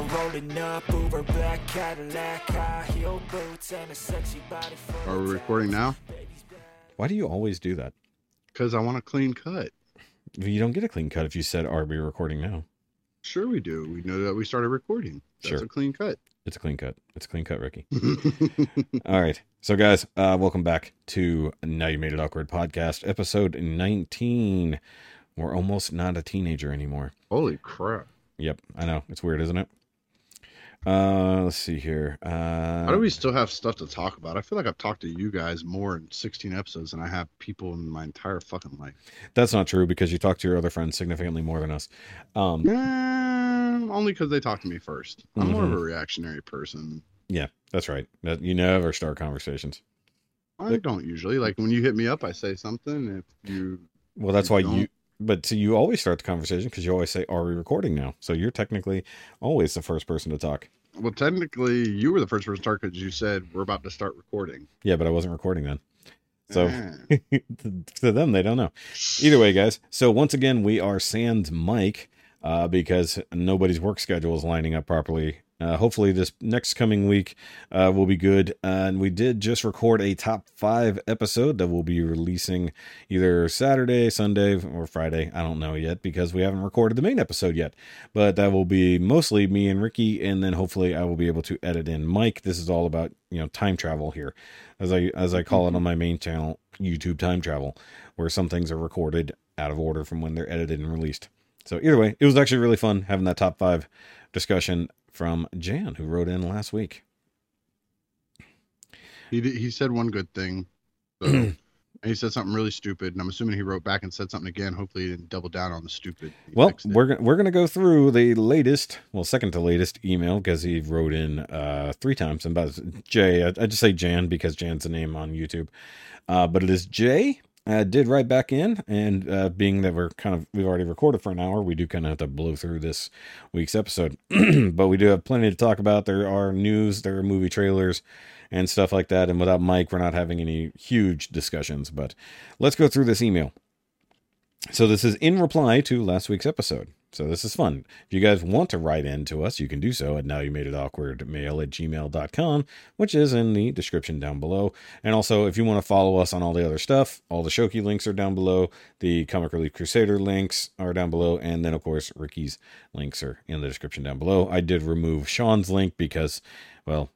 window rolling up, Uber black Cadillac, high heel boots, and a sexy body. Are we recording now? Why do you always do that? Because I want a clean cut. You don't get a clean cut if you said, "Are we recording now?" Sure, we do. We know that we started recording. That's Sure. a clean cut. It's a clean cut. It's a clean cut, Rikki. All right. So, guys, uh, welcome back to Now You Made It Awkward podcast, episode 19. We're almost not a teenager anymore. Holy crap. Yep, I know. It's weird, isn't it? Uh, let's see here. Uh, How do we still have stuff to talk about? I feel like I've talked to you guys more in 16 episodes than I have people in my entire fucking life. That's not true because you talk to your other friends significantly more than us. Um, only because they talk to me 1st i I'm more of a Mhm. reactionary person. yeah, that's right. You never start conversations. I don't usually. Like when you hit me up, I say something. If you. Well, that's You why you. But so you always start the conversation because you always say, "Are we recording now?" So you're technically always the first person to talk. Well, technically, you were the first person to start because you said we're about to start recording. Yeah, but I wasn't recording then. So Ah. to them, they don't know. Either way, guys. So once again, we are sans Mike uh, because nobody's work schedule is lining up properly. Uh, hopefully, this next coming week uh, will be good. and we did just record a top five episode that we'll be releasing either Saturday, Sunday, or Friday. I don't know yet because we haven't recorded the main episode yet. But that will be mostly me and Rikki, and then hopefully I will be able to edit in Mike. This is all about you know time travel here, as I as I call it on my main channel, YouTube time travel, where some things are recorded out of order from when they're edited and released. So either way, it was actually really fun having that top five discussion from Jan, who wrote in last week. He did, he said one good thing. So, and he said something really stupid, and I'm assuming he wrote back and said something again. Hopefully, he didn't double down on the stupid. He Well, we're gonna we're gonna go through the latest, well, second to latest email because he wrote in uh three times. And by Jay, I, I just say Jan because Jan's the name on YouTube, uh, but it is Jay. Uh, did right back in, and uh, being that we're kind of we've already recorded for an hour, we do kind of have to blow through this week's episode. but we do have plenty to talk about. There are news, there are movie trailers, and stuff like that. And without Mike, we're not having any huge discussions. But let's go through this email. So this is in reply to last week's episode. So this is fun. If you guys want to write in to us, you can do so at now you made it awkward mail at gmail.com, which is in the description down below. And also if you want to follow us on all the other stuff, all the Shoky links are down below. The Comic Relief Crusader links are down below. And then of course Rikki's links are in the description down below. I did remove Sean's link because, well,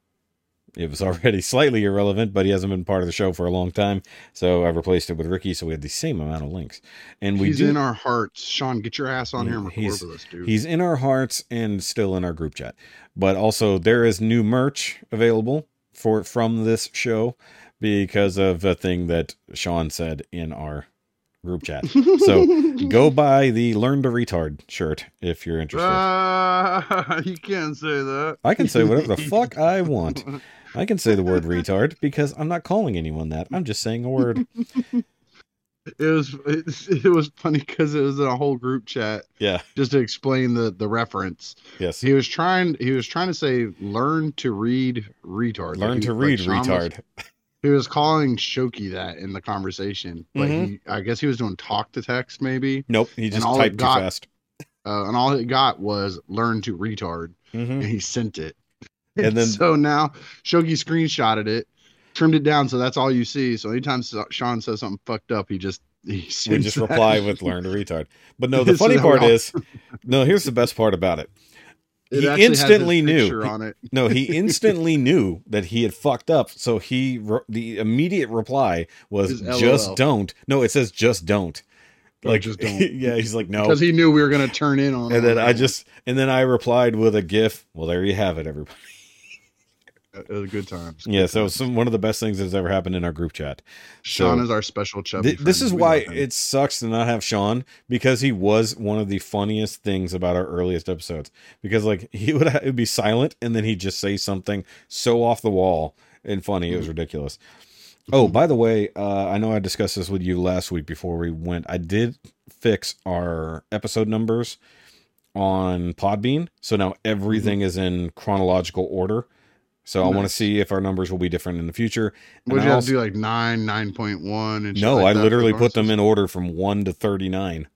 it was already slightly irrelevant, but he hasn't been part of the show for a long time. So I replaced it with Rikki, so we had the same amount of links. And we he's do, in our hearts. Sean, get your ass on here and record He's- with us, dude. He's in our hearts and still in our group chat. But also there is new merch available for from this show because of a thing that Sean said in our group chat. So go buy the Learn to Retard shirt if you're interested. Ah, you can't say that. I can say whatever the fuck I want. I can say the word retard because I'm not calling anyone that. I'm just saying a word. It was it, it was funny because it was in a whole group chat Yeah. just to explain the the reference. Yes. He was trying he was trying to say learn to read retard. Learn Like he- to like read was- retard. he was calling Shoky that in the conversation, but Mhm. he, I guess he was doing talk to text maybe, Nope. He just all it typed too fast. uh, and all it got was learn to retard, hmm and he sent it. And then- so now Shoky screenshotted it, trimmed it down so that's all you see. So anytime Sean says something fucked up, he just he We just that. reply with learn to retard. But no, the funny part is, no, here's the best part about it. It he actually has his instantly knew. on it. No, he instantly knew that he had fucked up. So he, re- the immediate reply was just don't. No, it says just don't. Like, just don't. yeah, he's like, no. because he knew we were gonna turn in on. It. And then I just, and then I replied with a GIF. Well, there you have it, everybody. One. it was a good time. Yeah, so some one of the best things that's ever happened in our group chat. Sean so- is our special chubby. Th- this is We why it sucks to not have Sean because he was one of the funniest things about our earliest episodes. Because like he would ha- would be silent and then he'd just say something so off the wall and funny it was mm-hmm. ridiculous. Oh, mm-hmm. by the way, uh, I know I discussed this with you last week before we went. I did fix our episode numbers on Podbean, so now mm-hmm. everything is in chronological order. So I want to see if our numbers will be different in the future. And Would you have also- to do like nine, nine point one, and no, like I literally put them in order from 1 to 39.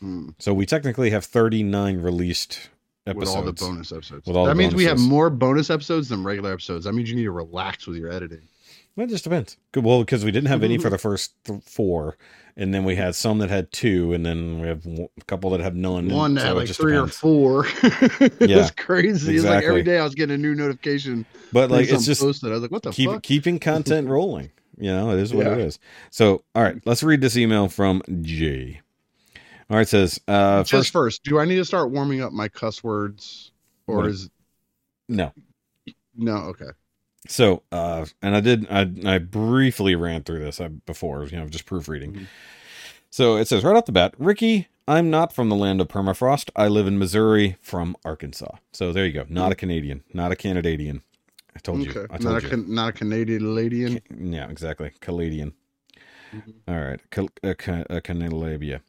Hmm. So we technically have 39 released episodes with all the bonus episodes. That means we have more bonus episodes than regular episodes. That means you need to relax with your editing. Well, it just depends. Well, because we didn't have any for the first th- four, and then we had some that had two, and then we have w- a couple that have none. One that so had like three depends. or four. it Yeah, was crazy. It's like every day I was getting a new notification. But like, it's just posted. I was like, what the keep fuck? keeping content rolling. You know, it is what it Yeah. is. So, all right, let's read this email from Jay. All right, it says uh, Just first. first, do I need to start warming up my cuss words, or is No, no? Okay. So, uh, and I did, I, I briefly ran through this uh, before, you know, just proofreading. Mhm. So it says right off the bat, Rikki, I'm not from the land of permafrost. I live in Missouri from Arkansas. So there you go. Not a Canadian, not a Canadian. I told you. Okay. I Not told a you. can, not a Canadian lady. Yeah, exactly. Canadian. Mhm. All right. Cal- uh, ca- uh, Canalabia.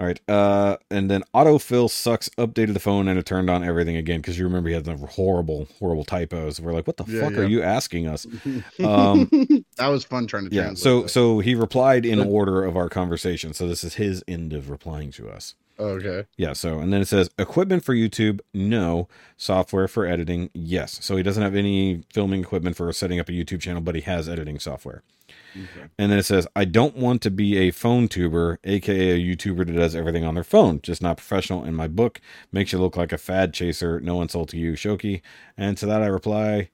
All right. Uh, and then autofill sucks updated the phone and it turned on everything again because you remember he had the horrible, horrible typos. We're like, what the Yeah, fuck yeah. are you asking us? Um, that was fun trying to Yeah. translate So, that. so he replied in order of our conversation. So this is his end of replying to us. okay. Yeah. So, and then it says equipment for YouTube, no. Software for editing, yes. So he doesn't have any filming equipment for setting up a YouTube channel, but he has editing software. Okay. And then it says, I don't want to be a phone tuber, aka a YouTuber that does everything on their phone. Just not professional in my book. Makes you look like a fad chaser. No insult to you, Shoky. And to that I reply,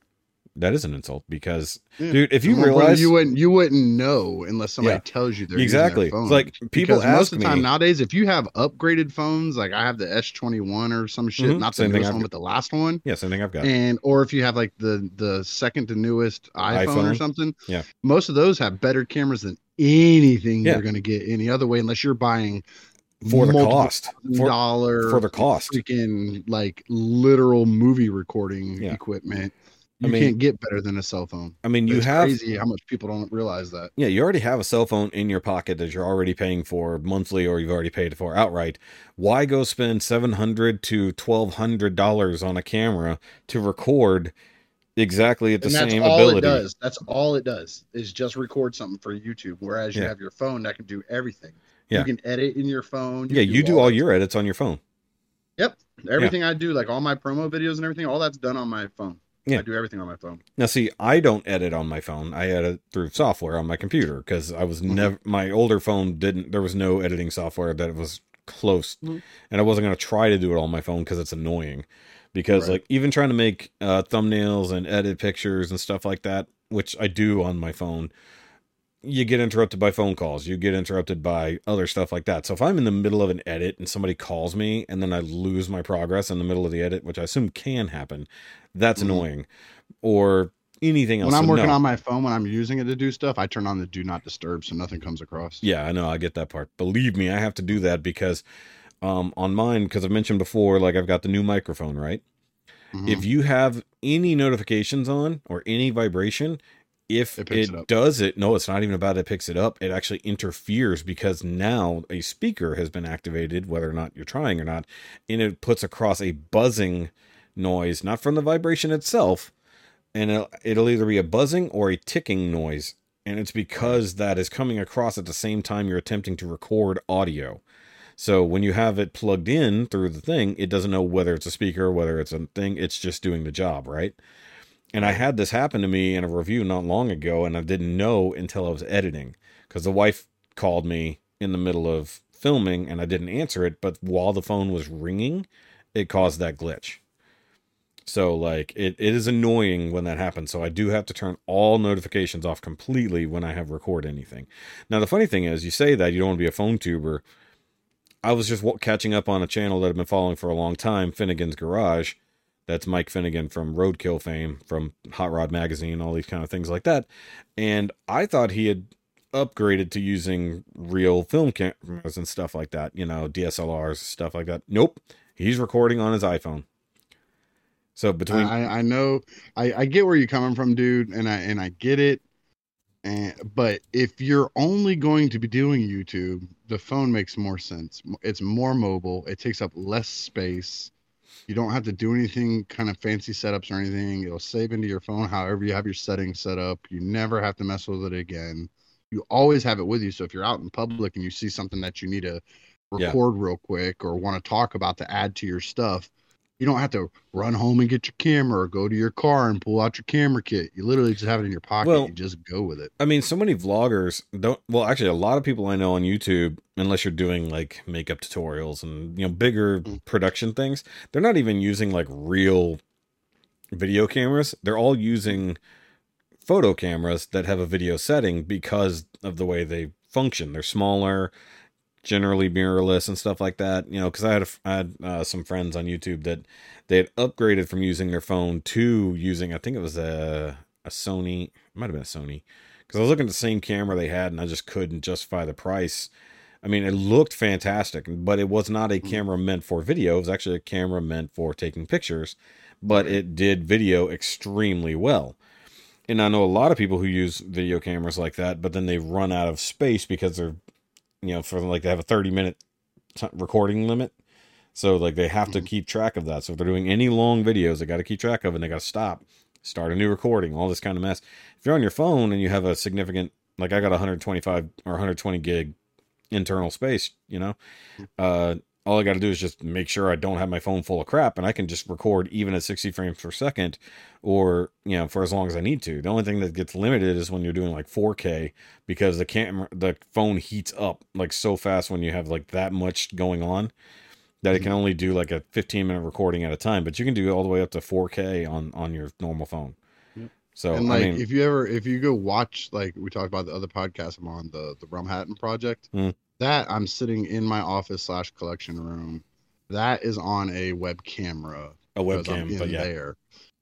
that is an insult because, Yeah. dude, if you Well, realize you wouldn't you wouldn't know unless somebody Yeah. tells you they're exactly, it's like people because ask most of the time me, nowadays, if you have upgraded phones, like I have the S twenty one or some shit, Mhm, not the same newest one, got. but the last one, yeah, same thing I've got. and or if you have like the the second to newest iPhone, or something, yeah. most of those have better cameras than anything Yeah. you're going to get any other way, unless you're buying for the cost, for, dollar for the cost. freaking like literal movie recording Yeah. equipment. I You mean- can't get better than a cell phone. I mean, you it's have crazy how much people don't realize that. Yeah, you already have a cell phone in your pocket that you're already paying for monthly or you've already paid for outright. Why go spend seven hundred to twelve hundred dollars on a camera to record exactly at the and that's same all ability? it does. That's all it does is just record something for YouTube. Whereas you Yeah. have your phone that can do everything. Yeah. You can edit in your phone. Yeah, you do all your edits on your phone. Yep, everything I do, like all my promo videos and everything, all that's done on my phone. Yeah. I do everything on my phone. Now, see, I don't edit on my phone. I edit through software on my computer because I was Mhm. never my older phone didn't. There was no editing software that was close, Mhm. and I wasn't going to try to do it on my phone because it's annoying. Because Right. like even trying to make uh, thumbnails and edit pictures and stuff like that, which I do on my phone, you get interrupted by phone calls. You get interrupted by other stuff like that. So if I'm in the middle of an edit and somebody calls me and then I lose my progress in the middle of the edit, which I assume can happen, that's Mhm. annoying. Or anything else. When I'm working no. on my phone, when I'm using it to do stuff, I turn on the do not disturb so nothing comes across. Yeah, I know. I get that part. Believe me, I have to do that because um, on mine, because I've mentioned before, like I've got the new microphone, right? Mhm. If you have any notifications on or any vibration, if It it, it does it, no, it's not even about it picks it up. It actually interferes because now a speaker has been activated, whether or not you're trying or not, and it puts across a buzzing noise, not from the vibration itself, and it'll, it'll either be a buzzing or a ticking noise. And it's because that is coming across at the same time you're attempting to record audio. So when you have it plugged in through the thing, it doesn't know whether it's a speaker, whether it's a thing, it's just doing the job, right? And I had this happen to me in a review not long ago, and I didn't know until I was editing because the wife called me in the middle of filming and I didn't answer it, but while the phone was ringing, it caused that glitch. So like it, it is annoying when that happens. So I do have to turn all notifications off completely when I have record anything. Now the funny thing is, you say that you don't want to be a phone tuber. I was just catching up on a channel that I've been following for a long time, Finnegan's Garage. That's Mike Finnegan from Roadkill fame, from Hot Rod Magazine, all these kind of things like that. And I thought he had upgraded to using real film cameras and stuff like that, you know, DSLRs, stuff like that. Nope. He's recording on his iPhone. So between I, I know I, I get where you're coming from, dude, and I and I get it. And but if you're only going to be doing YouTube, the phone makes more sense. It's more mobile. It takes up less space. You don't have to do anything kind of fancy setups or anything. It'll save into your phone however you have your settings set up. You never have to mess with it again. You always have it with you. So if you're out in public and you see something that you need to Yeah. record real quick or want to talk about to add to your stuff, You don't have to run home and get your camera or go to your car and pull out your camera kit. You literally just have it in your pocket. Well- you just go with it. I mean, so many vloggers don't. Well, actually, a lot of people I know on YouTube, unless you're doing like makeup tutorials and you know bigger Mm. production things, they're not even using like real video cameras. They're all using photo cameras that have a video setting because of the way they function. They're smaller, generally mirrorless and stuff like that. You know, because I had a, I had uh, some friends on YouTube that they had upgraded from using their phone to using. I think it was a a Sony. It might have been a Sony because I was looking at the same camera they had and I just couldn't justify the price. I mean, it looked fantastic, but it was not a camera meant for video. It was actually a camera meant for taking pictures, but it did video extremely well. And I know a lot of people who use video cameras like that, but then they run out of space because they're, you know, for like they have a 30 minute t- recording limit. So like they have to keep track of that. So if they're doing any long videos, they got to keep track of it and they got to stop, start a new recording, all this kind of mess. If you're on your phone and you have a significant, like I got 125 or 120 gig internal space, you know, uh, all I got to do is just make sure I don't have my phone full of crap and I can just record even at 60 frames per second or, you know, for as long as I need to. The only thing that gets limited is when you're doing like 4K because the camera, the phone heats up like so fast when you have like that much going on that it can only do like a 15 minute recording at a time, but you can do all the way up to 4K on, on your normal phone. Yep. So, and Oh, I like, mean, if you ever, if you go watch, like we talked about the other podcast I'm on, the the Rum Hatton project, Mm. That I'm sitting in my office slash collection room. That is on a web camera. a webcam, but yeah. there.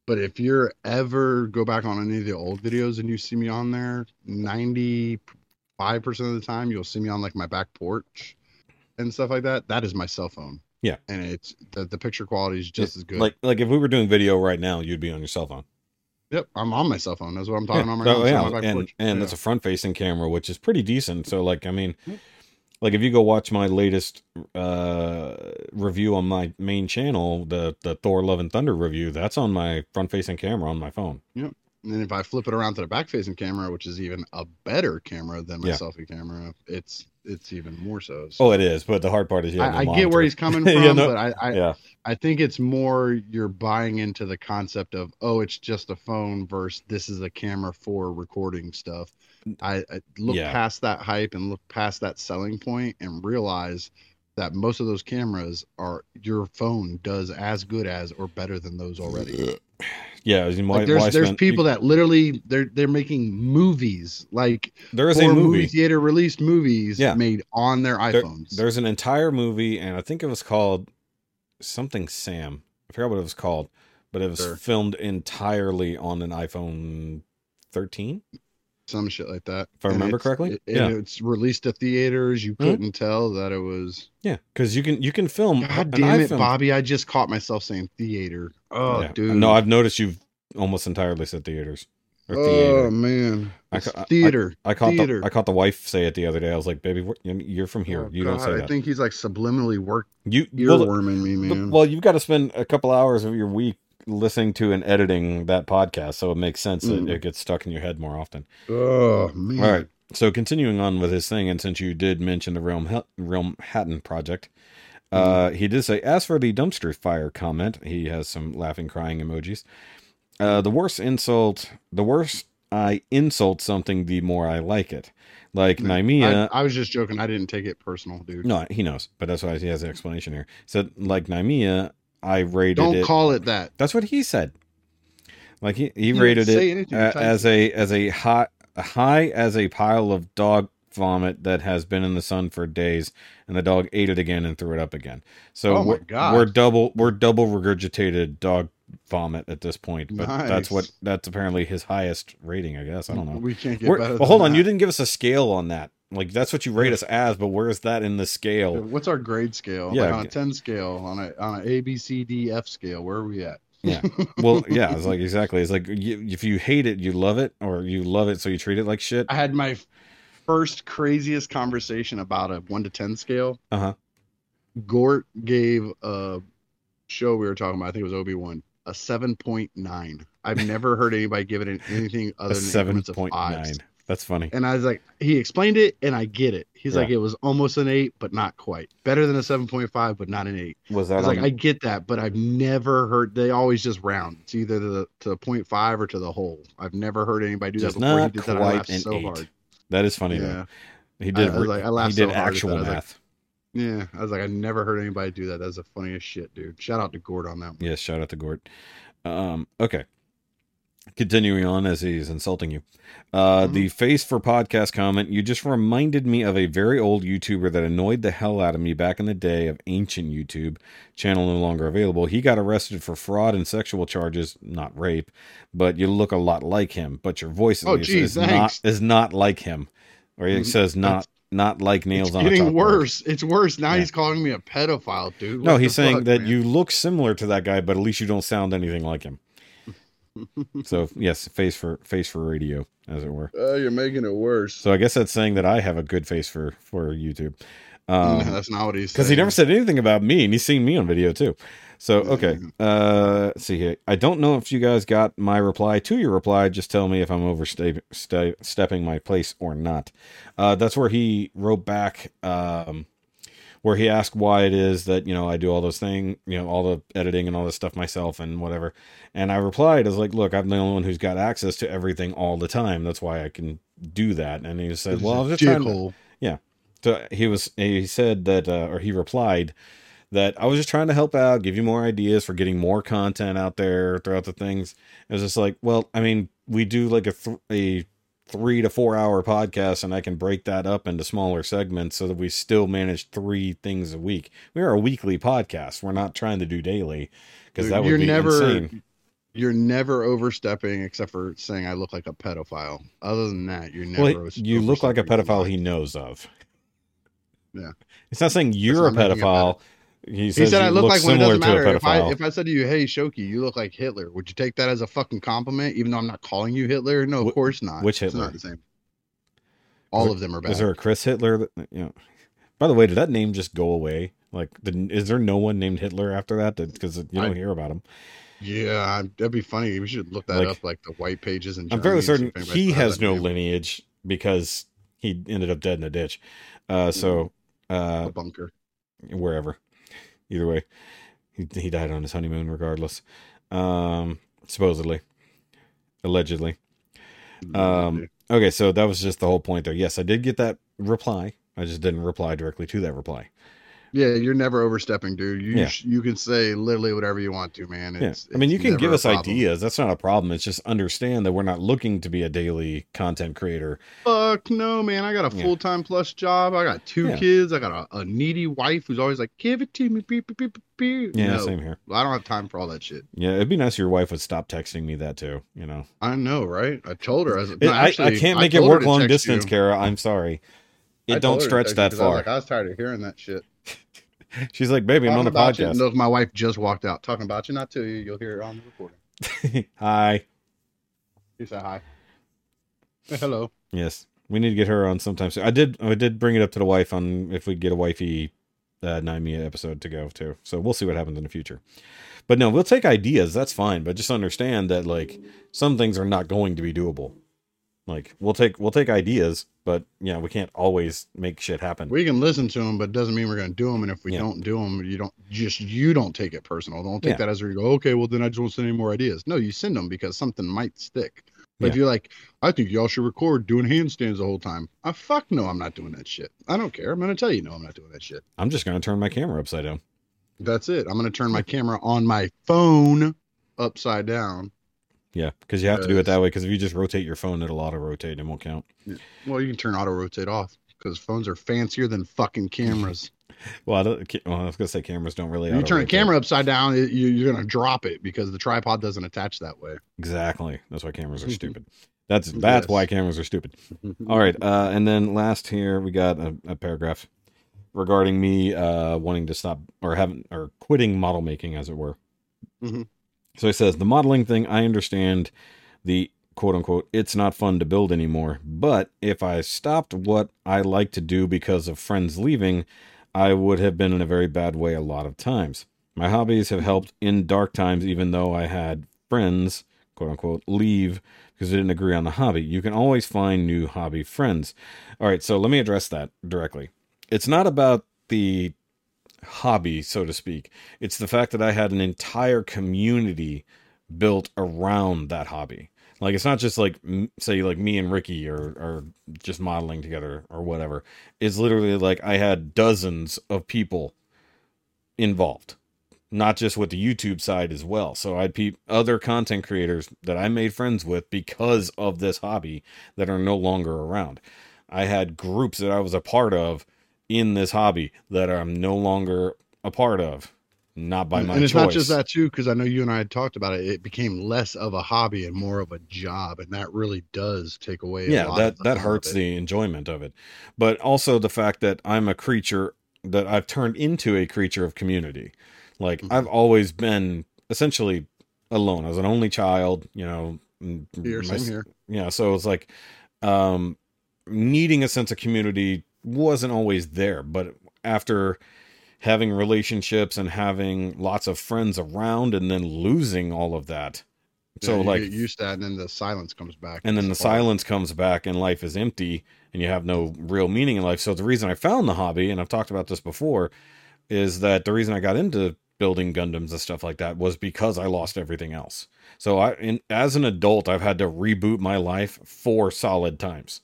But if you're ever go back on any of the old videos and you see me on there, 95% of the time you'll see me on like my back porch and stuff like that. That is my cell phone. Yeah. And it's the, the picture quality is just as good. Like, like if we were doing video right now, you'd be on your cell phone. yep, I'm on my cell phone. That's what I'm talking on right Oh, now. Yeah, my and porch. and Yeah. it's a front facing camera, which is pretty decent. So like, I mean, Yep. Like if you go watch my latest uh review on my main channel, the the Thor Love and Thunder review, that's on my front facing camera on my phone. And then if I flip it around to the back facing camera, which is even a better camera than my Yeah. selfie camera, it's it's even more so. So Oh, it is, but the hard part is have I, I get where he's coming from, Yeah, no- but I, I yeah, I think it's more you're buying into the concept of oh, it's just a phone versus this is a camera for recording stuff. I, I look Yeah. past that hype and look past that selling point and realize that most of those cameras are your phone does as good as or better than those already. yeah. I mean, why, Like there's there's people that literally they're they're making movies like there is a movie. movie. theater released movies Yeah. made on their There- iPhones. there's an entire movie, and I think it was called something Sam. I forgot what it was called, but it was Sure. filmed entirely on an iPhone 13. Some shit like that. If I And remember correctly? it- Yeah. it's released to theaters. You Mhm. couldn't tell that it was. Yeah, because you can you can film. God damn it, filmed- Bobby! I just caught myself saying theater. Oh, Yeah. dude. No, I've noticed you've almost entirely said theaters or Oh theater. man, I ca- I- theater. I caught theater. the I caught the wife say it the other day. I was like, "Baby, you're- from here. Oh, you don't say that." I think he's like subliminally work you well, earworming me, the- man. well, you've got to spend a couple hours of your week listening to and editing that podcast, so it makes sense Mm. that it gets stuck in your head more often. oh man. All right. So continuing on with his thing, and since you did mention the Realm Realm Hatton project, uh, Mm-hmm. he did say, as for the dumpster fire comment, he has some laughing, crying emojis. Uh, the worse insult, the worse I insult something, the more I like it. Like No, NYMIA, I, I was just joking. I didn't take it personal, dude. no, he knows, but that's why he has an explanation here. Said like NYMIA, I rated Don't it. call it that. That's what he said. Like he, he didn't rated it you uh, typed as a as a high high as a pile of dog vomit that has been in the sun for days, and the dog ate it again and threw it up again. So Oh we're, God. we're double we're double regurgitated dog vomit at this point. But that's what that's apparently his highest rating. I guess I don't know. We can't get We're- better. well, hold on, that. you didn't give us a scale on that. Like that's what you rate us as, but where is that in the scale? What's our grade scale? Yeah, like on a ten scale, on a on a A B C D F scale. Where are we at? Yeah. Well, yeah, it's like exactly. It's like you, if you hate it, you love it, or you love it, so you treat it like shit. I had my first craziest conversation about a one to ten scale. Uh huh. Gort gave a show we were talking about. I think it was Obi Wan a seven point nine. I've never heard anybody give it an, anything other than seven point nine. That's funny. And I was like, he explained it, and I get it. He's Yeah. like, it was almost an eight, but not quite. Better than a seven point five, but not an eight. Was I that was like, I get that, but I've never heard. They always just round. It's either to the to the point five or to the whole. I've never heard anybody do just that before. not he did that. I quite laughed an so eight? hard. That is funny Yeah, though. He did. I re- like- I he did so actual. I like, math. yeah. I was like, I never heard anybody do that. That's the funniest shit, dude. Shout out to Gord on that one. Yes, shout out to Gort. Um, okay. Continuing on as he's insulting you. Uh, Mhm. The face for podcast comment, you just reminded me of a very old YouTuber that annoyed the hell out of me back in the day of ancient YouTube, channel no longer available. He got arrested for fraud and sexual charges, not rape, but you look a lot like him, but your voice Oh, is, geez, is not is not like him. Or he Mhm. says not not like nails It's on a getting worse. It's worse. Now Yeah. he's calling me a pedophile, dude. No, he's saying fuck, that man? you look similar to that guy, but at least you don't sound anything like him. So yes, face for face for radio, as it were. Oh, you're making it worse. So I guess that's saying that I have a good face for for YouTube. no, Um, that's not what he's because he never said anything about me, and he's seen me on video too. So okay, uh, let's see here. I don't know if you guys got my reply to your reply. Just tell me if I'm overstepping my place or not. Uh, that's where he wrote back, um, where he asked why it is that you know I do all those things, you know, all the editing and all this stuff myself and whatever. And I replied, I was like, look, I'm the only one who's got access to everything all the time. That's why I can do that. And he said, well, I was just trying to. Jiggle. So he was he said that uh, or he replied that I was just trying to help out, give you more ideas for getting more content out there throughout the things. It was just like, well, I mean, we do like a th- a three to four hour podcast, and I can break that up into smaller segments so that we still manage three things a week. We are a weekly podcast. We're not trying to do daily because that would you're be never insane. you're never overstepping except for saying I look like a pedophile. Other than that, you're never. Well, you look like a pedophile he knows of. Yeah. It's not saying you're a pedophile. He, He said I look look like when it similar doesn't matter. If I if I said to you, "Hey, Shoky, you look like Hitler," would you take that as a fucking compliment? Even though I'm not calling you Hitler? No, of Wh- course not. which It's Hitler? not the same. All there- of them are bad. Is there a Chris Hitler? That, you know. By the way, did that name just go away? Like, did, is there no one named Hitler after that? Because you don't I- hear about him. Yeah, that'd be funny. We should look that Like- up, like the white pages and. I'm fairly certain he has no lineage because he ended up dead in a ditch. Uh, so uh, a bunker. wherever, either way, he he died on his honeymoon, regardless. Um, supposedly, allegedly. Um, okay, so that was just the whole point there. Yes, I did get that reply. I just didn't reply directly to that reply. Yeah, you're never overstepping, dude. You Yeah. sh- you can say literally whatever you want to, man. Yeah. It's, I mean, you can give us ideas. That's not a problem. It's just understand that we're not looking to be a daily content creator. Fuck no, man. I got a full time plus job. I got two Yeah. kids. I got a, a needy wife who's always like, give it to me. Beep, beep, beep, beep. Yeah, No, same here. I don't have time for all that shit. Yeah, it'd be nice if your wife would stop texting me that too. You know, I know, right? I told her. I, was, It- no, I, actually, I can't I make it work long distance, you. Kara. I'm sorry. It don't stretch that 'cause I was far. like, I was tired of hearing that shit. She's like, baby, I'm on the about you. podcast. My wife just walked out talking about you, not to you. You'll hear it on the recording. Hi. She said hi. Hello. Yes, we need to get her on sometime soon. I did. I did bring it up to the wife on if we get a wifey uh, NYMIA episode to go to. So we'll see what happens in the future. But no, we'll take ideas. That's fine. But just understand that like some things are not going to be doable. Like we'll take we'll take ideas, but yeah, we can't always make shit happen. We can listen to them, but it doesn't mean we're going to do them. And if we Yeah. don't do them, you don't just you don't take it personal. Don't take Yeah. that as where you go. Okay, well then I just won't send any more ideas. No, you send them because something might stick. But if you're like, I think y'all should record doing handstands the whole time. I fuck no, I'm not doing that shit. I don't care. I'm going to tell you no, I'm not doing that shit. I'm just gonna turn my camera upside down. That's it. I'm going to turn my camera on my phone upside down. Yeah, because you have to do it that way. Because if you just rotate your phone, it'll auto rotate and won't count. Well, you can turn auto rotate off because phones are fancier than fucking cameras. Well, I, don't, well, I was gonna say cameras don't really. You turn a camera upside down, it, you, you're going to drop it because the tripod doesn't attach that way. Exactly. That's why cameras are stupid. That's that's Yes. why cameras are stupid. All right, uh, and then last here we got a, a paragraph regarding me uh, wanting to stop or having or quitting model making, as it were. Mhm. So he says the modeling thing. I understand the quote unquote. It's not fun to build anymore. But if I stopped what I like to do because of friends leaving, I would have been in a very bad way a lot of times. My hobbies have helped in dark times, even though I had friends quote unquote, leave because they didn't agree on the hobby. You can always find new hobby friends. All right, so let me address that directly. It's not about the hobby, so to speak. It's the fact that I had an entire community built around that hobby. Like it's not just like say like me and Rikki are are just modeling together or whatever. It's literally like I had dozens of people involved, not just with the YouTube side as well. So I'd pe- other content creators that I made friends with because of this hobby that are no longer around. I had groups that I was a part of in this hobby that I'm no longer a part of, not by my and it's choice. not just that too, because I know you and I had talked about it. It became less of a hobby and more of a job, and that really does take away. a yeah lot that of the that hurts the enjoyment of it but also the fact that i'm a creature that i've turned into a creature of community like Mhm. i've always been essentially alone i was an only child you know Here, my- here. yeah so it's like um needing a sense of community wasn't always there but after having relationships and having lots of friends around and then losing all of that so Yeah, you like get used to that, and then the silence comes back, and then the hard. silence comes back and life is empty and you have no real meaning in life. So the reason i found the hobby and i've talked about this before is that the reason i got into building gundams and stuff like that was because i lost everything else. So i in, as an adult i've had to reboot my life four solid times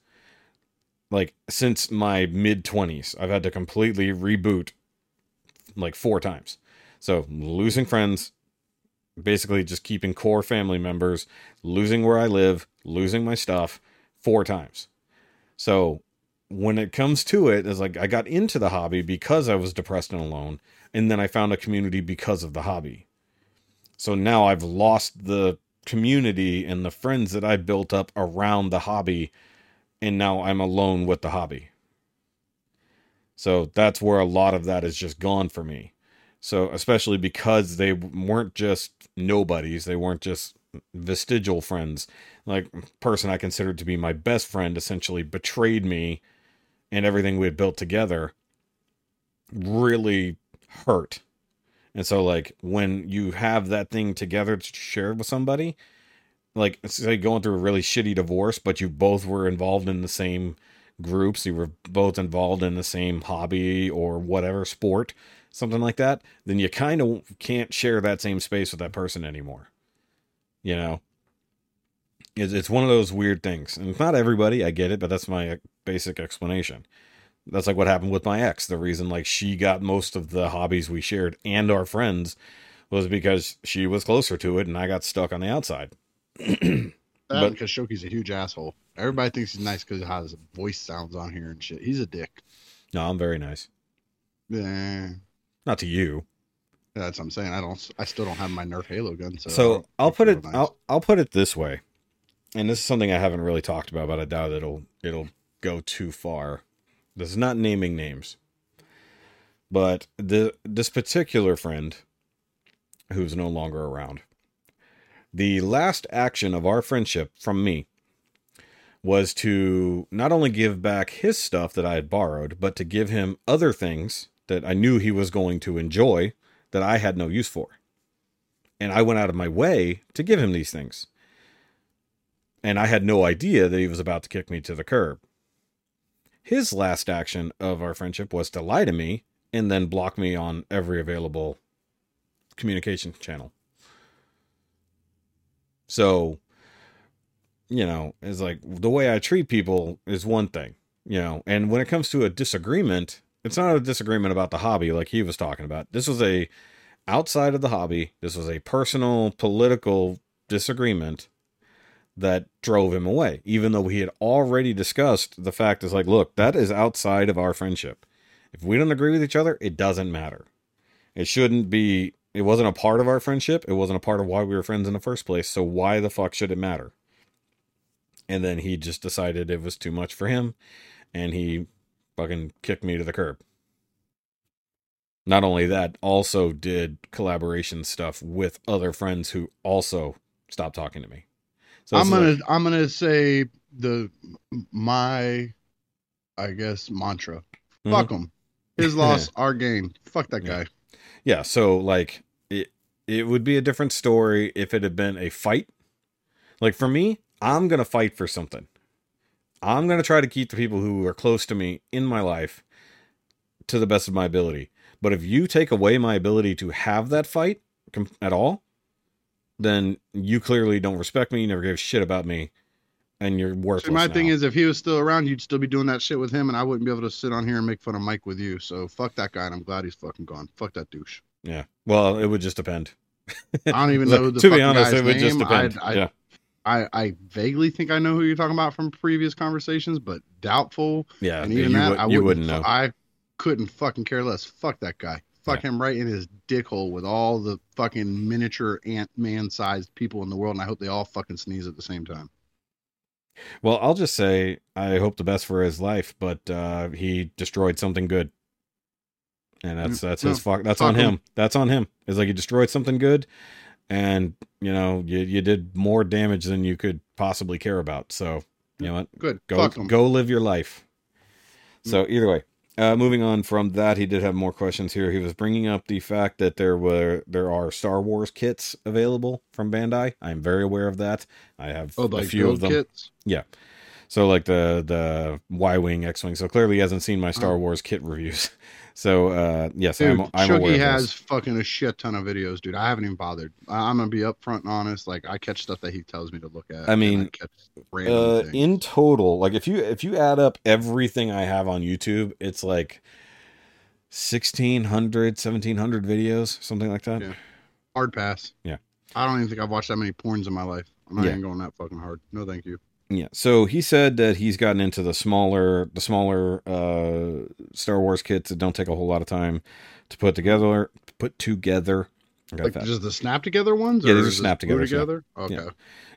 like since my mid 20s i've had to completely reboot like four times so losing friends basically just keeping core family members, losing where I live, losing my stuff four times. So when it comes to it, it's like I got into the hobby because I was depressed and alone, and then I found a community because of the hobby. So now I've lost the community and the friends that I built up around the hobby, and now I'm alone with the hobby. So that's where a lot of that is just gone for me. So, especially because they weren't just nobodies, they weren't just vestigial friends. Like, person I considered to be my best friend essentially betrayed me, and everything we had built together really hurt. And so, like, when you have that thing together to share with somebody, like, say going through a really shitty divorce, but you both were involved in the same groups, you were both involved in the same hobby or whatever sport, something like that, then you kind of can't share that same space with that person anymore. You know, it's, it's one of those weird things, and it's not everybody. I get it, but that's my basic explanation. That's like what happened with my ex. The reason like she got most of the hobbies we shared and our friends was because she was closer to it, and I got stuck on the outside. But- um, because Shoky's a huge asshole. Everybody thinks he's nice because how his voice sounds on here and shit. He's a dick. No, I'm very nice. Yeah, Not to you. that's what I'm saying. I don't. I still don't have my Nerf Halo gun. So, so I'll put it nice. I'll I'll put it this way. And this is something I haven't really talked about, but I doubt it'll it'll go too far. This is not naming names. But the this particular friend who's no longer around. The last action of our friendship from me was to not only give back his stuff that I had borrowed, but to give him other things that I knew he was going to enjoy that I had no use for and I went out of my way to give him these things. And I had no idea that he was about to kick me to the curb. His last action of our friendship was to lie to me and then block me on every available communication channel. So, you know, it's like the way I treat people is one thing, you know, and when it comes to a disagreement, it's not a disagreement about the hobby like he was talking about. This was a outside of the hobby. This was a personal political disagreement that drove him away, even though he had already discussed the fact is like, look, that is outside of our friendship. If we don't agree with each other, it doesn't matter. It shouldn't be, it wasn't a part of our friendship. It wasn't a part of why we were friends in the first place. So why the fuck should it matter? And then he just decided it was too much for him and he fucking kicked me to the curb. Not only that, also did collaboration stuff with other friends who also stopped talking to me. So I'm gonna. like- I'm gonna say the my, I guess mantra. Mhm. Fuck him. His loss, our gain. Fuck that guy. yeah. Yeah, so like it, it would be a different story if it had been a fight, Like for me, I'm gonna fight for something. I'm gonna try to keep the people who are close to me in my life to the best of my ability. But if you take away my ability to have that fight at all, then you clearly don't respect me. You never gave a shit about me, and you're worthless. See, my now. thing is, if he was still around, you'd still be doing that shit with him, and I wouldn't be able to sit on here and make fun of Mike with you. So fuck that guy, and I'm glad he's fucking gone. Fuck that douche. yeah. Well, it would just depend. I don't even know the to be honest, it would just depend. I, I, yeah. I, I vaguely think I know who you're talking about from previous conversations, but doubtful. Yeah. and you, even that, would, I you wouldn't, wouldn't know. I couldn't fucking care less. Fuck that guy. Fuck him right in his dick hole with all the fucking miniature ant man sized people in the world, and I hope they all fucking sneeze at the same time. Well, I'll just say I hope the best for his life, but uh, he destroyed something good, and that's Mm, that's no, his fuck. That's on him. him. That's on him. It's like he destroyed something good, and you know you you did more damage than you could possibly care about. So you know what? Good. Go Fuck him. go live your life. So either way, uh, moving on from that, he did have more questions here. He was bringing up the fact that there were there are Star Wars kits available from Bandai. I am very aware of that. I have Oh, a few of them. kits. Yeah. So like the the Y wing, X wing. So clearly he hasn't seen my Star Oh. Wars kit reviews. So uh, yes, Dude, I'm I'm of has fucking a shit ton of videos, dude. I haven't even bothered. I, I'm gonna be upfront and honest. Like I catch stuff that he tells me to look at. I mean, catch Uh, in total, like if you if you add up everything I have on YouTube, it's like 1600 1700 videos something like that Yeah. hard pass. Yeah. I don't even think I've watched that many porns in my life. I'm not Yeah. even going that fucking hard. No, thank you. Yeah. So he said that he's gotten into the smaller, the smaller uh, Star Wars kits that don't take a whole lot of time to put together. Put together. Like that. just the snap together ones. Yeah, or these are snap together, together. Yeah. Okay.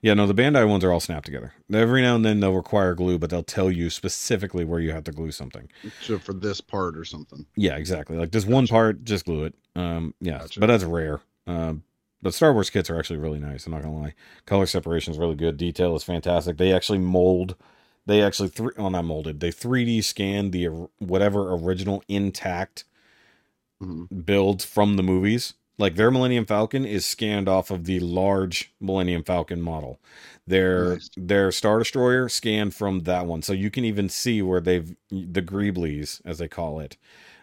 Yeah. No, the Bandai ones are all snapped together. Every now and then they'll require glue, but they'll tell you specifically where you have to glue something. So for this part or something. Yeah, exactly. Like this one part, just glue it. Um, yeah, Gotcha. but that's rare. Um, but Star Wars kits are actually really nice. I'm not gonna lie. Color separation is really good. Detail is fantastic. They actually mold. They actually three. Well, not molded. They 3D scan the whatever original intact Mhm. builds from the movies. Like their Millennium Falcon is scanned off of the large Millennium Falcon model. Their Nice. their Star Destroyer scanned from that one, so you can even see where they've the Greeblies, as they call it.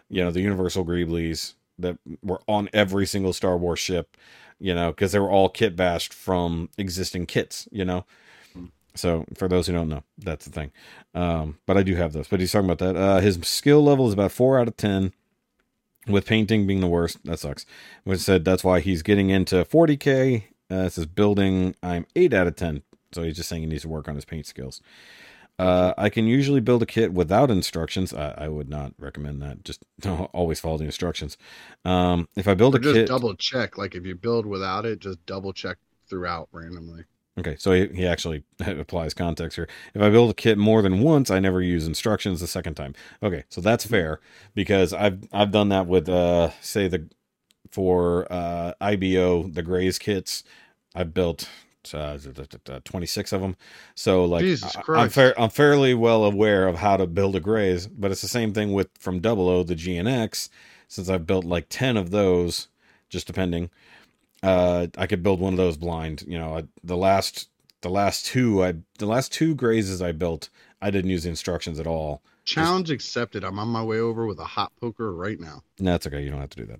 You know, the Universal Greeblies that were on every single Star Wars ship. You know, because they were all kit bashed from existing kits. You know. So for those who don't know, that's the thing. Um, but I do have those. But he's talking about that. Uh, his skill level is about four out of ten with painting being the worst. That sucks. Which said that's why he's getting into 40k. Uh, it says building. I'm eight out of ten. So he's just saying he needs to work on his paint skills. Uh, I can usually build a kit without instructions. I, I would not recommend that. Just always follow the instructions. Um, if I build Or a just kit, double check. Like if you build without it, just double check throughout randomly. Okay, so he, he actually applies context here. If I build a kit more than once, I never use instructions the second time. Okay, so that's fair because I've I've done that with uh say the for uh IBO the Graze kits. I built uh, 26 of them. So like I- I'm I'm fairly well aware of how to build a graze, but it's the same thing with from Double O the GNX since I've built like 10 of those just depending uh i could build one of those blind you know I, the last the last two i the last two grazes i built i didn't use the instructions at all Challenge accepted. I'm on my way over with a hot poker right now. no, that's okay you don't have to do that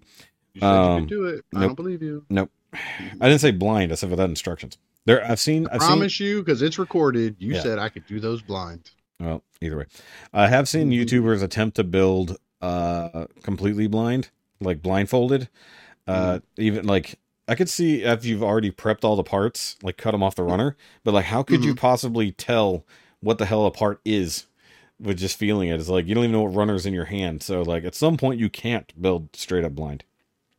You said Um, you could do it. I nope. don't believe you. Nope. I didn't say blind i said without instructions there i've seen I i've seen promise you, because it's recorded. You Yeah. said I could do those blind. well either way i have seen Mhm. youtubers attempt to build uh completely blind like blindfolded uh even like i could see if you've already prepped all the parts like cut them off the runner but like how could you possibly tell what the hell a part is with just feeling it it's like you don't even know what runner's in your hand so like at some point you can't build straight up blind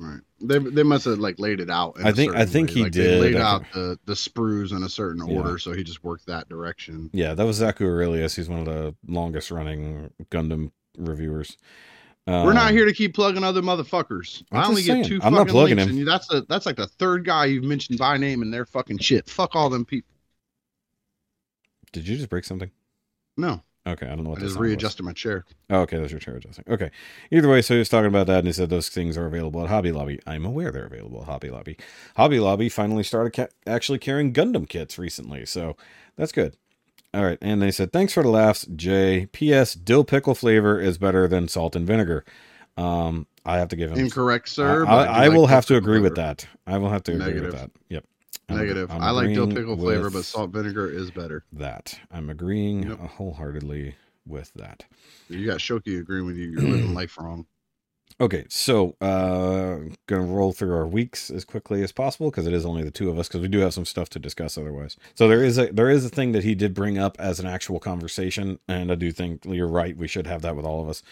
Right. They they must have like laid it out. in I think- I think way. he like, did. Laid out the the sprues in a certain Yeah. order, so he just worked that direction. yeah that was zaku aurelius he's one of the longest running gundam reviewers We're not Um, here to keep plugging other motherfuckers. I'm I only get two I'm not plugging links, him. and that's a that's like the third guy you've mentioned by name in their fucking shit. Fuck all them people. did you just break something No, Okay, I don't know I what that just sound was. readjusted my chair. Oh, okay, that's your chair adjusting. Okay. Either way, so he was talking about that, and he said those things are available at Hobby Lobby. I'm aware they're available at Hobby Lobby. Hobby Lobby finally started ca- actually carrying Gundam kits recently, so that's good. All right, and they said thanks for the laughs, Jay. P.S. Dill pickle flavor is better than salt and vinegar. Um, I have to give him. Incorrect, sir. I, but I, do I will have to agree with that. I will have to agree Negative. with that. Yep. I'm- Negative. I'm I like dill pickle flavor, but salt vinegar is better. That I'm agreeing Yep. wholeheartedly with that. You got Shoky agreeing with you. You're living life wrong. Okay, so uh gonna roll through our weeks as quickly as possible because it is only the two of us because we do have some stuff to discuss otherwise. So there is a there is a thing that he did bring up as an actual conversation, and I do think you're right. We should have that with all of us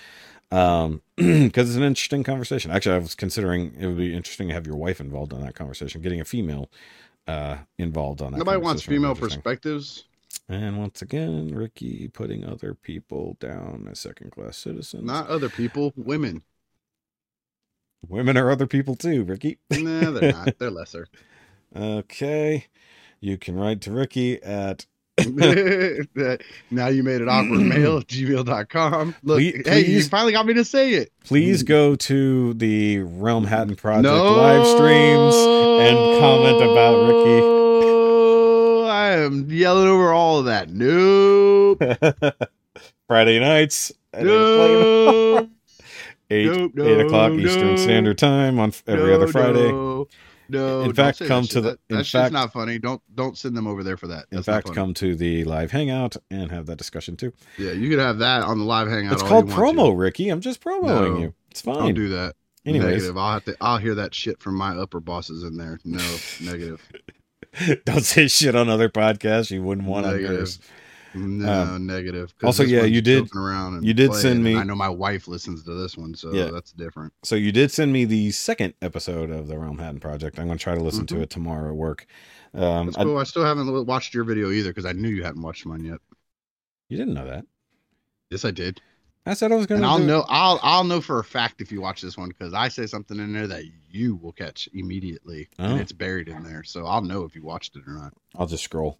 um because it's an interesting conversation. Actually, I was considering it would be interesting to have your wife involved in that conversation, getting a female uh involved on that. Nobody wants conversation would be female perspectives. And once again, Rikki putting other people down as second class citizens. Not other people, women. Women are other people too, Rikki. Nah, they're not. They're lesser. Okay. You can write to Rikki at now you made it awkward mail gmail.com. Look, Please- hey, you finally got me to say it. please go to the Realm Hatton Project no live streams and comment about Rikki. I am yelling over all of that. Nope. Friday nights at 8 o'clock- No. 8, Nope, 8 o'clock no, Eastern. Standard Time on every other Friday. No. In fact, come to the- That, in fact- not funny. Don't don't send them over there for that. In That's not fact, come to the live hangout and have that discussion too. Yeah, you could have that on the live hangout. it's all called you want to. promo, Rikki. I'm just promoting No, you. It's fine. Don't do that. Anyways, Negative. I'll have to. I'll hear that shit from my upper bosses in there. No, negative. don't say shit on other podcasts you wouldn't want on yours. No, Um, negative. also, yeah, you did- Around you did send me- I know my wife listens to this one, so Yeah. that's different. So you did send me the second episode of the Realm Hatton Project. I'm going to try to listen to Mhm. it tomorrow at work. Um, That's I- cool. I, still haven't watched your video either because I knew you hadn't watched mine yet. you didn't know that. Yes, I did. I said I was going to. I'll do it. know. I'll I'll know for a fact if you watch this one because I say something in there that you will catch immediately, Oh. and it's buried in there. So I'll know if you watched it or not. I'll just scroll.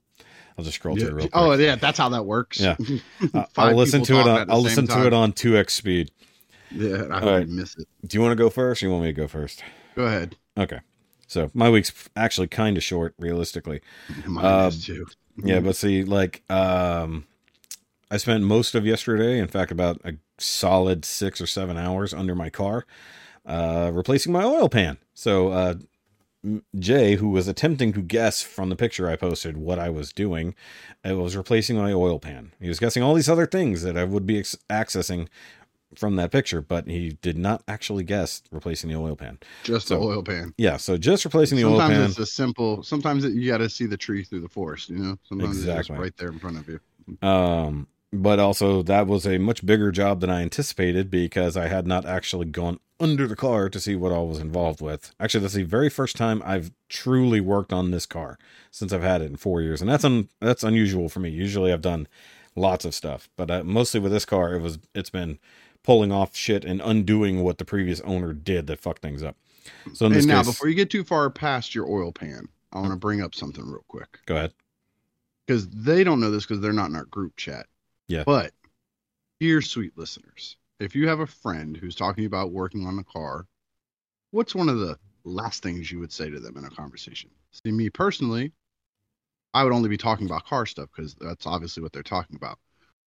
I'll just scroll Yeah. through real quick. Oh yeah, that's how that works. Yeah. Uh, I'll listen to it on. I'll listen to it on 2x speed. Yeah, I right. miss it. Do you want to go first, or you want me to go first? Go ahead. Okay. So my week's actually kind of short, realistically. Mine Uh, too. Yeah, but see, like, um, I spent most of yesterday, in fact, about a solid six or seven hours under my car, uh, replacing my oil pan. So, uh, Jay, who was attempting to guess from the picture I posted what I was doing, I was replacing my oil pan. He was guessing all these other things that I would be ex- accessing from that picture, but he did not actually guess replacing the oil pan. just so- the oil pan. Yeah, so just replacing the oil pan. Sometimes it's a simple. Sometimes it, you got to see the tree through the forest. You know. Sometimes it's Exactly. just right there in front of you. Um, but also that was a much bigger job than I anticipated because I had not actually gone under the car to see what all was involved with. Actually, that's the very first time I've truly worked on this car since I've had it in four years, and that's un- that's unusual for me. Usually, I've done lots of stuff, but uh, mostly with this car, it was it's been pulling off shit and undoing what the previous owner did that fucked things up. So in this And now, case, before you get too far past your oil pan, I want to bring up something real quick go ahead. because they don't know this because they're not in our group chat. Yeah. But dear sweet listeners, if you have a friend who's talking about working on a car, what's one of the last things you would say to them in a conversation? See, me personally, I would only be talking about car stuff because that's obviously what they're talking about.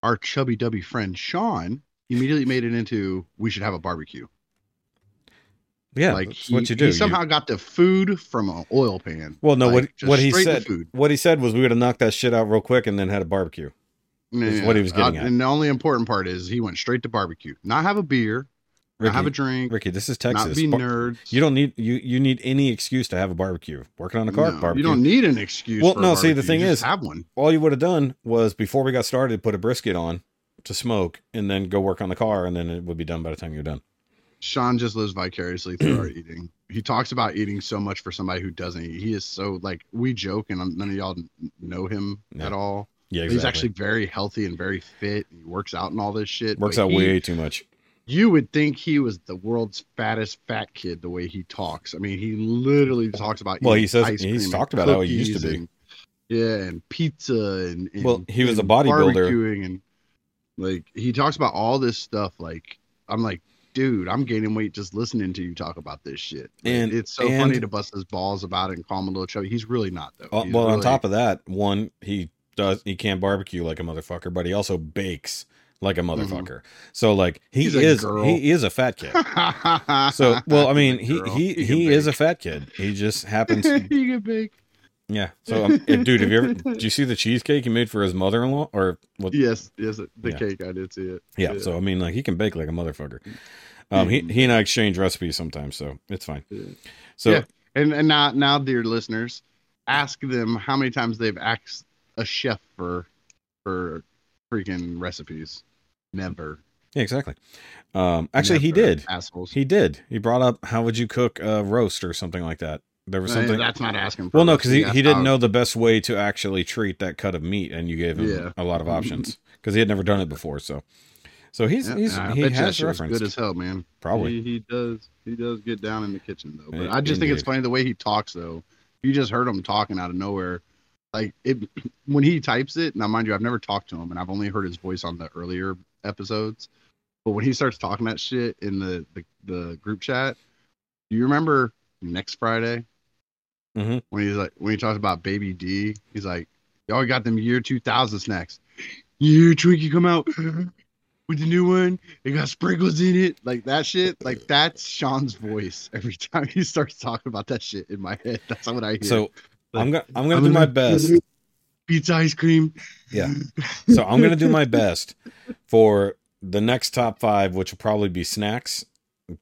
Our chubby dubby friend Sean immediately made it into we should have a barbecue. Yeah, like he, what you do. he You- somehow got the food from an oil pan. well, no, like, what what he said food. what he said was we would have knocked that shit out real quick and then had a barbecue. Is what he was getting Uh, at. And the only important part is he went straight to barbecue. Not have a beer, not Rikki, have a drink, Rikki, this is Texas. not be Bar- nerds. you don't need you you need any excuse to have a barbecue. Working on a car No, barbecue. You don't need an excuse. Well, no, see, the thing is- have one. All you would have done was before we got started, put a brisket on to smoke, and then go work on the car, and then it would be done by the time you're done. Sean just lives vicariously through our eating. He talks about eating so much for somebody who doesn't eat. He is so like we joke, and none of y'all know him Yeah, at all. Yeah, He's actually very healthy and very fit. He works out and all this shit. works out he- way too much. You would think he was the world's fattest fat kid the way he talks. I mean, he literally talks about. Well, he says- he's talked about how he used to be. and- yeah, and pizza and, and Well, he was a bodybuilder. and Like he talks about all this stuff. Like I'm like, dude, I'm gaining weight just listening to you talk about this shit. Like, And- it's so and- funny to bust his balls about it and call him a little chubby. He's really not though. Uh, He's well, on top of that, one he does he can't barbecue like a motherfucker, but he also bakes like a motherfucker. So like he Mm-hmm. He's is he is a fat kid. So well, I mean he Girl. he he is a fat kid. He just happens. he can bake. Yeah. So um, dude, have you ever did you see the cheesecake he made for his mother-in-law or what? Yes, yes, the Yeah. cake. I did see it. Yeah. So I mean, like he can bake like a motherfucker. Um, he he and I exchange recipes sometimes, so it's fine. Yeah. So Yeah. and and now now, dear listeners, ask them how many times they've asked a chef for for freaking recipes. Never. yeah, exactly. Um, actually, he did. Assholes. He did. He brought up how would you cook a roast or something like that. There was Eh, something. that's not asking. For Well, no, because he, he didn't know the best way to actually treat that cut of meat, and you gave him Yeah. a lot of options because he had never done it before. So, so he's Yeah, he's I he bet you that has reference. good as hell, man. Probably. He, he does. He does get down in the kitchen though. But Eh, I just think it's funny the way he talks though. You just heard him talking out of nowhere. Like it when he types it. Now, mind you, I've never talked to him, and I've only heard his voice on the earlier episodes. But when he starts talking that shit in the the, the group chat, do you remember next Friday Mhm. when he's like when he talks about Baby D? He's like, "Y'all got them year two thousand snacks. Year Twinkie come out." With the new one, it got sprinkles in it, like that shit. Like that's Sean's voice every time he starts talking about that shit in my head. That's what I hear. So I'm gonna I'm gonna I'm do my gonna- best. pizza ice cream. Yeah. So I'm gonna do my best for the next top five, which will probably be snacks.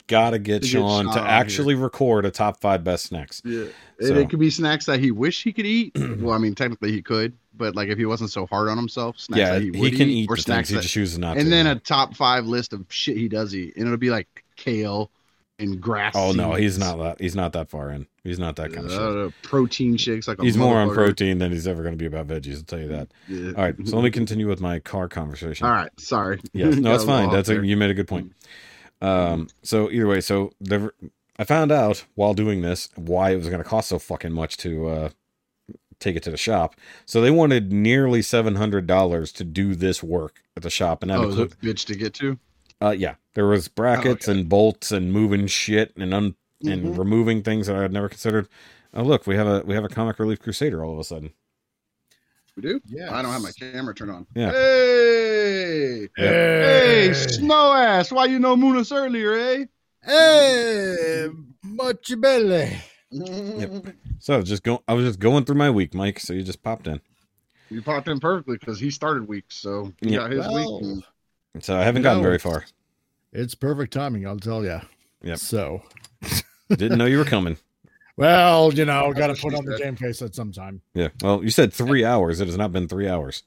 Gotta get To get Sean Sean to actually record a top five best snacks. Yeah, So- it could be snacks that he wish he could eat. well, I mean, technically he could, but like if he wasn't so hard on himself, snacks yeah, that he, he, can eat or snacks He that, just chooses not to. and then a top five list of shit he does eat, and it'll be like kale and grass. oh no, he's not that. He's not that far in. He's not that kind of shit. uh, protein shakes like He's more on protein than he's ever going to be about veggies. I'll tell you that. Yeah. All right, so let me continue with my car conversation. All right, sorry. Yeah, no, it's fine. That's a, you made a good point. Um, so either way, so there, I found out while doing this why it was going to cost so fucking much to uh, take it to the shop. So they wanted nearly seven hundred dollars to do this work at the shop, and that Oh, a bitch to get to. Uh, yeah, there was brackets okay. and bolts and moving shit and un- and Mhm. removing things that I had never considered. Oh look, we have a we have a comic relief crusader all of a sudden. We do? Yeah. I don't have my camera turned on. Yeah. Hey! Hey, snow ass! Why you know Munas earlier, eh? Hey, much belly. So I was just go I was just going through my week, Mike. So you just popped in. You popped in perfectly because he started week, so he Yeah. got his Well, week. And- So I haven't You gotten know, very far. It's perfect timing, I'll tell you. Yep. So, Didn't know you were coming. well, you know, That's got to put on the game face at some time. Yeah. Well, you said three hours. It has not been three hours.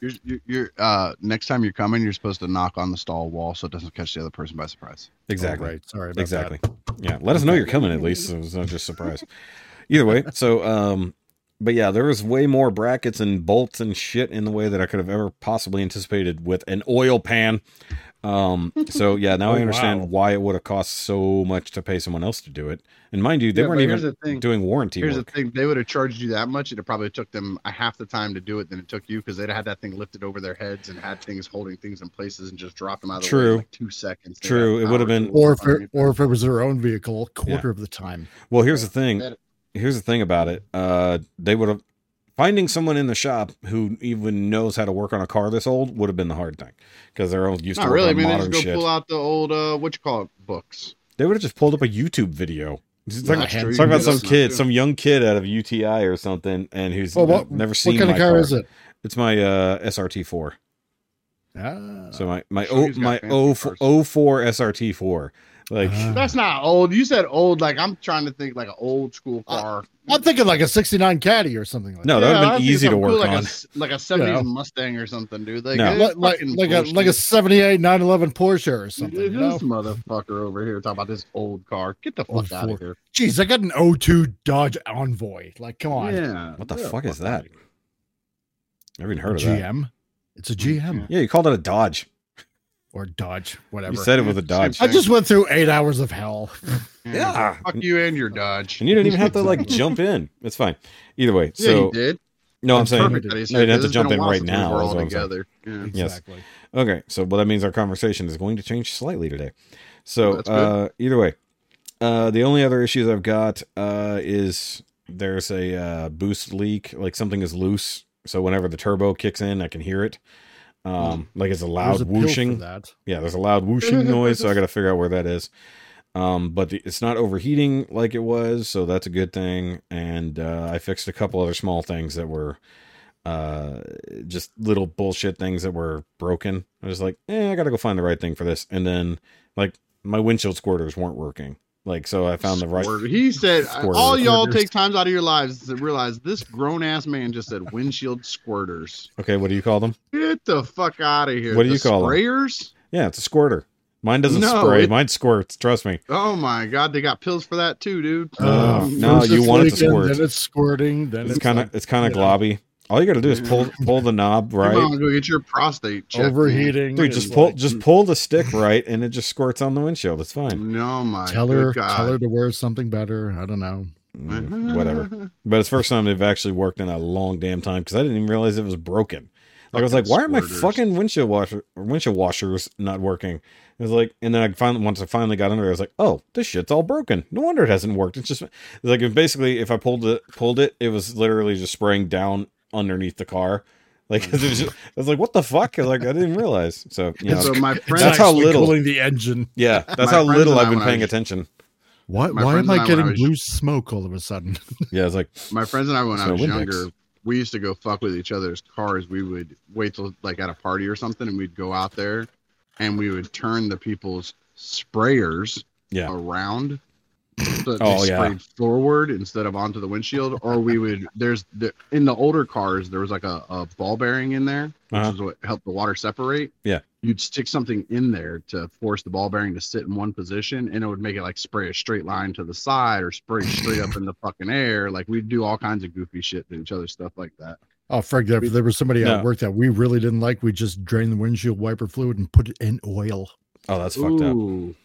You're, you're, you're uh, next time you're coming, you're supposed to knock on the stall wall so it doesn't catch the other person by surprise. Exactly. Oh, right. Sorry about exactly. that. Yeah. Let us know you're coming at least. So it's not just surprise. Either way. So, um, but yeah, there was way more brackets and bolts and shit in the way that I could have ever possibly anticipated with an oil pan. Um, so yeah, now Oh, I understand wow. why it would have cost so much to pay someone else to do it. And mind you, they Yeah, weren't even the thing. doing warranty Here's work. the thing: they would have charged you that much. It probably took them a half the time to do it than it took you because they'd have had that thing lifted over their heads and had things holding things in places and just dropped them out of the way True. in like two seconds. True. It would have been- Or if, it, or if it was their own vehicle, a quarter of the time. Well, here's the thing. That- Here's the thing about it. Uh, they would have finding someone in the shop who even knows how to work on a car this old would have been the hard thing because they're all used Not to really. I on mean, they modern just go shit. pull out the old uh, what you call it books. They would have just pulled up a YouTube video. It's like, it's You talking about do some kid, too. some young kid out of UTI or something, and who's Well, what, never seen what kind my of car, is it? It's my uh, SRT4. Ah, So my my So o, my fancy o, cars. 04 SRT4. Like Ah. That's not old. You said old. Like I'm trying to think like an old school car. I'm thinking like a 69 Caddy or something like no, that. that would I have been easy to work cool, like on. A, s- like a 70s Yeah. Mustang or something, dude. Like, No. Like, like, like, a, like a 78 911 Porsche or something. This You know? motherfucker over here talking about this old car. Get the Old fuck out Ford. of here. Jeez, I got an 02 Dodge Envoy. Like, come on. Yeah. What the Yeah, fuck is that? here. Never even heard of that. GM. It's a GM Yeah, you called it a Dodge. Or Dodge, whatever. You said it with a Dodge. I just went through eight hours of hell. Yeah. Fuck you and your Dodge. And you didn't even have to like jump in. It's fine. Either way. Yeah, So you did. No, I'm It's saying Perfect that he no, have to jump in right now. We're is all what I'm saying. together. Yeah. Yes. Exactly. Okay, so well that means our conversation is going to change slightly today. So That's uh, either way, uh, the only other issues I've got uh, is there's a uh, boost leak, like something is loose. So whenever the turbo kicks in, I can hear it. Um, like it's a loud a whooshing. that. Yeah, there's a loud whooshing noise, so I got to figure out where that is. Um, but the, it's not overheating like it was, so that's a good thing. And uh, I fixed a couple other small things that were uh, just little bullshit things that were broken. I was like, eh, I got to go find the right thing for this. And then like my windshield squirters weren't working. Like so, I found the right. Squirter. He said, Squirters. "All y'all take times out of your lives to realize this grown ass man just said windshield squirters. Okay, what do you call them? Get the fuck out of here! What do The you call 'em? sprayers? Yeah, it's a squirter. Mine doesn't No, spray. it- Mine squirts. Trust me. Oh my god, they got pills for that too, dude. No, Uh, no, you want it to squirt. Then it's squirting. Then It's it's, kind of it's kind of you know. globby. All you got to do is pull pull the knob right. Come right. on, go get your prostate checked. overheating. Dude, just pull like, just pull the stick right, and it just squirts on the windshield. It's fine. No, my tell her, God. tell her to wear something better. I don't know. Mm, whatever. But it's the first time they've actually worked in a long damn time because I didn't even realize it was broken. Like I was like, Fucking why are my fucking windshield washer windshield washers not working? It was like, and then I finally once I finally got under, it, I was like, oh, this shit's all broken. No wonder it hasn't worked. It's just it's like if basically if I pulled it pulled it, it was literally just spraying down underneath the car. Like mm-hmm. it was just, I was like, what the fuck? I like, I didn't realize. So you know, so my friend, That's how little- cooling the engine. yeah, that's my how little I, I've been paying was- attention. Why? My Why am I I, getting I was- blue smoke all of a sudden? Yeah, it's like my friends and I, when I was Windex. younger, we used to go fuck with each other's cars. We would wait till like at a party or something, and we'd go out there, and we would turn the people's sprayers Yeah. around. So that Oh, they yeah. forward instead of onto the windshield, or we would. There's the in the older cars there was like a, a ball bearing in there, which Uh-huh. is what helped the water separate. Yeah. you'd stick something in there to force the ball bearing to sit in one position, and it would make it like spray a straight line to the side or spray straight up in the fucking air. Like we'd do all kinds of goofy shit to each other, stuff like that. Oh, Fred, if there was somebody No. at work that we really didn't like, we just drained the windshield wiper fluid and put it in oil. oh, that's fucked up.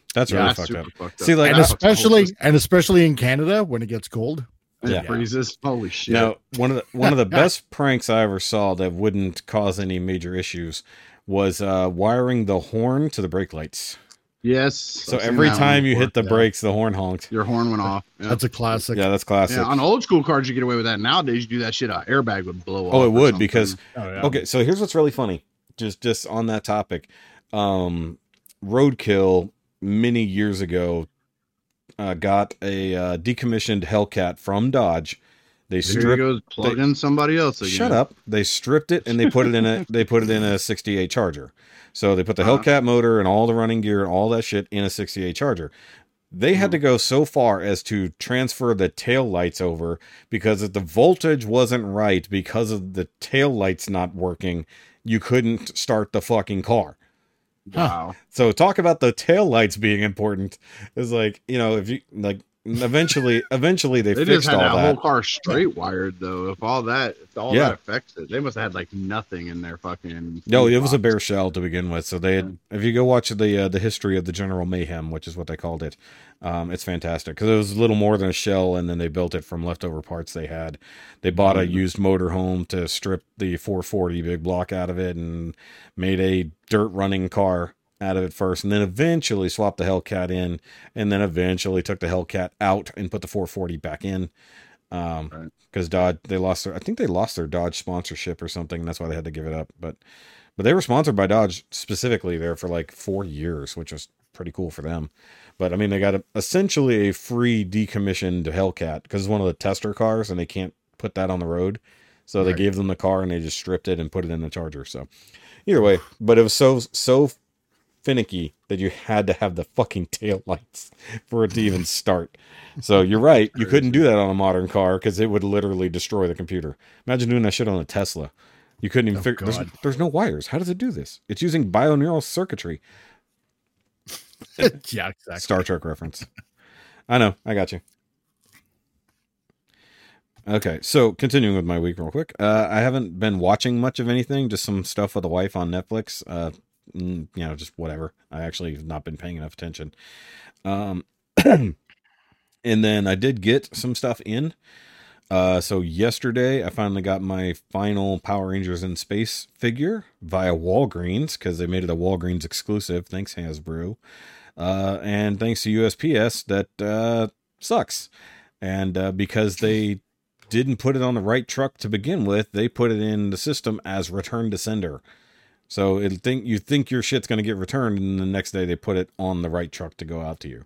Ooh, That's yeah, really that's fucked up. fucked up. See, like, and I- especially and especially in Canada when it gets cold. it Yeah. freezes. Holy shit! Now, one of the one of the best pranks I ever saw that wouldn't cause any major issues was uh, wiring the horn to the brake lights. yes. So I've every time you hit the yeah. brakes, the horn honked. your horn went off. Yeah. That's a classic. Yeah, that's classic. yeah, on old school cars, you get away with that. Nowadays, you do that shit, an airbag would blow up. oh, it would something. because Oh, yeah. okay. So here's what's really funny. Just just on that topic, um, Roadkill many years ago uh, got a uh, decommissioned Hellcat from Dodge. They stripped goes plugging somebody else again. Shut up. They stripped it and they put it in a they put it in a 68 Charger. So they put the Uh-huh. Hellcat motor and all the running gear and all that shit in a 68 Charger. They had to go so far as to transfer the tail lights over because if the voltage wasn't right because of the tail lights not working, you couldn't start the fucking car. Wow. So talk about the tail lights being important. It's like, you know, if you like eventually eventually they, They just fixed had all that, that. whole car straight wired though. If all that, if all Yeah. that affects it, they must have had like nothing in their fucking. No, it was a bare shell to begin with. So they, had, if you go watch the uh, the history of the General Mayhem, which is what they called it, um, it's fantastic because it was a little more than a shell, and then they built it from leftover parts they had. They bought a Mhm. used motorhome to strip the 440 big block out of it and made a dirt running car out of it first, and then eventually swapped the Hellcat in, and then eventually took the Hellcat out and put the 440 back in. Um, Right. because Dodge they lost their I think they lost their Dodge sponsorship or something. And that's why they had to give it up. But but they were sponsored by Dodge specifically there for like four years, which was pretty cool for them. But I mean, they got a, essentially a free decommissioned Hellcat because it's one of the tester cars, and they can't put that on the road. So they gave them the car and they just stripped it and put it in the Charger. So either way, but it was so so finicky that you had to have the fucking tail lights for it to even start. So you're right, you couldn't do that on a modern car because it would literally destroy the computer. Imagine doing that shit on a Tesla. You couldn't even Oh, figure. There's, there's no wires. How does it do this? It's using bioneural circuitry. yeah, exactly. Star Trek reference. I know. I got you. Okay, so continuing with my week real quick. Uh, I haven't been watching much of anything, just some stuff with the wife on Netflix. Uh, mm, you know, just whatever. I actually have not been paying enough attention. Um, and then I did get some stuff in. Uh, so yesterday I finally got my final Power Rangers in Space figure via Walgreens because they made it a Walgreens exclusive. Thanks Hasbro, uh, and thanks to USPS that uh, sucks. And uh, because they didn't put it on the right truck to begin with, they put it in the system as return to sender. So it think you think your shit's gonna get returned, and the next day they put it on the right truck to go out to you.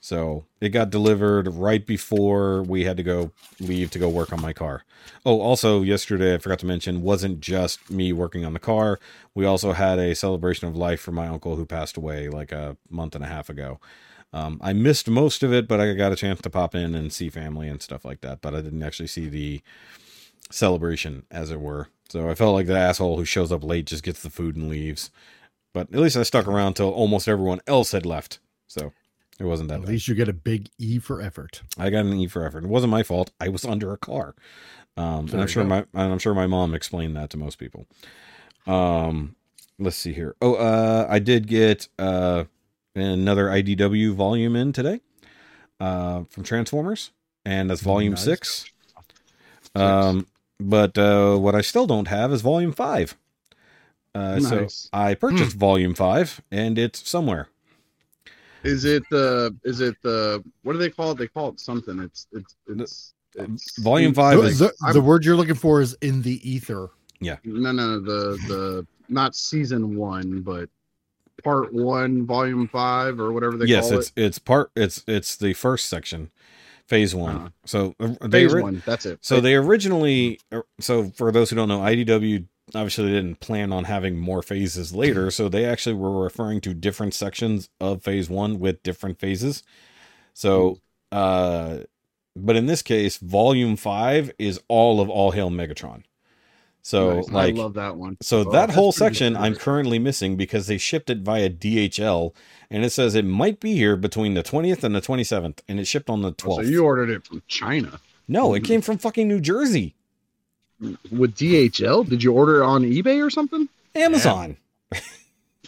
So it got delivered right before we had to go leave to go work on my car. Oh, also yesterday I forgot to mention wasn't just me working on the car. We also had a celebration of life for my uncle who passed away like a month and a half ago. Um, I missed most of it, but I got a chance to pop in and see family and stuff like that. But I didn't actually see the celebration, as it were. So I felt like the asshole who shows up late just gets the food and leaves. But at least I stuck around till almost everyone else had left. So it wasn't that At bad. least you get a big E for effort. I got an E for effort. It wasn't my fault. I was under a car. Um, and I'm sure go. my and I'm sure my mom explained that to most people. Um, let's see here. Oh, uh, I did get uh another IDW volume in today, uh, from Transformers, and that's volume Nice. six. Um, but uh, what I still don't have is volume five. Uh, so I purchased volume five, and it's somewhere. Is it the? Is it the? What do they call it? They call it something. It's it's it's. it's Volume it's- five The, the, the word you're looking for is in the ether. Yeah. No, no, the the not season one, but part one, volume five, or whatever they yes, call it's it. it's it's part it's it's the first section, phase one. Uh-huh. so uh, they Phase ori- one. That's it. so they originally uh, so for those who don't know, IDW obviously they didn't plan on having more phases later, so they actually were referring to different sections of phase one with different phases. So, uh, but in this case, volume five is all of All Hail Megatron. So Nice. like I love that one. so Oh, that whole section I'm currently missing because they shipped it via DHL and it says it might be here between the 20th and the 27th and it shipped on the Oh, 12th. So you ordered it from China no, it came from fucking New Jersey. With DHL? Did you order it on eBay or something? Amazon.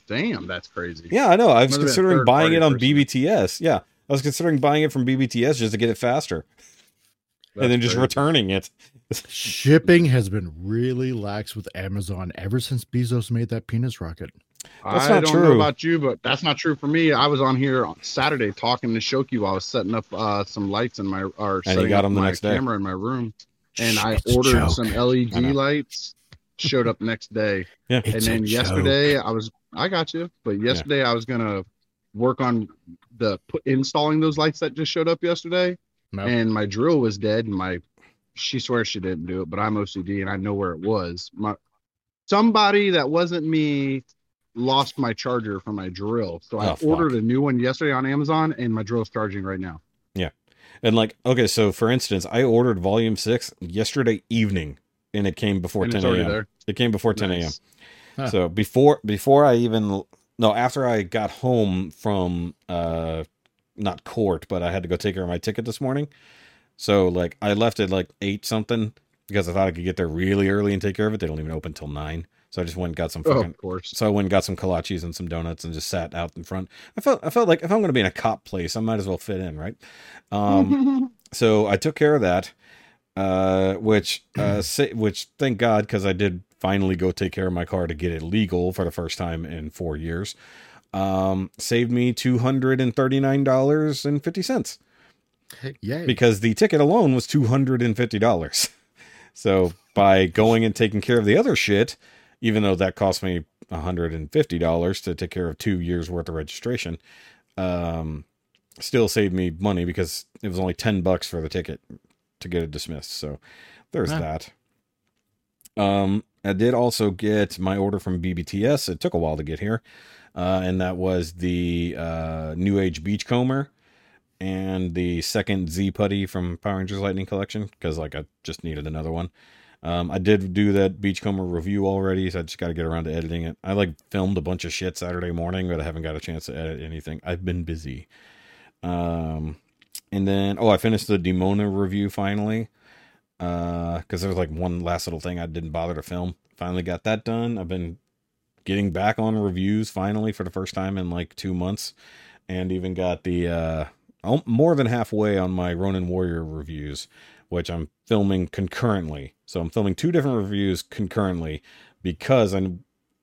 Damn, that's crazy. Yeah, I know. I was Must have been a considering buying it on person. BBTS. Yeah. I was considering buying it from BBTS just to get it faster That's and then just crazy. returning it. Shipping has been really lax with Amazon ever since Bezos made that penis rocket. That's I not don't true. know about you, but that's not true for me. I was on here on Saturday talking to Shoky while I was setting up uh, some lights in my or And you setting got up 'em the my next day. camera in my room, and I It's ordered joke. some LED lights. Showed up next day, Yeah. And a then joke. yesterday I was I got you, but yesterday I was gonna work on the put installing those lights that just showed up yesterday, No. and my drill was dead, and my she swears she didn't do it, but I'm OCD and I know where it was. My somebody that wasn't me lost my charger for my drill, so I Oh, fuck. ordered a new one yesterday on Amazon, and my drill's charging right now. And like, okay, so for instance, I ordered volume six yesterday evening and it came before and 10 a.m. It came before 10 a.m. Huh. So before before I even no after I got home from uh not court, but I had to go take care of my ticket this morning. So like I left at like eight something because I thought I could get there really early and take care of it. They don't even open till nine. So I just went and got some Oh, fucking of course. so I went and got some kolaches and some donuts and just sat out in front. I felt I felt like if I'm going to be in a cop place, I might as well fit in, right? Um, so I took care of that, uh, which uh, sa- which thank God because I did finally go take care of my car to get it legal for the first time in four years. Um, saved me two hundred and thirty nine dollars and fifty cents Yay. because the ticket alone was two hundred and fifty dollars. So by going and taking care of the other shit, even though that cost me hundred and fifty dollars to take care of two years worth of registration, um, still saved me money because it was only ten bucks for the ticket to get it dismissed. So there's Huh. that. Um, I did also get my order from BBTS. It took a while to get here, uh, and that was the uh, New Age Beachcomber and the second Z Putty from Power Rangers Lightning Collection because like I just needed another one. Um, I did do that Beachcomber review already, so I just got to get around to editing it. I like filmed a bunch of shit Saturday morning, but I haven't got a chance to edit anything. I've been busy. Um, and then oh, I finished the Demona review finally. Uh, because there was like one last little thing I didn't bother to film. Finally got that done. I've been getting back on reviews finally for the first time in like two months, and even got the uh more than halfway on my Ronin Warrior reviews, which I'm filming concurrently. So I'm filming two different reviews concurrently because I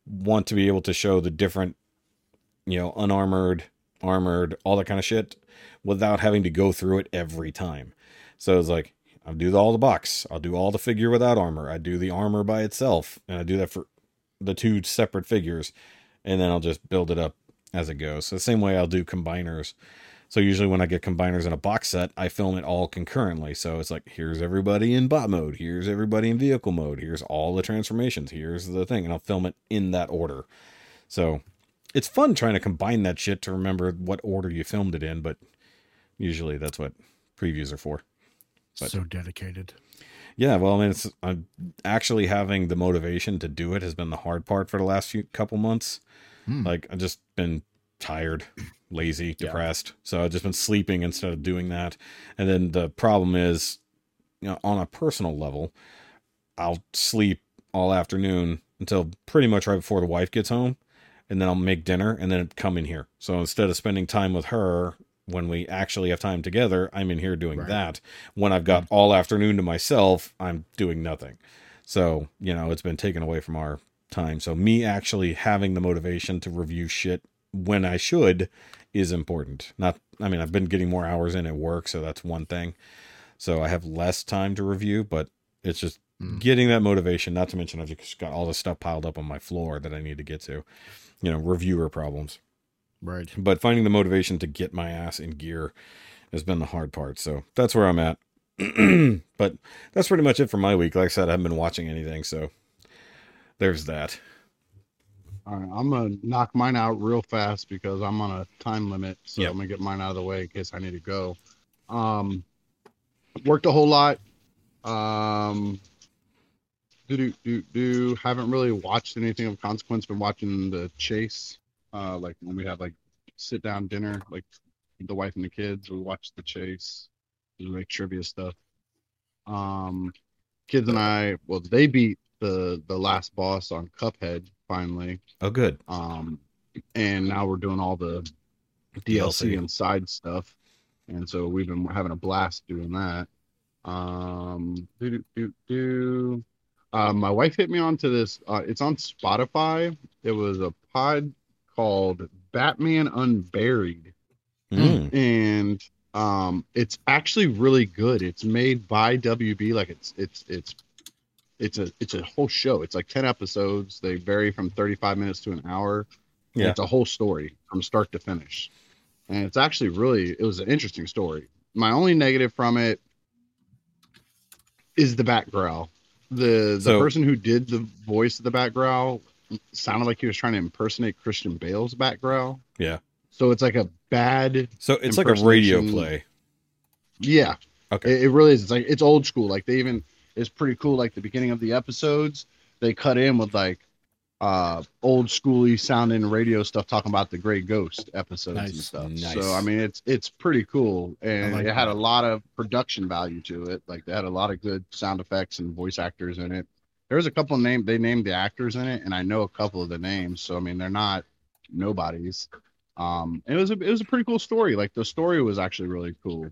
want to be able to show the different, you know, unarmored, armored, all that kind of shit without having to go through it every time. So it's like, I'll do all the box. I'll do all the figure without armor. I do the armor by itself. And I do that for the two separate figures. And then I'll just build it up as it goes. So the same way I'll do combiners. So usually when I get combiners in a box set, I film it all concurrently. So it's like here's everybody in bot mode, here's everybody in vehicle mode, here's all the transformations, here's the thing, and I'll film it in that order. So it's fun trying to combine that shit to remember what order you filmed it in, but usually that's what previews are for. But- so dedicated. Yeah, well, I mean, it's I'm actually having the motivation to do it has been the hard part for the last few couple months. Hmm. Like I've just been tired, lazy, Yeah. depressed. So I've just been sleeping instead of doing that. And then the problem is, you know, on a personal level, I'll sleep all afternoon until pretty much right before the wife gets home, and then I'll make dinner and then come in here. So instead of spending time with her when we actually have time together, I'm in here doing Right. that. When I've got mm-hmm. all afternoon to myself, I'm doing nothing. So, you know, it's been taken away from our time. So me actually having the motivation to review shit when I should is important. Not I mean, I've been getting more hours in at work, so that's one thing. So I have less time to review, but it's just Mm. getting that motivation, not to mention I've just got all the stuff piled up on my floor that I need to get to. You know, reviewer problems. Right. But finding the motivation to get my ass in gear has been the hard part. So that's where I'm at. but that's pretty much it for my week. Like I said, I haven't been watching anything, so there's that. All right, I'm gonna knock mine out real fast because I'm on a time limit, so Yep. I'm gonna get mine out of the way in case I need to go. Um, worked a whole lot. Um, do do do do. Haven't really watched anything of consequence. Been watching the chase. Uh, like when we have like sit down dinner, like the wife and the kids, we watch the chase. do like trivia stuff. Um, kids and I, well, they beat the the last boss on Cuphead finally. Oh, good. Um, and now we're doing all the DLC and side stuff, and so we've been having a blast doing that. Um, do do do do. Uh, my wife hit me onto this. Uh, it's on Spotify. It was a pod called Batman Unburied Mm. and um it's actually really good it's made by wb like it's it's it's it's a it's a whole show it's like 10 episodes they vary from 35 minutes to an hour Yeah. it's a whole story from start to finish and it's actually really it was an interesting story my only negative from it is the back growl the the So- person who did the voice of the back growl sounded like he was trying to impersonate christian bale's back growl Yeah. so it's like a bad So it's like a radio play. yeah. Okay. It, it really is. It's like it's old school. Like they even it's pretty cool. Like the beginning of the episodes, they cut in with like uh old schooly sounding radio stuff talking about the Gray Ghost episodes and stuff. Nice. So I mean it's it's pretty cool. And like it had that. a lot of production value to it. Like they had a lot of good sound effects and voice actors in it. There was a couple of name they named the actors in it, and I know a couple of the names. So I mean they're not nobodies. Um, it was a it was a pretty cool story. Like the story was actually really cool,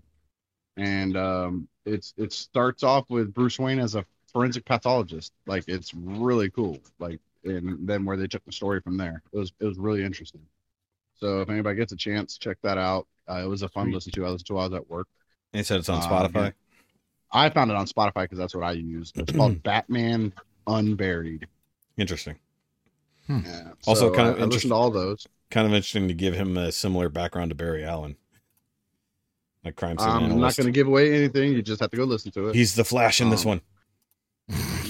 and um, it's it starts off with Bruce Wayne as a forensic pathologist. Like it's really cool. Like and then where they took the story from there, it was it was really interesting. So if anybody gets a chance, check that out. Uh, it was a fun Sweet. listen to. I listened to. while I was at work. They said it's on Um, Spotify. I found it on Spotify because that's what I use. It's called Batman Unburied. Interesting. Yeah. Also So kind I, of I listened to all those. Kind of interesting to give him a similar background to Barry Allen. Like crime scene I'm not going to give away anything. You just have to go listen to it. He's the Flash in this Um, one.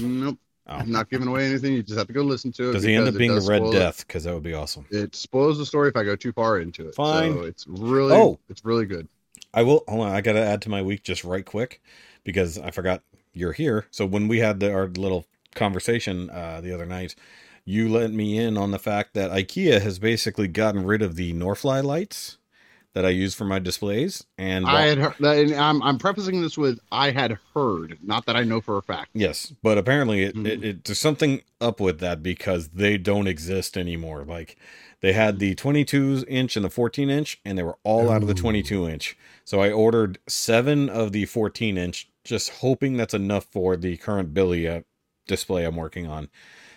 Nope. Oh. I'm not giving away anything. You just have to go listen to it. Does he end up being the Red. Death? Because that would be awesome. It spoils the story if I go too far into it. Fine. So it's really, Oh. it's really good. I will hold on. I got to add to my week just right quick because I forgot you're here. So when we had the, our little conversation uh, the other night, you let me in on the fact that IKEA has basically gotten rid of the Norrfly lights that I use for my displays. And I had heard, and I'm, I'm prefacing this with I had heard, not that I know for a fact. Yes, but apparently it, Mhm. it, it there's something up with that because they don't exist anymore. Like they had the 22 inch and the 14 inch, and they were all out of the 22 inch. So I ordered seven of the 14 inch just hoping that's enough for the current Billy display I'm working on.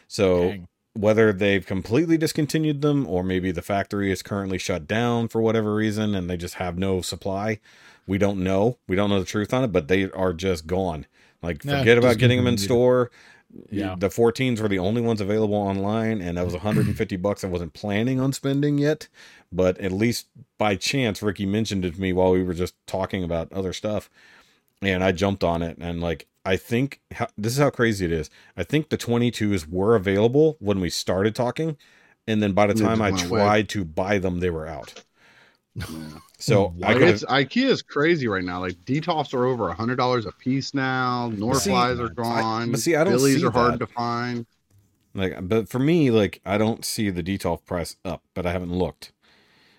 So Dang. Whether they've completely discontinued them or maybe the factory is currently shut down for whatever reason and they just have no supply, we don't know. We don't know the truth on it, but they are just gone. Like forget about getting them in store. Yeah. The 14s were the only ones available online and that was 150 bucks I wasn't planning on spending yet, but at least by chance Rikki mentioned it to me while we were just talking about other stuff and I jumped on it and like I think this is how crazy it is. I think the 22s were available when we started talking and then by the time I tried to buy them they were out. Yeah. So I it's IKEA is crazy right now. Like Detolfs are over a hundred dollars a piece now. Norrflies are gone. but see, I don't Billies see are hard to find. Like, but for me, like, I don't see the Detolf price up, but I haven't looked.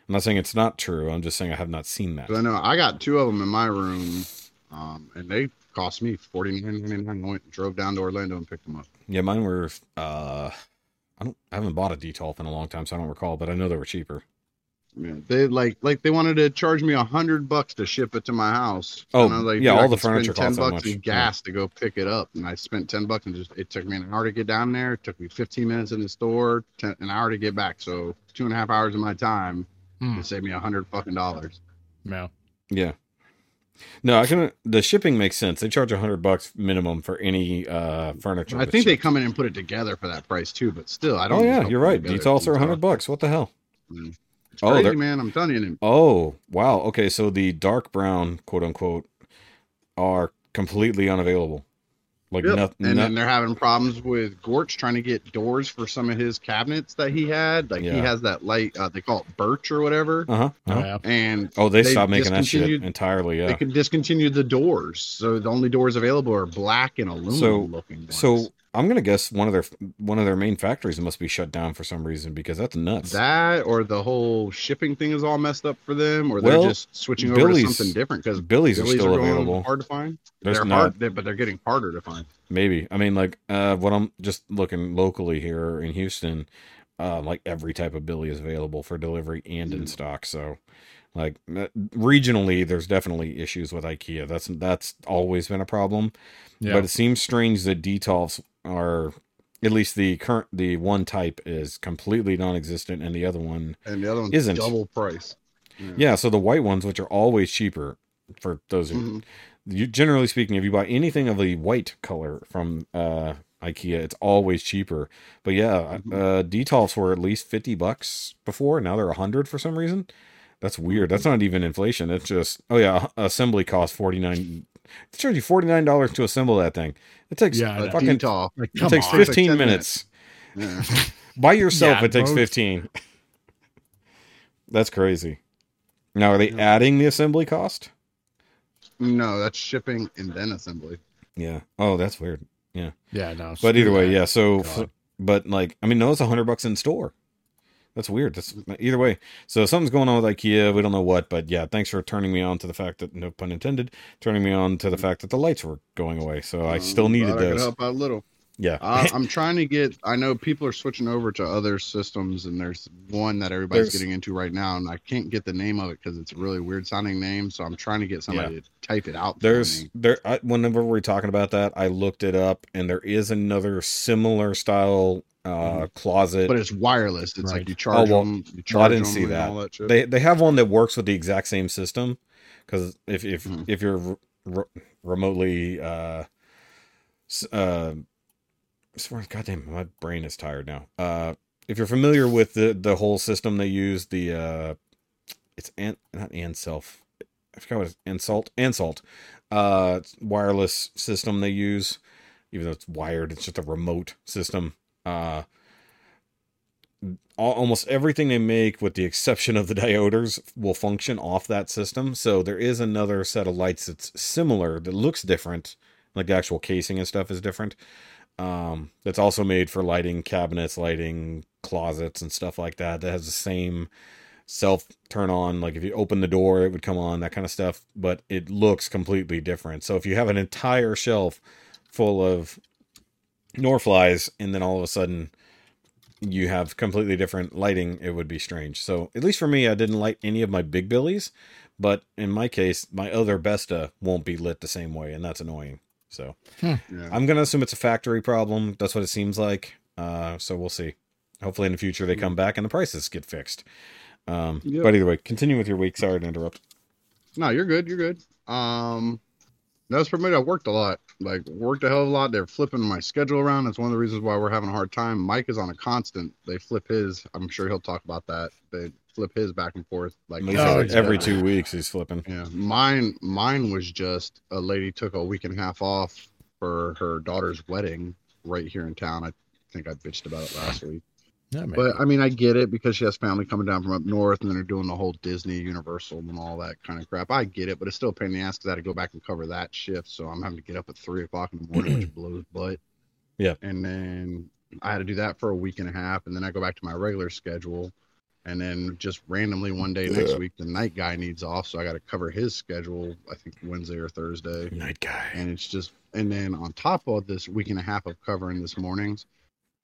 I'm not saying it's not true. I'm just saying I have not seen that. I know I got two of them in my room, um, and they cost me forty nine ninety nine. I went and drove down to Orlando and picked them up. Yeah, mine were. uh I don't. I haven't bought a Detolf in a long time, so I don't recall. But I know they were cheaper. Yeah, they like like they wanted to charge me a hundred bucks to ship it to my house. Oh, And I was like, yeah, dude, I all the could spend furniture ten costs that bucks much. in gas to go pick it up, and I spent ten bucks and just it took me an hour to get down there. It took me fifteen minutes in the store, 10, an hour to get back. So two and a half hours of my time Hmm. to save me a hundred fucking dollars. Yeah. Yeah. No, I can. The shipping makes sense. They charge a hundred bucks minimum for any uh furniture. I think they come in and put it together for that price too, but still, I don't. Oh yeah, you're right. Detolfs are a hundred bucks. What the hell? It's Oh, crazy, man. I'm telling you. Oh wow. Okay, so the dark brown, quote unquote, are completely unavailable. Like Yep. nothing. and then they're having problems with Gorch trying to get doors for some of his cabinets that he had. Like he has that light, uh, they call it birch or whatever. uh huh. Oh, yeah. And Oh, they, They stopped making that shit entirely. Yeah. they could discontinue the doors, so the only doors available are black and aluminum So- looking. Ones. So I'm gonna guess one of their one of their main factories must be shut down for some reason because that's nuts. that or the whole shipping thing is all messed up for them, or they're just switching over to Billy's- something different because Billy's are still going available. hard to find. There's they're not hard, they- but they're getting harder to find. maybe. I mean, like uh, what I'm just looking locally here in Houston, uh, like every type of Billy is available for delivery and in Mm. stock. So, like uh, regionally, there's definitely issues with IKEA. That's that's always been a problem. Yeah. But it seems strange that Detolfs are at least the current the one type is completely non-existent and the other one And the other one Isn't. double price. yeah so the white ones which are always cheaper for those who Mhm. you generally speaking if you buy anything of the white color from uh ikea it's always cheaper but yeah Mhm. uh detolfs were at least 50 bucks before now they're 100 for some reason that's weird that's not even inflation it's just oh yeah assembly cost 49 they charge you 49 dollars to assemble that thing it takes Yeah, I A know. fucking Detolf. Like, it come takes on. 15 10 minutes Yeah. by yourself Yeah, it takes bro. 15 that's crazy now are they Yeah. adding the assembly cost no, that's shipping and then assembly. yeah oh that's weird Yeah, Yeah. no. But either way, yeah. So, God. but like, I mean, no, it's a hundred bucks in store. That's weird. That's either way. So something's going on with IKEA. We don't know what, but yeah. Thanks for turning me on to the fact that no pun intended, turning me on to the fact that the lights were going away. So I Um, still needed glad I those. help out a little. Yeah. Uh, I'm trying to get. I know people are switching over to other systems, and there's one that everybody's There's- getting into right now, and I can't get the name of it because it's a really weird sounding name. So I'm trying to get somebody to type it out. There's there. I, whenever we're talking about that, I looked it up, and there is another similar style uh closet. but it's wireless. It's Right. like you charge Oh, well, them. You well, I didn't them see that. that they they have one that works with the exact same system because if if Mhm. if you're re- re- remotely uh uh goddamn my brain is tired now uh if you're familiar with the the whole system they use the uh it's an not anself i forgot what it's insult ansalt uh wireless system they use even though it's wired it's just a remote system uh almost everything they make, with the exception of the dioders, will function off that system. So there is another set of lights that's similar that looks different, like the actual casing and stuff is different. Um, that's also made for lighting cabinets, lighting closets, and stuff like that. That has the same self turn on. Like if you open the door, it would come on, that kind of stuff. But it looks completely different. So if you have an entire shelf full of Norrflies, and then all of a sudden you have completely different lighting, it would be strange. So at least for me, I didn't light any of my big billies, but in my case, my other Besta won't be lit the same way, and that's annoying. So Yeah. I'm gonna assume it's a factory problem. That's what it seems like. Uh, so we'll see. Hopefully in the future they come back and the prices get fixed. Um, Yep. But either way, continue with your week. Sorry to interrupt. No, you're good. You're good. Um, that's for me. I worked a lot. Like worked a hell of a lot. They're flipping my schedule around. That's one of the reasons why we're having a hard time. Mike is on a constant. They flip his. I'm sure he'll talk about that. They flip his back and forth. Like He's Oh, like every two weeks he's flipping. Yeah, mine mine was just a lady took a week and a half off for her daughter's wedding right here in town. I think I bitched about it last week. Yeah. But I mean, I get it because she has family coming down from up north, and then they're doing the whole Disney, Universal, and all that kind of crap. I get it, but it's still a pain in the ass because I had to go back and cover that shift. So I'm having to get up at three o'clock in the morning, which blows butt. Yeah. And then I had to do that for a week and a half, and then I go back to my regular schedule. And then just randomly one day next week, the night guy needs off, so I got to cover his schedule. I think Wednesday or Thursday Night guy. and it's just and then on top of this week and a half of covering this mornings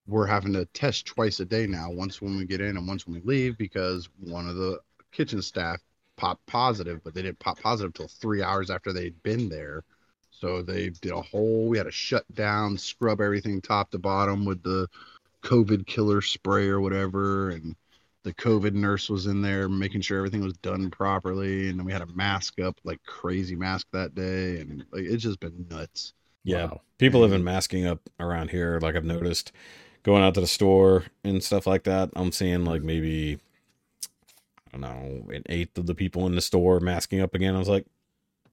we're having to test twice a day now once when we get in and once when we leave because one of the kitchen staff popped positive but they didn't pop positive till three hours after they'd been there so they did a whole we had to shut down scrub everything top to bottom with the covid killer spray or whatever and the covid nurse was in there making sure everything was done properly and then we had a mask up like crazy mask that day and like it's just been nuts Yeah. Wow. People have been masking up around here, like I've noticed. Going out to the store and stuff like that. I'm seeing like maybe I don't know, an eighth of the people in the store masking up again. I was like,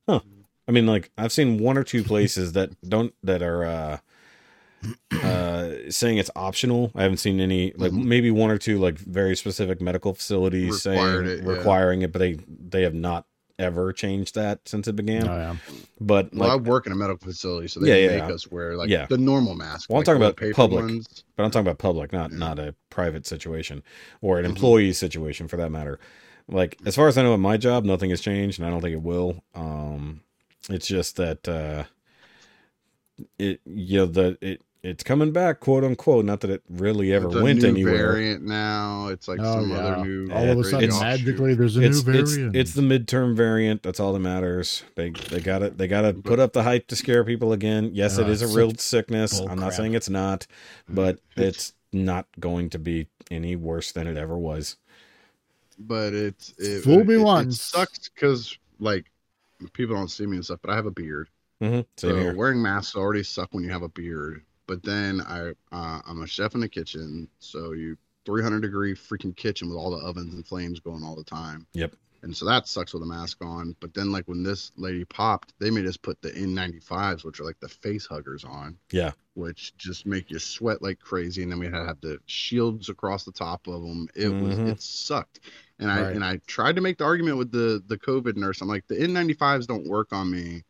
huh. I mean, like I've seen one or two places that don't that are uh uh saying it's optional. I haven't seen any like Mhm. maybe one or two like very specific medical facilities saying Required it, yeah. requiring it, but they they have not ever changed that since it began. Oh, yeah. But well like i work in a medical facility so they Yeah, yeah, make yeah. us wear like Yeah. the normal mask Well, I'm like talking about public. ones. But I'm talking about public, not Yeah. not a private situation or an Mhm. employee situation for that matter. Like as far as I know, at my job, nothing has changed, and I don't think it will. Um, it's just that uh, it you know the it it's coming back, quote unquote. Not that it really ever It's a went new anywhere. variant now it's like Oh, some yeah. other new All of a sudden, it's- magically, there's a It's, new it's variant. it's the midterm variant. That's all that matters. They they got it. They got to put up the hype to scare people again. Yes, it Ah, is a real sickness. I'm not crap. saying it's not, but It's- it's not going to be any worse than it ever was. but it's it, Fool me it, once. it sucks because like people don't see me and stuff but i have a beard Mm-hmm. So here. wearing masks already suck when you have a beard but then i uh, i'm a chef in the kitchen so you 300 degree freaking kitchen with all the ovens and flames going all the time. Yep. and so that sucks with a mask on but then like when this lady popped they made us put the n95s which are like the face huggers on. Yeah. which just make you sweat like crazy and then we had to have the shields across the top of them it was Mhm. it sucked. And i and i tried to make the argument with the the covid nurse. I'm like the n95s don't work on me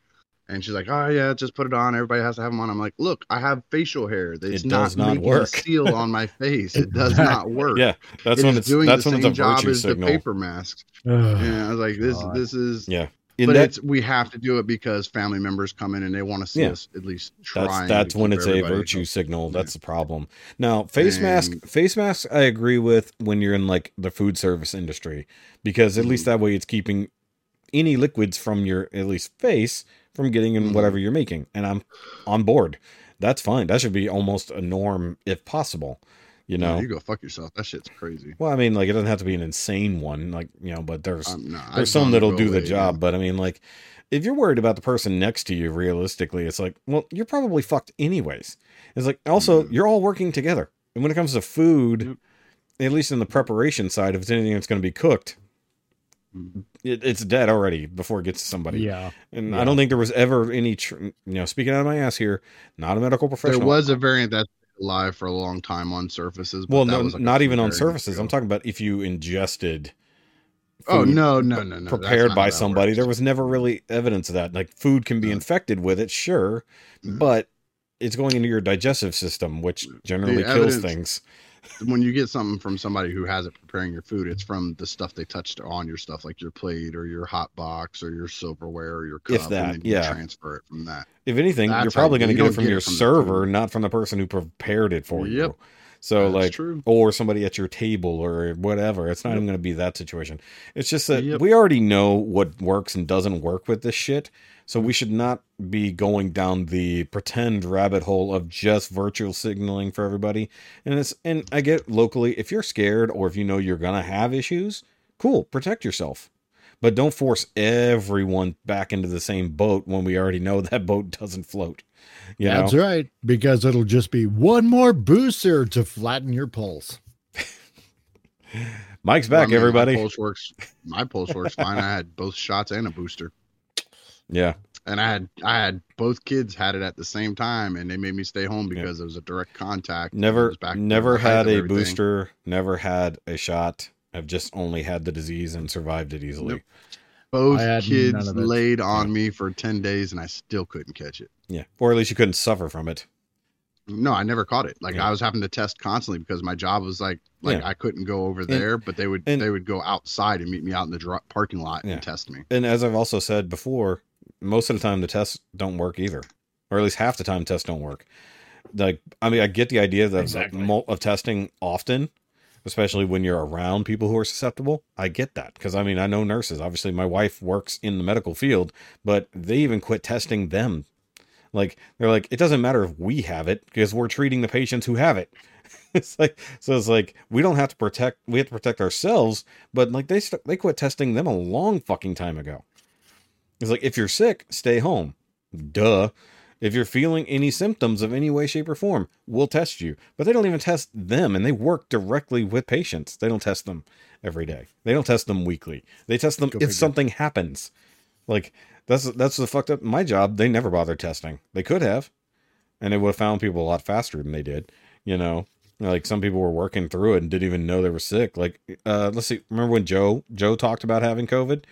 and she's like oh yeah just put it on everybody has to have them on i'm like look i have facial hair it's It not, does not making a work. seal on my face it does not work Yeah, that's It when is it's doing that's the when it's same a job virtue as signal. the paper masks Ugh. and i was like this God. this is Yeah, in but that it's we have to do it because family members come in and they want to see Yeah. us at least try that's that's when it's a virtue signal. That's the problem. Now, face mask, face mask, I agree with when you're in like the food service industry because at least Mhm. that way it's keeping any liquids from your at least face from getting in Mhm. whatever you're making, and I'm on board. That's fine. That should be almost a norm if possible. You know. you go fuck yourself that shit's crazy well, I mean, like it doesn't have to be an insane one, like you know, but there's Um, no, there's some that'll do go the job yeah. but i mean like if you're worried about the person next to you realistically it's like well you're probably fucked anyways it's like also Mhm. you're all working together and when it comes to food Yep. at least in the preparation side if it's anything that's going to be cooked. It, it's dead already before it gets to somebody Yeah. and Yeah. i don't think there was ever any tr- you know speaking out of my ass here not a medical professional. There was a variant that's alive for a long time on surfaces. but well that no was like not even on surfaces ago. i'm talking about if you ingested Oh food no, no, no, no! prepared by somebody. works. There was never really evidence of that. Like food can be No. infected with it, sure, Mhm. but it's going into your digestive system, which generally kills evidence- things. When you get something from somebody who has it preparing your food, it's from the stuff they touched on your stuff, like your plate or your hot box or your silverware or your cup. If that, and then you yeah. transfer it from that. If anything, That's you're probably going to get it from get your it from server, not from the person who prepared it for you. Yep. So That's like true. or somebody at your table or whatever. It's not even going to be that situation. It's just that Yep. we already know what works and doesn't work with this shit. So we should not be going down the pretend rabbit hole of just virtual signaling for everybody. And it's and I get locally if you're scared or if you know you're going to have issues, cool, protect yourself. But don't force everyone back into the same boat when we already know that boat doesn't float. You That's know? right, because it'll just be one more booster to flatten your pulse. Mike's back, mean, everybody. My pulse works. My pulse works fine. I had both shots and a booster, Yeah. and I had I had both kids had it at the same time, and they made me stay home because it was a direct contact. Never, back- never had a everything. booster. Never had a shot. I've just only had the disease and survived it easily. Nope. Both I had none kids laid on me for ten days, and I still couldn't catch it. Yeah, or at least you couldn't suffer from it. No, I never caught it. Like Yeah. I was having to test constantly because my job was like like Yeah. I couldn't go over there, but they would and- they would go outside and meet me out in the dr- parking lot Yeah. and test me. And as I've also said before, most of the time the tests don't work either, or at least half the time tests don't work. Like, I mean, I get the idea that Exactly. of, of testing often, especially when you're around people who are susceptible. I get that because I mean, I know nurses. Obviously, my wife works in the medical field, but they even quit testing them. Like, they're like, it doesn't matter if we have it because we're treating the patients who have it. it's like, so it's like we don't have to protect. We have to protect ourselves, but like they st- they quit testing them a long fucking time ago. It's like if you're sick, stay home. Duh. If you're feeling any symptoms of any way, shape, or form, we'll test you. But they don't even test them, and they work directly with patients. They don't test them every day. They don't test them weekly. They test them Go if something happens. Like that's that's the fucked up. My job, they never bothered testing. They could have, and they would have found people a lot faster than they did. You know, like some people were working through it and didn't even know they were sick. Like, uh, let's see. Remember when Joe Joe talked about having COVID?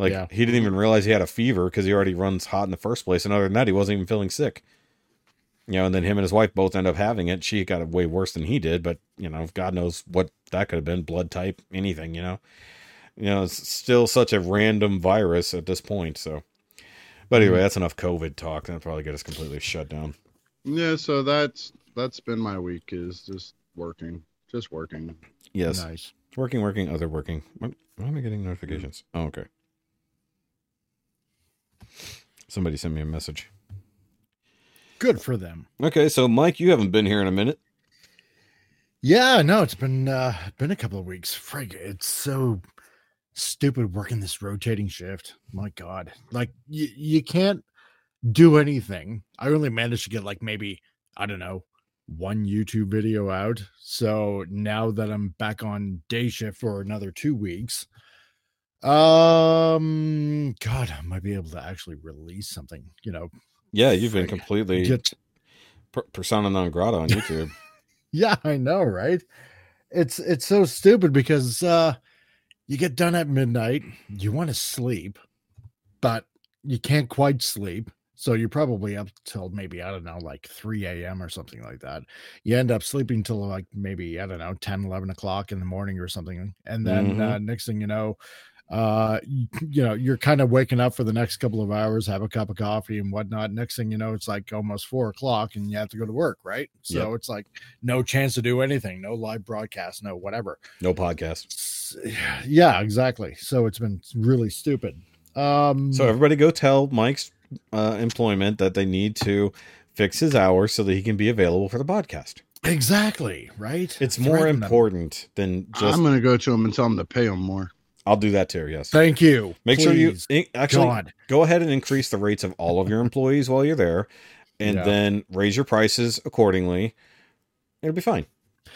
Like Yeah. he didn't even realize he had a fever because he already runs hot in the first place. And other than that, he wasn't even feeling sick. You know, and then him and his wife both end up having it. She got it way worse than he did, but you know, God knows what that could have been, blood type, anything, you know. You know, it's still such a random virus at this point, so but anyway, mm-hmm. that's enough COVID talk. That'll probably get us completely shut down. Yeah, so that's that's been my week is just working, just working. Yes. Nice. Working, working, other working. What, why am I getting notifications? Mm. Oh, okay. Somebody sent me a message. Good for them. Okay, so Mike, you haven't been here in a minute. Yeah, no, it's been uh been a couple of weeks. Frig, it's so stupid working this rotating shift. My God, like you you can't do anything. I only managed to get like maybe I don't know one YouTube video out. So now that I'm back on day shift for another two weeks, um, God, I might be able to actually release something. You know, Yeah, you've been completely get persona non grata on YouTube. Yeah, I know, right? It's it's so stupid because uh you get done at midnight, you want to sleep, but you can't quite sleep. So you're probably up till maybe, I don't know, like 3 a.m. or something like that. You end up sleeping till like maybe, I don't know, 10, 11 o'clock in the morning or something. And then Mhm. uh, next thing you know, uh you, you know you're kind of waking up for the next couple of hours have a cup of coffee and whatnot next thing you know it's like almost four o'clock and you have to go to work right so Yep. it's like no chance to do anything no live broadcast no whatever No podcast. Yeah exactly so it's been really stupid um So everybody go tell Mike's uh, employment that they need to fix his hours so that he can be available for the podcast. exactly right It's more Threaten them. important than just. I'm gonna go to him and tell him to pay him more. I'll do that too. Yes. thank you Make sure you in- actually God. go ahead and increase the rates of all of your employees while you're there, and Yeah. then raise your prices accordingly. It'll be fine.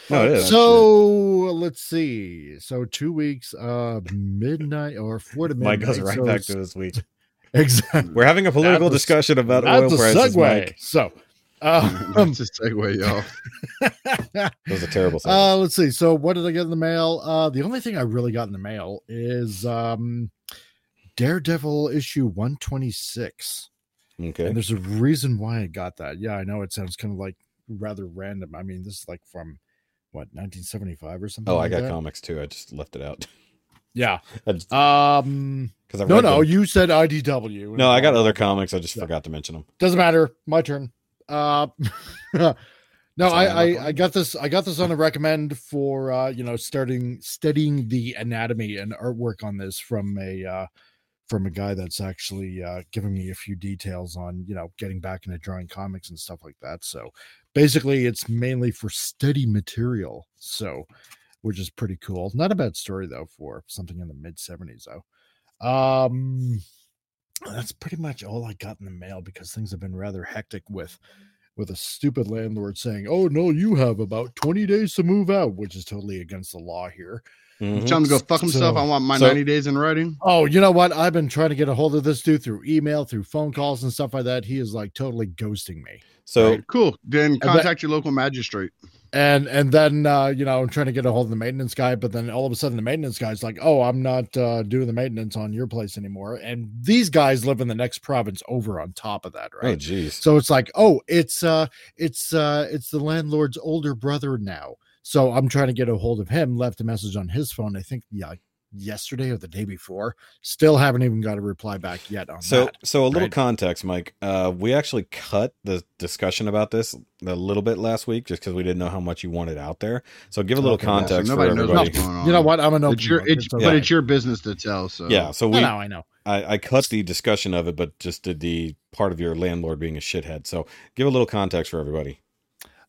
No, it is. so let's see so two weeks uh midnight or four to midnight Mike goes right so back to this week. exactly We're having a political was- discussion about oil prices, segue. Mike. So, um, That's a segue, y'all. That was a terrible segue. uh, let's see. So, what did I get in the mail? Uh, the only thing I really got in the mail is um, Daredevil issue 126. okay. And there's a reason why I got that. Yeah, I know it sounds kind of like rather random. I mean, this is like from what 1975 or something. Oh, I got that? comics too. I just left it out. Yeah. Because Um. I No, no, them. you said IDW. No, I got other comics. I just Yeah. forgot to mention them. Doesn't matter. My turn. Uh, No, I I, I, on I it. got this. I got this on a recommend for uh, you know starting studying the anatomy and artwork on this from a uh, from a guy that's actually uh, giving me a few details on you know getting back into drawing comics and stuff like that. So basically, it's mainly for study material. So which is pretty cool. Not a bad story though for something in the mid seventies though. Um, that's pretty much all I got in the mail because things have been rather hectic with with a stupid landlord saying, "Oh no, you have about 20 days to move out," which is totally against the law here. Mhm. Tell him to go fuck himself. So- I want my so- 90 days in writing. Oh, you know what? I've been trying to get a hold of this dude through email, through phone calls and stuff like that. He is like totally ghosting me. So Right. Cool. Then bet- contact your local magistrate. And and then uh, you know, I'm trying to get a hold of the maintenance guy, but then all of a sudden the maintenance guy's like, "Oh, I'm not uh, doing the maintenance on your place anymore." And these guys live in the next province over on top of that, right? oh jeez. So it's like, oh, it's uh it's uh it's the landlord's older brother now. So I'm trying to get a hold of him, left a message on his phone, I think yeah, yesterday or the day before. Still haven't even got a reply back yet on So that. so a little right? context, Mike. Uh we actually cut the discussion about this a little bit last week just because we didn't know how much you wanted out there. So give a little Okay, yeah, so context nobody for knows everybody. what's going on. You know what? I'm an open It's your, it's, okay. but it's your business to tell. So Yeah, so I we know, I know. I, I cut the discussion of it, but just did the part of your landlord being a shithead. So give a little context for everybody.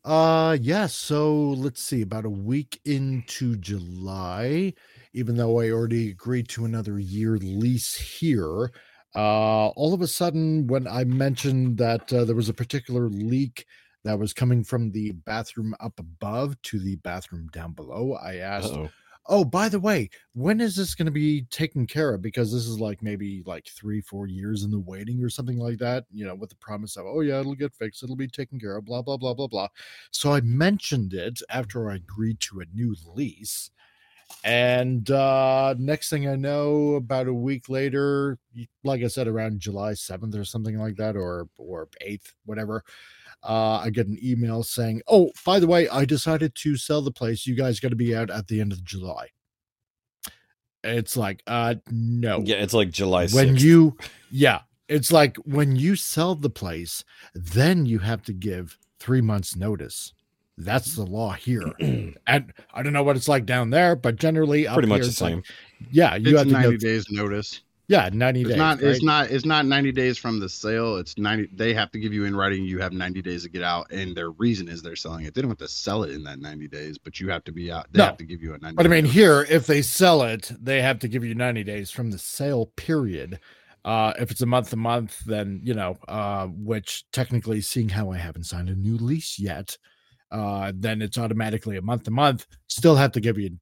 Uh yeah, so let's see, about a week into July, even though I already agreed to another year lease here, uh all of a sudden when I mentioned that uh, there was a particular leak that was coming from the bathroom up above to the bathroom down below, I asked, Uh-oh. "Oh, by the way, when is this going to be taken care of? Because this is like maybe like three, four years in the waiting or something like that. You know, with the promise of, oh yeah, it'll get fixed, it'll be taken care of, blah blah blah blah blah. So I mentioned it after I agreed to a new lease, and uh next thing I know, about a week later, like I said, around July seventh or something like that, or or eighth, whatever. Uh, I get an email saying, "Oh, by the way, I decided to sell the place. You guys got to be out at the end of July." It's like, uh, no. Yeah, it's like July 6th. when you, yeah, it's like when you sell the place, then you have to give three months notice. That's the law here, and I don't know what it's like down there, but generally, up pretty much here, the it's like- same. yeah, you it's have to 90 give, days notice. yeah, ninety It's days. not. It's not. It's not 90 days from the sale. It's 90. They have to give you in writing. You have 90 days to get out, and their reason is they're selling it. They don't have to sell it in that 90 days, but you have to be out. They No. have to give you a 90. But I mean, notice. here, if they sell it, they have to give you 90 days from the sale period. Uh, if it's a month to month, then, you know, uh, which technically, seeing how I haven't signed a new lease yet, uh, then it's automatically a month to month. Still have to give you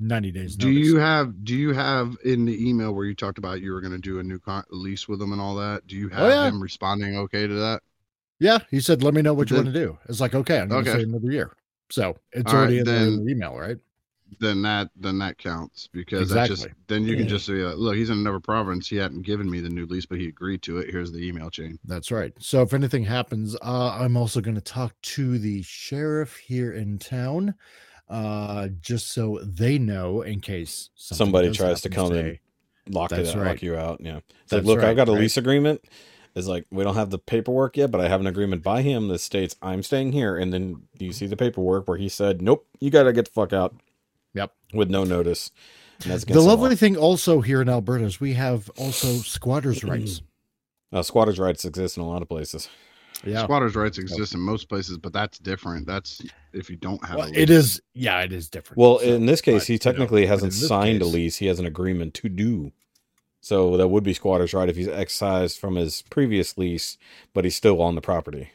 90 days. Do notice. you have? Do you have in the email where you talked about you were going to do a new con- lease with them and all that? Do you have Oh, yeah. him responding okay to that? Yeah, he said, let me know what you Then- want to do. It's like, okay, I'm going to Okay. say another year. So it's All right, already in, the, in then- the email, right? Then that then that counts because that just then you can just say, uh, look, he's in another province. He hadn't given me the new lease, but he agreed to it. Here's the email chain. That's right. So if anything happens, uh, I'm also going to talk to the sheriff here in town, uh, just so they know in case Somebody tries to come in. today. Lock it That's out, lock you out. Yeah. It's That's like, look, right, I've got a right. lease agreement. It's like we don't have the paperwork yet, but I have an agreement by him that states I'm staying here. And then you see the paperwork where he said, Nope, you gotta get the fuck out. Yep. With no notice. That's The lovely law. thing also here in Alberta is we have also squatters' rights. Uh, squatters' rights exist in a lot of places. Yeah. Squatters' rights exist in most places, but that's different. That's if you don't have. Well, a it lease. is. Yeah, it is different. Well, So, in this case, but, he you know, technically hasn't in this signed a lease. He has an agreement to do. So that would be squatter's right if he's excised from his previous lease, but he's still on the property.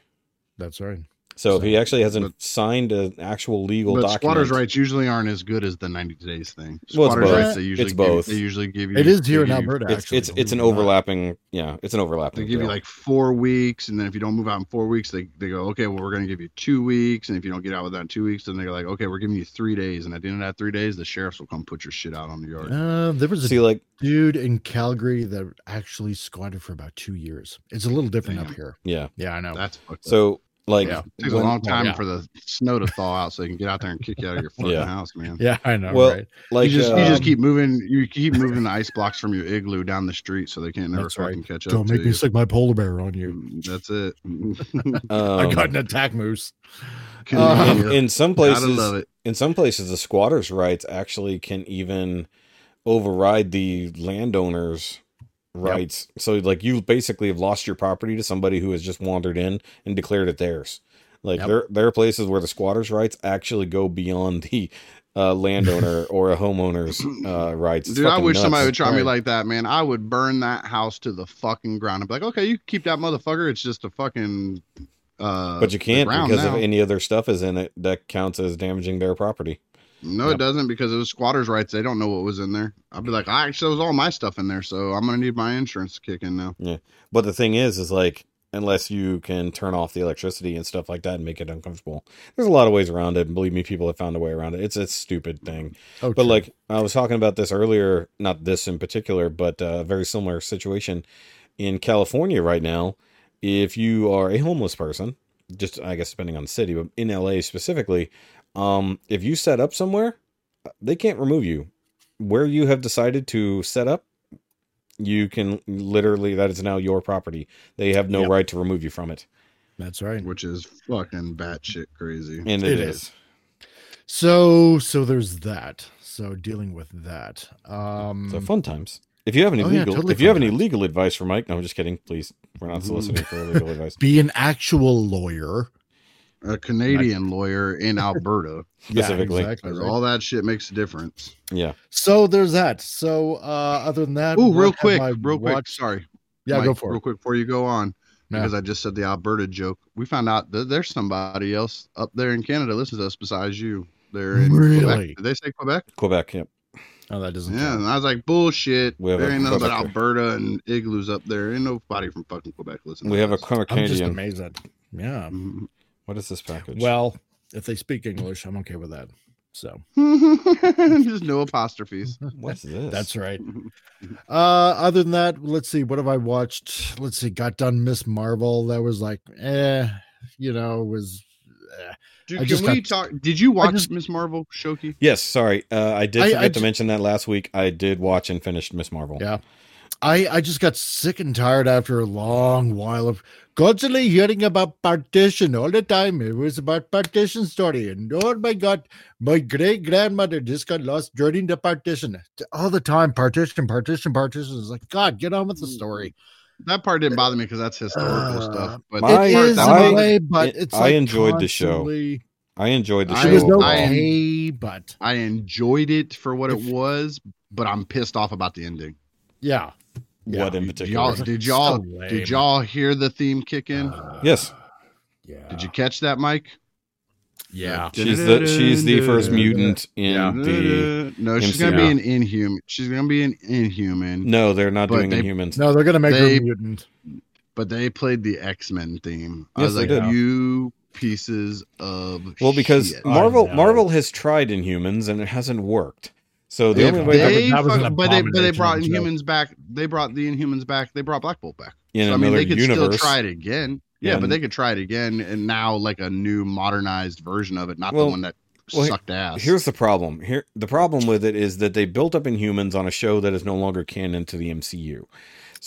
That's right. So if he actually hasn't But- signed an actual legal But document, squatters' rights usually aren't as good as the 90 days thing. Well, it's Squatters' both. rights they usually It's give, both. They usually give you. It is here in you- Alberta. it's actually, it's it's an believe it or not. overlapping. Yeah, it's an overlapping. They give you like four weeks, and then if you don't move out in four weeks, they, they go, okay, well, we're going to give you two weeks. And if you don't get out within two weeks, then they're like, okay, we're giving you three days. And at the end of that three days, the sheriffs will come put your shit out on the yard. Uh, there was a see like dude in Calgary that actually squatted for about two years. It's a little different up here. yeah. Yeah, I know. That's so. up. So Like Yeah. It takes a long time yeah. for the snow to thaw out so they can get out there and kick you out of your fucking Yeah. house, man. Yeah, I know. Well, right? like you just you uh, just keep moving you keep moving the ice blocks from your igloo down the street so they can't never That's right. fucking catch up. Don't to make me you. stick my polar bear on you. Mm, That's it. I um, got an attack moose. in, Uh, in some places love it. in some places the squatters rights actually can even override the landowners rights so like you basically have lost your property to somebody who has just wandered in and declared it theirs like Yep. there there are places where the squatters rights actually go beyond the uh, landowner or a homeowner's uh, rights Dude, I wish somebody would try me like that, man. I would burn that house to the fucking ground. I'd be like, okay, you keep that motherfucker. It's just a fucking. Uh, but you can't because now. if any other stuff is in it that counts as damaging their property No, Yep. it doesn't because it was squatters' rights. They don't know what was in there. I'd be like, I actually was all my stuff in there, so I'm gonna need my insurance to kick in now. Yeah, but the thing is, is like unless you can turn off the electricity and stuff like that and make it uncomfortable, there's a lot of ways around it. And believe me, people have found a way around it. It's a stupid thing. Oh, But like I was talking about this earlier, not this in particular, but uh, a very similar situation in California right now. If you are a homeless person, just I guess depending on the city, but in LA specifically, um, if you set up somewhere, they can't remove you. Where you have decided to set up, you can literally that is now your property. They have no Yep. right to remove you from it, that's right. Which is fucking batshit crazy. and It it is. is. So, so there's that. So dealing with that. Um, So fun times. If you have any Oh, yeah, legal, totally if you have fun any legal advice for Mike, no, I'm just kidding. Please, we're not soliciting for legal advice. be an actual lawyer. A Canadian lawyer in Alberta. Specifically. Yeah, exactly. 'cause right. All that shit makes a difference. Yeah, So there's that. So uh other than that, Oh, real quick, I real quick. Sorry. Yeah, Mike, go for it. real quick before you go on. Yeah. Because I just said the Alberta joke. We found out that there's somebody else up there in Canada listens to us besides you. They're in Really? Quebec. Did they say Quebec? Quebec. Yep. Oh, that doesn't. Yeah, count. and I was like, bullshit. We have there ain't nothing but Alberta and igloos up there. Ain't nobody from fucking Quebec listening. We to have a us. I'm just amazed at. Yeah. Mhm. What is this package? Well, if they speak English, I'm okay with that. So just no apostrophes. what's this? that's right. Uh, other than that, let's see. What have I watched? Let's see. Got done Miss Marvel. That was like, eh, you know, was. Eh. Dude, I can just we got- talk? Did you watch Miss Marvel, Shoky? Yes, sorry. Uh, I did I- forget I to ju- mention that last week. I did watch and finished Miss Marvel. Yeah. I I just got sick and tired after a long while of constantly hearing about partition all the time. It was about partition story, and oh my god, my great grandmother just got lost during the partition all the time. Partition, partition, partition. It's like God, get on with the story. That part didn't bother me because that's historical Uh, stuff. But my- the it that in a way, but it- it's. I like enjoyed the show. I enjoyed the I- show. It was no I- way, but I enjoyed it for what it was, but I'm pissed off about the ending. yeah. Yeah. What in Did particular? y'all, did y'all, So did y'all hear the theme kick in? Uh, Yes. Yeah. Did you catch that, Mike? Yeah. She's the she's the first mutant in Yeah. the. no, she's gonna be an inhuman. She's gonna be an inhuman. No, they're not doing they- Inhumans. No, they're gonna make They- her mutant. But they played the X Men theme. I Yes, was they like, did. you pieces of Well, because shit. Marvel I know. Marvel has tried Inhumans and it hasn't worked. So the only way they, that was but they, but they brought. Inhumans back. They brought the Inhumans back. They brought Black Bolt back. in So, I mean, they could universe, still try it again. Yeah, Yeah, but they could try it again, and now like a new modernized version of it, not Well- the one that well, sucked ass. Here's the problem. Here, the problem with it is that they built up Inhumans on a show that is no longer canon to the MCU.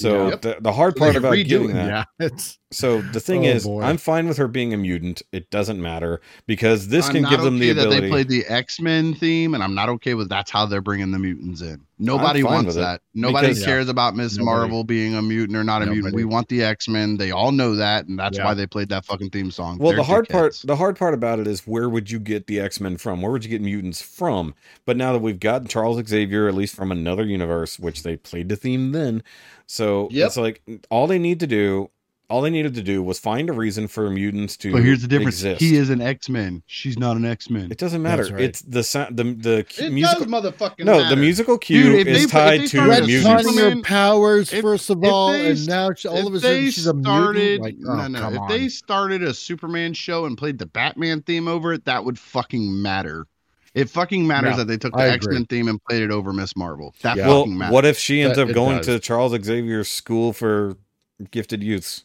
So Yep. the, the hard part they're about redoing that. Yeah, it's So the thing Oh, is, boy. I'm fine with her being a mutant. It doesn't matter because this I'm can not give them the okay that ability. they played the X Men theme, and I'm not okay with that's how they're bringing the mutants in. Nobody wants that. Nobody because- cares about Miss Marvel being a mutant or not a mutant. We want the X Men. They all know that, and that's Yeah. why they played that fucking theme song. Well, They're the hard part, dickheads. the hard part about it is where would you get the X Men from? Where would you get mutants from? But now that we've gotten Charles Xavier, at least from another universe, which they played the theme then, so Yep. it's like all they need to do, all they needed to do was find a reason for mutants to. But here's the difference: Exist. he is an X Men. She's not an X Men. It doesn't matter. Right. It's the sound, the the It musical. does, motherfucking. no, matter. the musical cue Dude, if they- is tied to started mutants. retconning Superman- her powers if- first of all, they and now she, all of a sudden she's a started, mutant. Like, oh, no, no. If on. they started a Superman show and played the Batman theme over it, that would fucking matter. It fucking matters Yeah, that they took the. X Men theme and played it over Miss Marvel. That Yeah. fucking matters. what if she ends That- up going does. to Charles Xavier's school for gifted youths?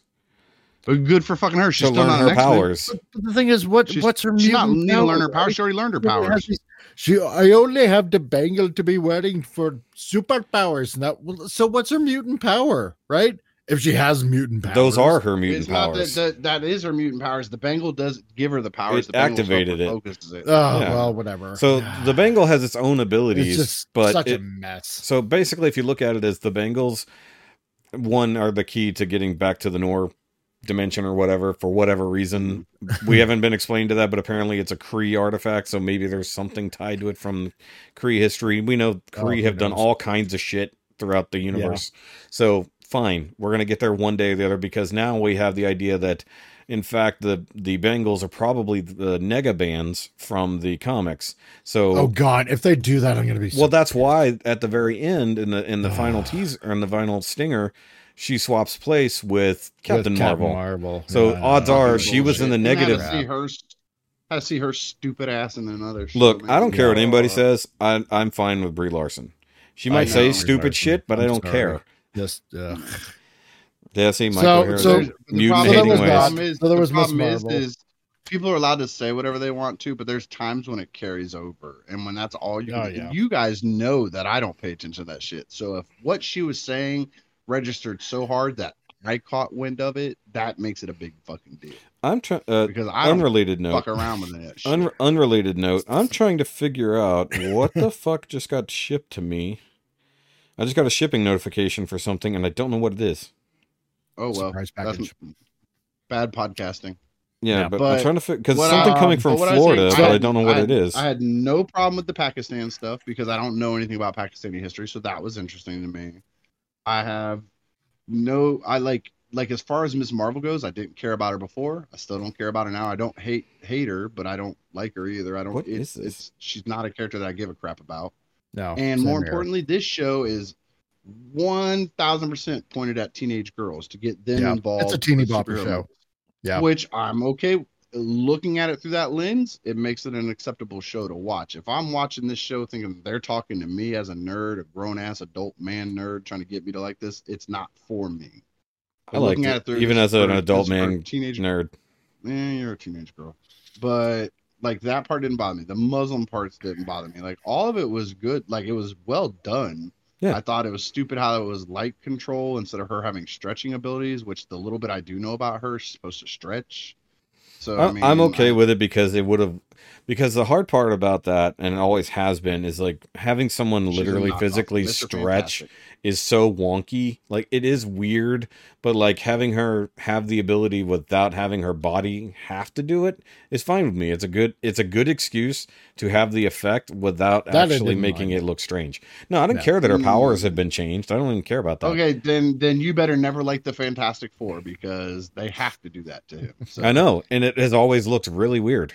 But good for fucking her. She's to still learn not her an X-Men. powers. But the thing is, what She's, what's her she's not mutant need to learn her power, powers. She already learned her only powers. She, I only have the bangle to be wearing for superpowers. And that, well, so what's her mutant power, right? If she has mutant powers, Those are her mutant It's not that, powers. that that is her mutant powers. The bangle does give her the powers. It the activated it. Focuses it. Oh Yeah. well, whatever. So the bangle has its own it's abilities, just but such it, a mess. so basically, if you look at it as the bangles, one are the key to getting back to the Noor dimension or whatever for whatever reason. we haven't been explained to that, but apparently it's a Kree artifact, so maybe there's something tied to it from Kree history. We know Oh, Kree who have done all kinds of shit throughout the universe. So fine, we're gonna get there one day or the other because now we have the idea that in fact the the bangles are probably the nega bands from the comics. So Oh God, if they do that, I'm gonna be. well, so that's why at the very end in the in the final teaser or in the final stinger, she swaps place with Captain with Marvel. Marvel. So Yeah, odds are Fucking she was in the negative. Had to see her, had see her stupid ass in another. show, Look, man. I don't care what Yeah. anybody says. I, I'm fine with Brie Larson. She might know, say Brie stupid Larson. shit, but I I'm don't sorry. care. Just uh, Yeah, see, Michael So- here, so- there's the problem- the problem is, So there the was Miss problem is, Marvel. is people are allowed to say whatever they want to, but there's times when it carries over, and when that's all you. Oh, yeah. You guys know that I don't pay attention to that shit. So if what she was saying registered so hard that I caught wind of it, that makes it a big fucking deal. I'm trying. Uh, Because I don't unrelated note. fuck around with that shit. Un- unrelated note. I'm trying to figure out what the fuck just got shipped to me. I just got a shipping notification for something, and I don't know what it is. oh well, surprise that's package. bad podcasting. Yeah, Yeah, but, but I'm trying to figure because something I- coming um, from but I Florida, say- but I, had- don't know what I it had- is. I had no problem with the Pakistan stuff because I don't know anything about Pakistani history, so that was interesting to me. I have no, I like like as far as Miss Marvel goes, I didn't care about her before. I still don't care about her now. I don't hate hate her, but I don't like her either. I don't. What it's, this? It's, she's not a character that I give a crap about. No. and more here. importantly, this show is one thousand percent pointed at teenage girls to get them Yeah, involved. it's a teeny bopper show. movies. Yeah. which I'm okay looking at it through that lens. It makes it an acceptable show to watch. If I'm watching this show thinking they're talking to me as a nerd, a grown ass adult man nerd, trying to get me to like this, it's not for me. I But liked looking it, through even as an adult man teenage nerd. eh, you're a teenage girl. But like that part didn't bother me. The Muslim parts didn't bother me. Like all of it was good. Like it was well done. Yeah. I thought it was stupid how it was light control instead of her having stretching abilities, which the little bit I do know about her, she's supposed to stretch. So I I, mean, I'm okay I- with it because it would have, because the hard part about that, and it always has been, is like having someone literally physically stretch. Is so wonky. Like it is weird, but like having her have the ability without having her body have to do it is fine with me. It's a good it's a good excuse to have the effect without That actually making mind. it look strange. No, I don't No. care that her powers Mm. have been changed. I don't even care about that. Okay, then then you better never like the Fantastic Four because they have to do that to him. So, I know, and it has always looked really weird.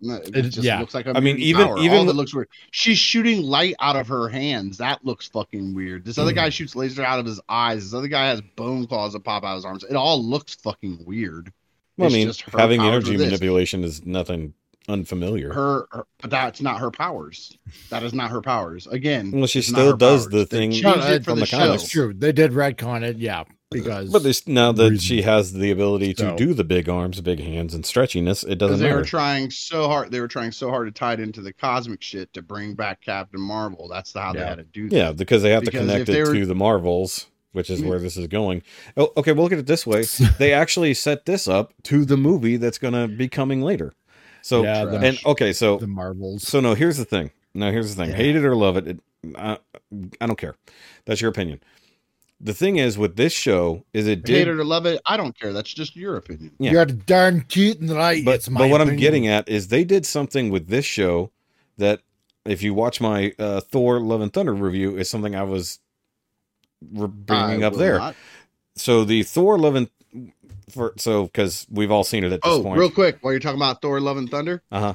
No, It, It- just yeah. looks like a I mean, even- power. even all of it looks weird. She's shooting light out of her hands. That looks fucking weird. This other Mm. guy shoots laser out of his eyes. This other guy has bone claws that pop out of his arms. It all looks fucking weird. Well, I mean, just her having energy manipulation is nothing unfamiliar. Her, her, but that's not her powers. That is not her powers. Again, Well, she still does powers. the They thing changed No, it from the, the comics. That's true. They did retcon it, yeah, because But there's now that reason. she has the ability to So- do the big arms, big hands, and stretchiness, it doesn't Because they were trying so hard. They were trying so hard to tie it into the cosmic shit to bring back Captain Marvel. That's how they had to do that. yeah, because they have Because to connect it were- to the Marvels, which is where this is going. Oh, okay, we'll look at it this way. they actually set this up to the movie that's going to be coming later. So yeah, the, and okay, so the Marvels. so no, here's the thing. No, here's the thing. Yeah. Hate it or love it, it I, I don't care. That's your opinion. The thing is with this show is it did Hate it or love it, I don't care. That's just your opinion. yeah. You're darn cute and right. but, it's my but what I'm getting at is they did something with this show that if you watch my uh, Thor Love and Thunder review is something I was re- bringing I up there. not. So the Thor Love and for so because we've all seen it at this Oh, point. real quick, while you're talking about Thor: Love and Thunder, Uh huh.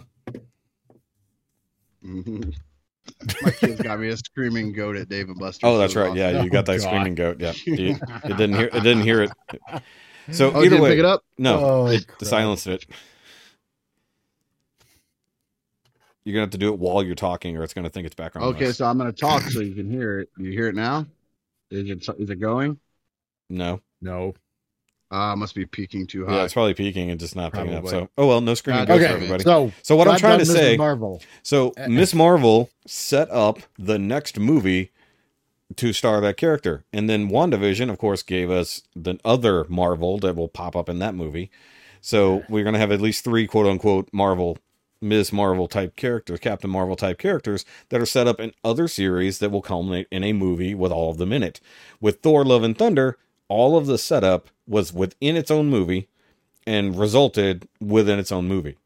Mhm. My kids got me a screaming goat at Dave and Buster's. Oh, that's It was right. Yeah, you got that Oh, screaming goat. Yeah. You- it didn't hear. It didn't hear it. So Oh, either way, pick it up? no, Oh, it crap. silenced it. You're gonna have to do it while you're talking, or it's gonna think it's background. Okay, noise. so I'm gonna talk so you can hear it. You hear it now? Is it is it going? no. No. Uh, must be peaking too high. Yeah, it's probably peaking and just not picking up. So, oh well, no screaming God goes for everybody. So, So what I'm trying to done, Mrs. say, Marvel. so Uh, Miss Marvel set up the next movie to star that character, and then WandaVision, of course, gave us the other Marvel that will pop up in that movie. So we're gonna have at least three quote unquote Marvel, Ms. Marvel type characters, Captain Marvel type characters that are set up in other series that will culminate in a movie with all of them in it. With Thor: Love and Thunder, all of the setup was within its own movie and resulted within its own movie.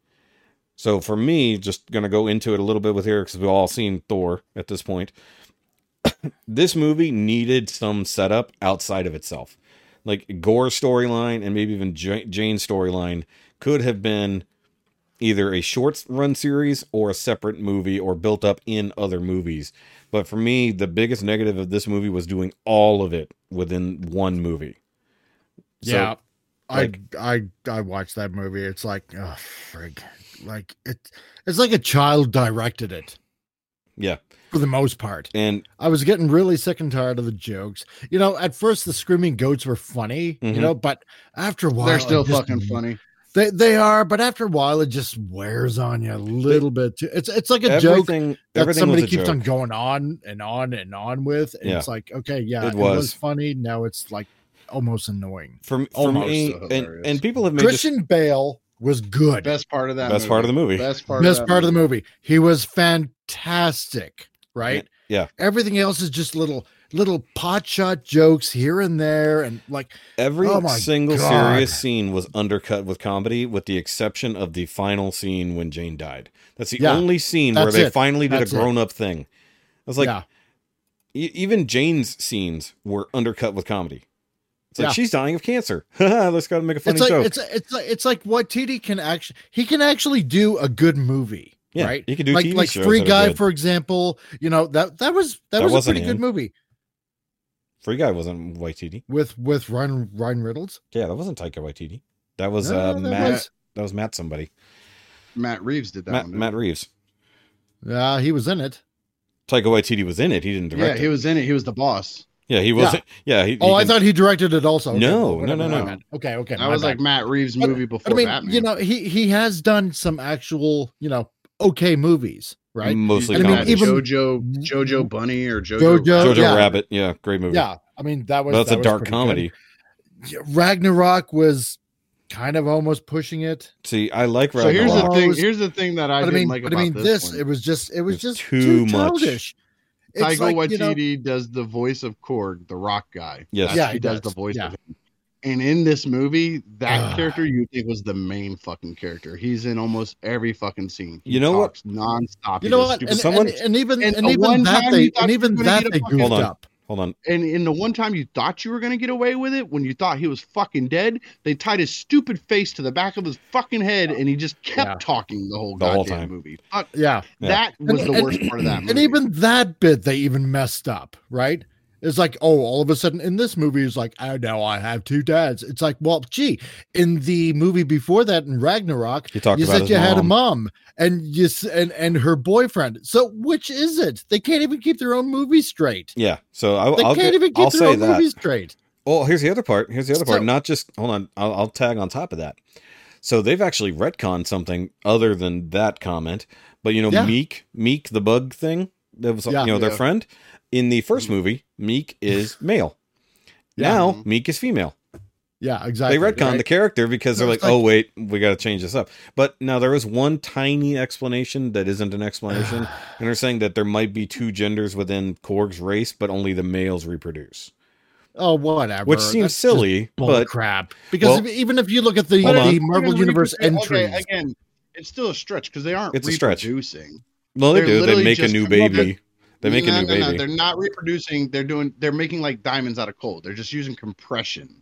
So for me, just gonna go into it a little bit with here because we've all seen Thor at this point. this movie needed some setup outside of itself. Like Gorr's storyline and maybe even Ja- Jane's storyline could have been either a short run series or a separate movie or built up in other movies. But for me, the biggest negative of this movie was doing all of it within one movie. So, yeah, like- I I I watched that movie. It's like, oh frig, like it. It's like a child directed it yeah. for the most part. And I was getting really sick and tired of the jokes. You know, at first the screaming goats were funny, Mhm. you know, but after a while They're still it just- fucking funny. They they are, but after a while it just wears on you a little bit. Too. It's it's like a joke everything, that everything somebody keeps joke. on going on and on and on with. And Yeah. it's like, okay, yeah, It it, was. was. funny. Now it's like almost annoying. for, for almost me, and, and people have made this Christian Bale was good. Best part of that. best part of the movie. Best part. Best of that part of the movie. He was fantastic, right? Yeah. Everything else is just little little pot shot jokes here and there, and like Every Oh single God. serious scene was undercut with comedy, with the exception of the final scene when Jane died. That's the Yeah, only scene where they it. finally did That's a grown up thing. I was like, yeah, e- even Jane's scenes were undercut with comedy. It's like Yeah. she's dying of cancer. Let's go make a funny it's like joke. it's it's like it's like what TD can actually he can actually do a good movie, yeah, right? you could do like TV like shows Free Guy, for example. You know that that was that, That was a wasn't pretty good movie Free Guy wasn't Waititi. with with Ryan Ryan Reynolds. Yeah, that wasn't Taika Waititi. That was No, uh, that Matt. was- That was Matt somebody. Matt Reeves did that Matt, one. Matt he? Reeves. Yeah, he was in it. Taika Waititi was in it. He didn't direct. Yeah, direct he it. was in it. He was the boss. Yeah, he wasn't. Yeah, he, Oh, he I thought he directed it also. Okay, No, well, no, whatever, no, no. Okay, okay. That my was bad. like Matt Reeves' movie But before I mean, Batman. you know, he he has done some actual, you know, okay movies, right? mostly I mean, even- Jojo Jojo Bunny or Jojo Jojo- Jojo yeah. Rabbit. Yeah, great movie. Yeah, I mean that was But that's that a was dark pretty good. comedy. Ragnarok was kind of almost pushing it. See, I like So here's the thing. Here's the thing that I but I didn't mean, like but about I mean, this. this, one. it was just it was It's just too too, much. childish. It's Taika like, you know, does the voice of Korg, the rock guy. Yes. That's- Yeah, he, he does, does. the voice Yeah. of him. And in this movie, that Ah. character you think was the main fucking character. He's in almost every fucking scene. He You know what? talks Nonstop. you know what? And, Someone- and, and even And and, even that they you and even that they goofed up. Hold on. And in the one time you thought you were gonna get away with it, when you thought he was fucking dead, they tied his stupid face to the back of his fucking head, and he just kept Yeah. talking the whole The whole goddamn time. movie. Fuck, Yeah, Yeah. that was And- the and- worst part of that movie. and even that bit they even messed up, right? It's like, oh, all of a sudden in this movie, it's like, oh, now I have two dads. It's like, well, gee, in the movie before that, in Ragnarok, He talked you about said his you had a mom. mom and you and and her boyfriend. So which is it? They can't even keep their own movie straight. Yeah. So I, They I'll, can't get, even keep I'll their own that. movie straight. Oh, here's the other part. Here's the other part. Not just hold on. I'll, I'll tag on top of that. So they've actually retconned something other than that comment. But you know, Yeah. Miek, Miek the bug thing. That was Yeah. you know their friend in the first movie. Miek is male. Yeah. Now Mhm. Miek is female. Yeah, exactly. they retconned right? the character because they're it's like, oh wait, we got to change this up. But now there is one tiny explanation that isn't an explanation, and they're saying that there might be two genders within Korg's race, but only the males reproduce, oh, whatever. which seems That's silly. But crap. Because Well- if, even if you look at the, the Marvel Universe reprodu- entries, Okay, again, it's still a stretch because they aren't It's a stretch. reproducing. no, they they're do. They make a new coming up baby. They make no, a new no, no, baby. they're not reproducing. They're doing. They're making like diamonds out of coal. They're just using compression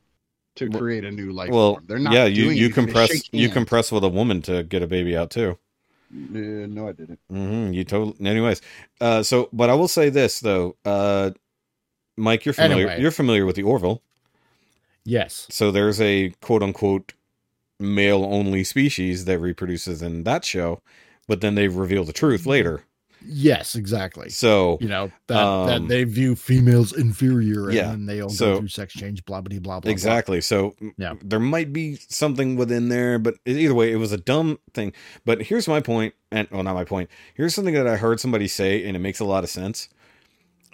to Well- create a new life well, form. They're not. yeah, you doing you anything. Compress you compress with a woman to get a baby out too. Uh, no, I didn't. hmm You totally. Anyways, uh, so but I will say this though, uh, Mike, you're familiar. Anyway. You're familiar with the Orville. yes, So there's a quote unquote male only species that reproduces in that show, but then they reveal the truth later. Yes, exactly. So You know that, Um, that they view females inferior, and yeah, then they all so- go through sex change, blah blah blah blah. exactly. So Yeah. there might be something within there, but either way, it was a dumb thing. But here's my point, and well, not my point. Here's something that I heard somebody say, and it makes a lot of sense.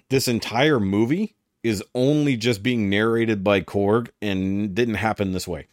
This entire movie is only just being narrated by Korg and didn't happen this way.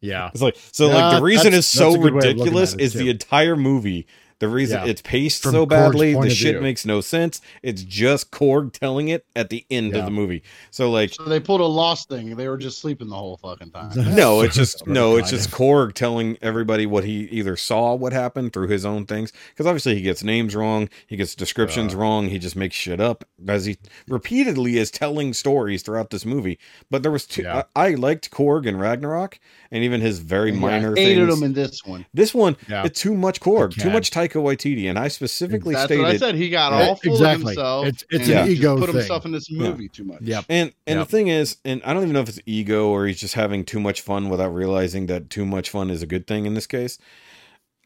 Yeah, It's like so Yeah, like the reason is so that's a good way of looking ridiculous is is the entire movie. The reason Yeah. it's paced From so Korg's badly, the shit view. makes no sense. It's just Korg telling it at the end Yeah. of the movie. So like So they pulled a lost thing. They were just sleeping the whole fucking time. no, it's just no, it's just. Korg telling everybody what he either saw what happened through his own things. Because obviously he gets names wrong, he gets descriptions Uh. wrong, he just makes shit up as he repeatedly is telling stories throughout this movie. But there was two. Yeah. I, I liked Korg and Ragnarok, and even his very Yeah, minor I hated things. him in this one. This one, Yeah. it's too much Korg, too much Taika Waititi, and I specifically That's stated. what I said. He got Yeah, all full exactly. of himself. It's- it's and an just ego Put thing. himself in this movie too much. Yeah, And and Yep. the thing is, and I don't even know if it's ego or he's just having too much fun without realizing that too much fun is a good thing in this case.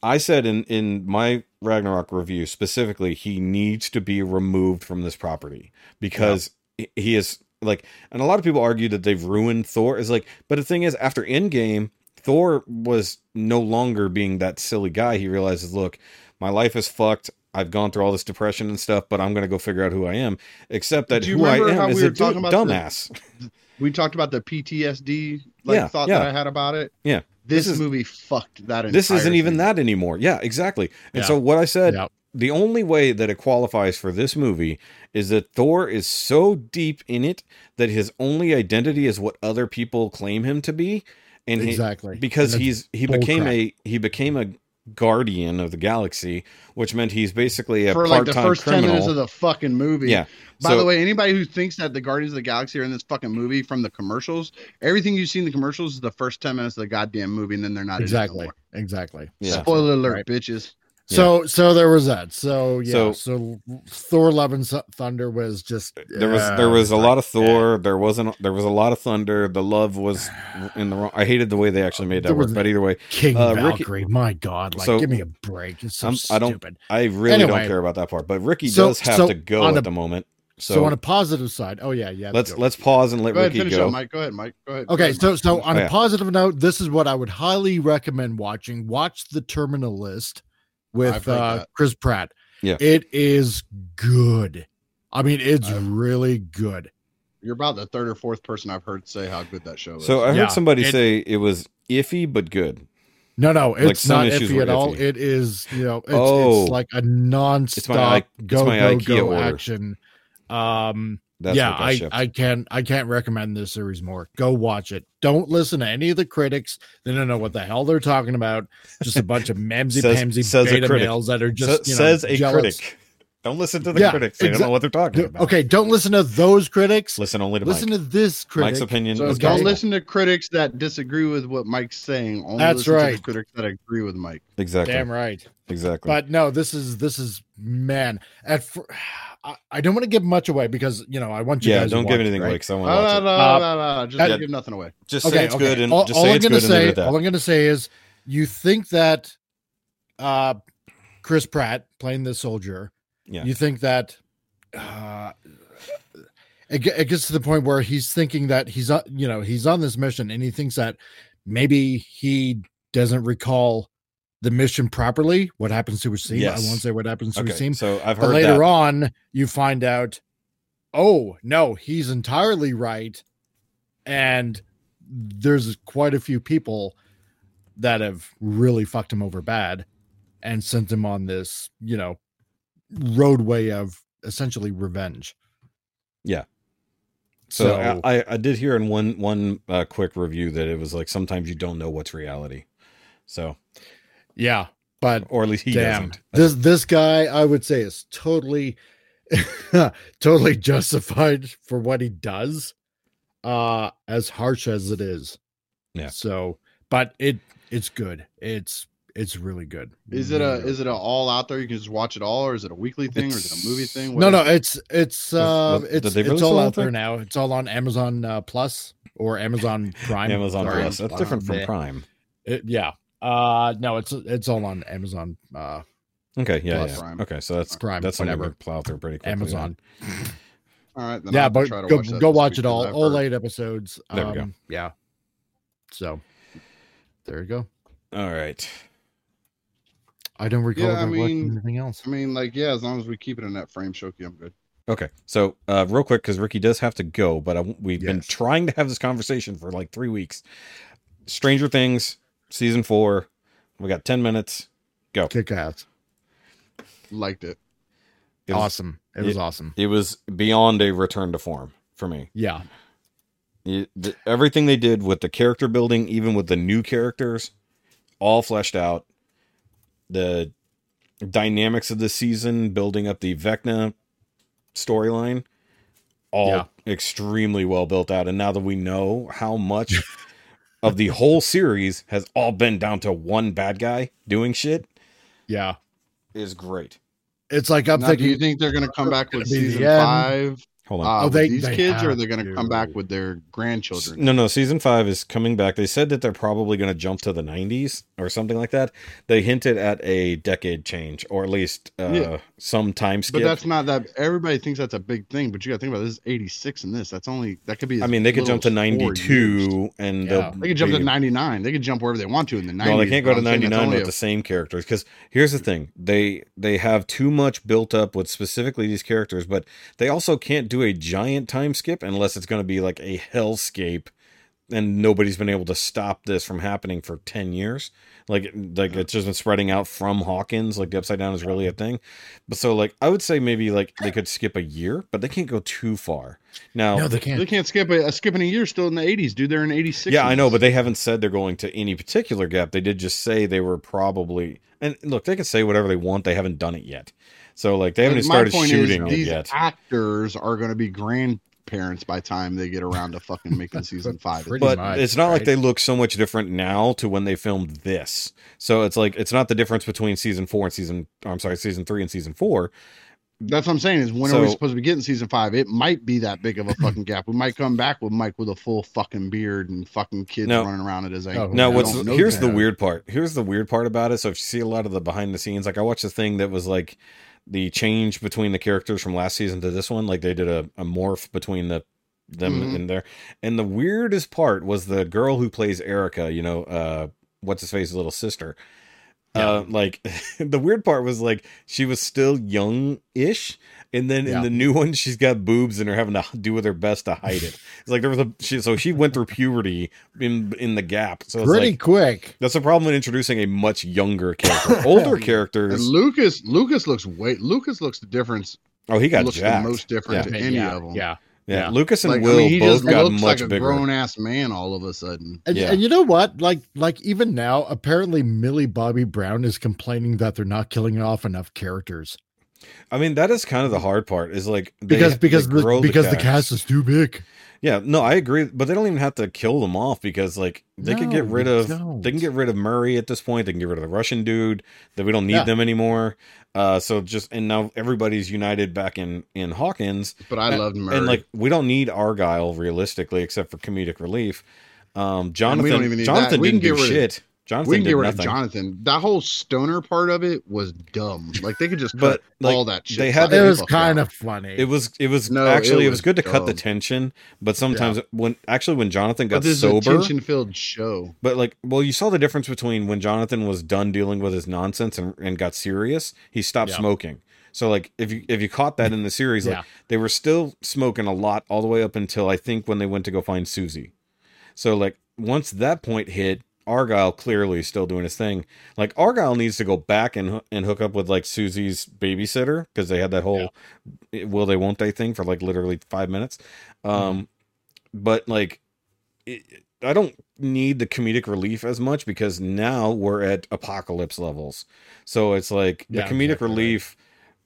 I said in in my Ragnarok review specifically, he needs to be removed from this property because he- he is like, and a lot of people argue that they've ruined Thor. Is like, but the thing is, after Endgame, Thor was no longer being that silly guy. He realizes, look, my life is fucked. I've gone through all this depression and stuff, but I'm going to go figure out who I am. Except that you who I am how is we a were talking du- the- dumbass. We talked about the PTSD like Yeah, thought yeah. that I had about it. Yeah. This, This is- movie fucked that. this isn't entire even thing. that anymore. Yeah, exactly. And Yeah. so what I said, Yeah. The only way that it qualifies for this movie is that Thor is so deep in it that his only identity is what other people claim him to be, and he, exactly because And he's he became crap. a he became a guardian of the galaxy, which meant he's basically a for like the part-time first ten minutes of the fucking movie. yeah. By so, the way, anybody who thinks that the Guardians of the Galaxy are in this fucking movie from the commercials, everything you see in the commercials is the first ten minutes of the goddamn movie, and then they're not exactly exactly Yeah. Spoiler alert, Right. bitches. So so there was that. So yeah. So- So, Thor: Love and Su- Thunder was just there was uh, there was a lot of Thor. There wasn't there was a lot of thunder. The love was in the wrong. I hated the way they actually made that work. But either way, King uh, Ricky- Valkyrie. my God, like So- give me a break. It's so I'm- I don't- stupid. I really don't care about that part. But Rikki So- does have so to go at a- the moment. So, So, on a positive side, oh yeah, yeah. let's go. let's pause and let Go Rikki finish go. up, Mike. Go ahead, Mike. Go ahead. Go Okay, ahead, so so on Oh, a yeah. positive note, this is what I would highly recommend watching. Watch the Terminal List with uh. Chris Pratt. Yeah. it is good. I mean, it's I've- really good. you're about the third or fourth person I've heard say how good that show is. So I heard Yeah, somebody it- say it was iffy but good. No, no, it's some not iffy at all. iffy. It is, you know, it's, Oh. it's like a non-stop I- it's go my go IKEA go order. action. Um, That's yeah, I, shipped. I can I can't recommend this series more. Go watch it. Don't listen to any of the critics. They don't know what the hell they're talking about. Just a bunch of memsy Says- pamsy says beta critic. males that are Sa- just you know, says a jealous. critic. Don't listen to the Yeah, critics. They don't know what they're talking about. Okay, don't listen to those critics. Listen only to Listen Mike. to this critic. Mike's opinion So is don't gospel. listen to critics that disagree with what Mike's saying. Only That's listen to right. the critics that agree with Mike. Exactly. Damn right. Exactly. But no, this is this is man. At fir- I, I don't want to give much away because you know I want you yeah, guys. to don't give watch anything right? away because I want to watch no, it. no, Uh, no, no, Just uh, don't give nothing away. Just say Okay, it's okay. good and all, just all say I'm it's gonna good say, it that. all I'm gonna say is, you think that, uh, Chris Pratt playing the soldier, Yeah. you think that, uh, it, it gets to the point where he's thinking that he's on, you know, he's on this mission and he thinks that maybe he doesn't recall the mission properly. What happens to Wasim? Yes. I won't say what happens to okay, Wasim. so I've heard But later that. on, you find out, oh no, he's entirely right, and there's quite a few people that have really fucked him over bad and sent him on this, you know, roadway of essentially revenge. Yeah. So, So, I, I did hear in one one uh, quick review that it was like sometimes you don't know what's reality. So yeah, but or at least he damn, doesn't. this this guy, I would say, is totally, totally justified for what he does. Uh, as harsh as it is. Yeah. So, but it it's good. It's it's really good. Is it a is it a all out there? You can just watch it all, or is it a weekly thing, or is it a movie thing? no, What no, is it? it's it's uh what- did it's it's all out there there? now. It's all on Amazon uh, Plus or Amazon Prime. Amazon Sorry. Plus. That's different from Prime. It, yeah. Uh no, it's it's all on Amazon uh Okay, yeah, yeah. Prime. Okay, so that's Prime, that's something we whatever. plow through pretty quickly. Amazon. All right. Then yeah, I'll but try to go, watch that go watch week, it 'cause all, all heard- eight episodes. There we go. Um, Yeah. So there you go. All right. I don't recall Yeah, I mean- anything else. I mean, like, yeah, as long as we keep it in that frame, Shoky, I'm good. Okay, so uh, real quick, because Rikki does have to go, but I, we've been trying to have this conversation for like three weeks. Stranger Things season four. We got ten minutes. Go. Kick ass. Liked it. It was, awesome. It was awesome. It was beyond a return to form for me. Yeah. It- everything they did with the character building, even with the new characters, all fleshed out. The dynamics of the season, building up the Vecna storyline, all Yeah. extremely well built out. And now that we know how much of the whole series has all been down to one bad guy doing shit, Yeah. is great. It's like I'm Now, do you think they're going to come back with season five Hold on. uh, Oh, they- these they kids, or are have they going to come back with their grandchildren? No, no, season five is coming back. They said that they're probably going to jump to the 90s or something like that. They hinted at a decade change, or at least uh, Yeah. some time skip. But that's not that. Everybody thinks that's a big thing, but you got to think about it, this is 86 in this. That's only that could be. I mean, they could jump to as four years. 92, and Yeah. they'll could jump be- to 99. They could jump wherever they want to in the 90s. No, they can't go to I'm saying that's 99 with a- the same characters. Because here's the thing: they they have too much built up with specifically these characters, but they also can't do a giant time skip unless it's going to be like a hellscape, and nobody's been able to stop this from happening for 10 years. Like like it's just been spreading out from Hawkins. Like the Upside Down is really a thing. But so like I would say maybe like they could skip a year, but they can't go too far. Now No, they They can't. they can't skip a, a skipping a year still in the 80s, dude. They're in 86. Yeah, I know, but they haven't said they're going to any particular gap. They did just say they were probably. And look, they can say whatever they want. They haven't done it yet. So like they haven't even started point is, shooting it these yet. actors are going to be grandparents by the time they get around to fucking making season five. But much, it's not like they look so much different now to when they filmed this. So it's like it's not the difference between season four and season. I'm sorry, season three and season four. That's what I'm saying. Is when are we supposed to be getting season five? It might be that big of a fucking gap. We might come back with Mike with a full fucking beard and fucking kids No. running around at his ankle. Now, I what's here's that. the weird part. Here's the weird part about it. So if you see a lot of the behind the scenes, like I watched a thing that was like the change between the characters from last season to this one. Like they did a, a morph between the them Mhm. in there. And the weirdest part was the girl who plays Erica. You know, uh, what's his face, little sister. Uh, like the weird part was like she was still young-ish, and then in the new one she's got boobs and they're having to do with her best to hide it. It's like there was a she, so she went through puberty in in the gap. So it's Pretty like quick. that's the problem with introducing a much younger character. Older And characters. Lucas, Lucas looks way. Lucas looks the difference. Oh, he got looks jacked. the most different Yeah. to any yeah, of them. Yeah. yeah. yeah. Lucas and Like, Will I mean, he both just got looks much like a bigger. grown ass man all of a sudden. And, Yeah. and you know what? Like, like even now, apparently Millie Bobby Brown is complaining that they're not killing off enough characters I mean, that is kind of the hard part. Is like they- because they because the, because the cast is too big. Yeah, no, I agree, but they don't even have to kill them off because like they could get rid of don't. they can get rid of Murray at this point. They can get rid of the Russian dude. That we don't need Yeah. them anymore. Uh, so just and now everybody's united back in in Hawkins, But I And- loved Murray. and like we don't need Argyle realistically, except for comedic relief. Um, Jonathan, don't even need that. Jonathan We can didn't do get rid of- shit. Jonathan we can did get rid nothing. of Jonathan. That whole stoner part of it was dumb. Like they could just cut like, all that shit. they had Fuck It was kind out. of funny. It was it was No, actually it it was was good to cut the tension, but sometimes when actually when Jonathan got But this is sober, tension filled show. But like, well, you saw the difference between when Jonathan was done dealing with his nonsense and, and got serious. He stopped Yeah. smoking. So like, if you if you caught that in the series, like Yeah. they were still smoking a lot all the way up until I think when they went to go find Susie. So like, once that point hit, Argyle clearly still doing his thing. Like Argyle needs to go back and and hook up with like Susie's babysitter because they had that whole will they won't they thing for like literally five minutes. Um, Mm-hmm. but like, it, I don't need the comedic relief as much because now we're at apocalypse levels. So it's like the comedic exactly right. relief.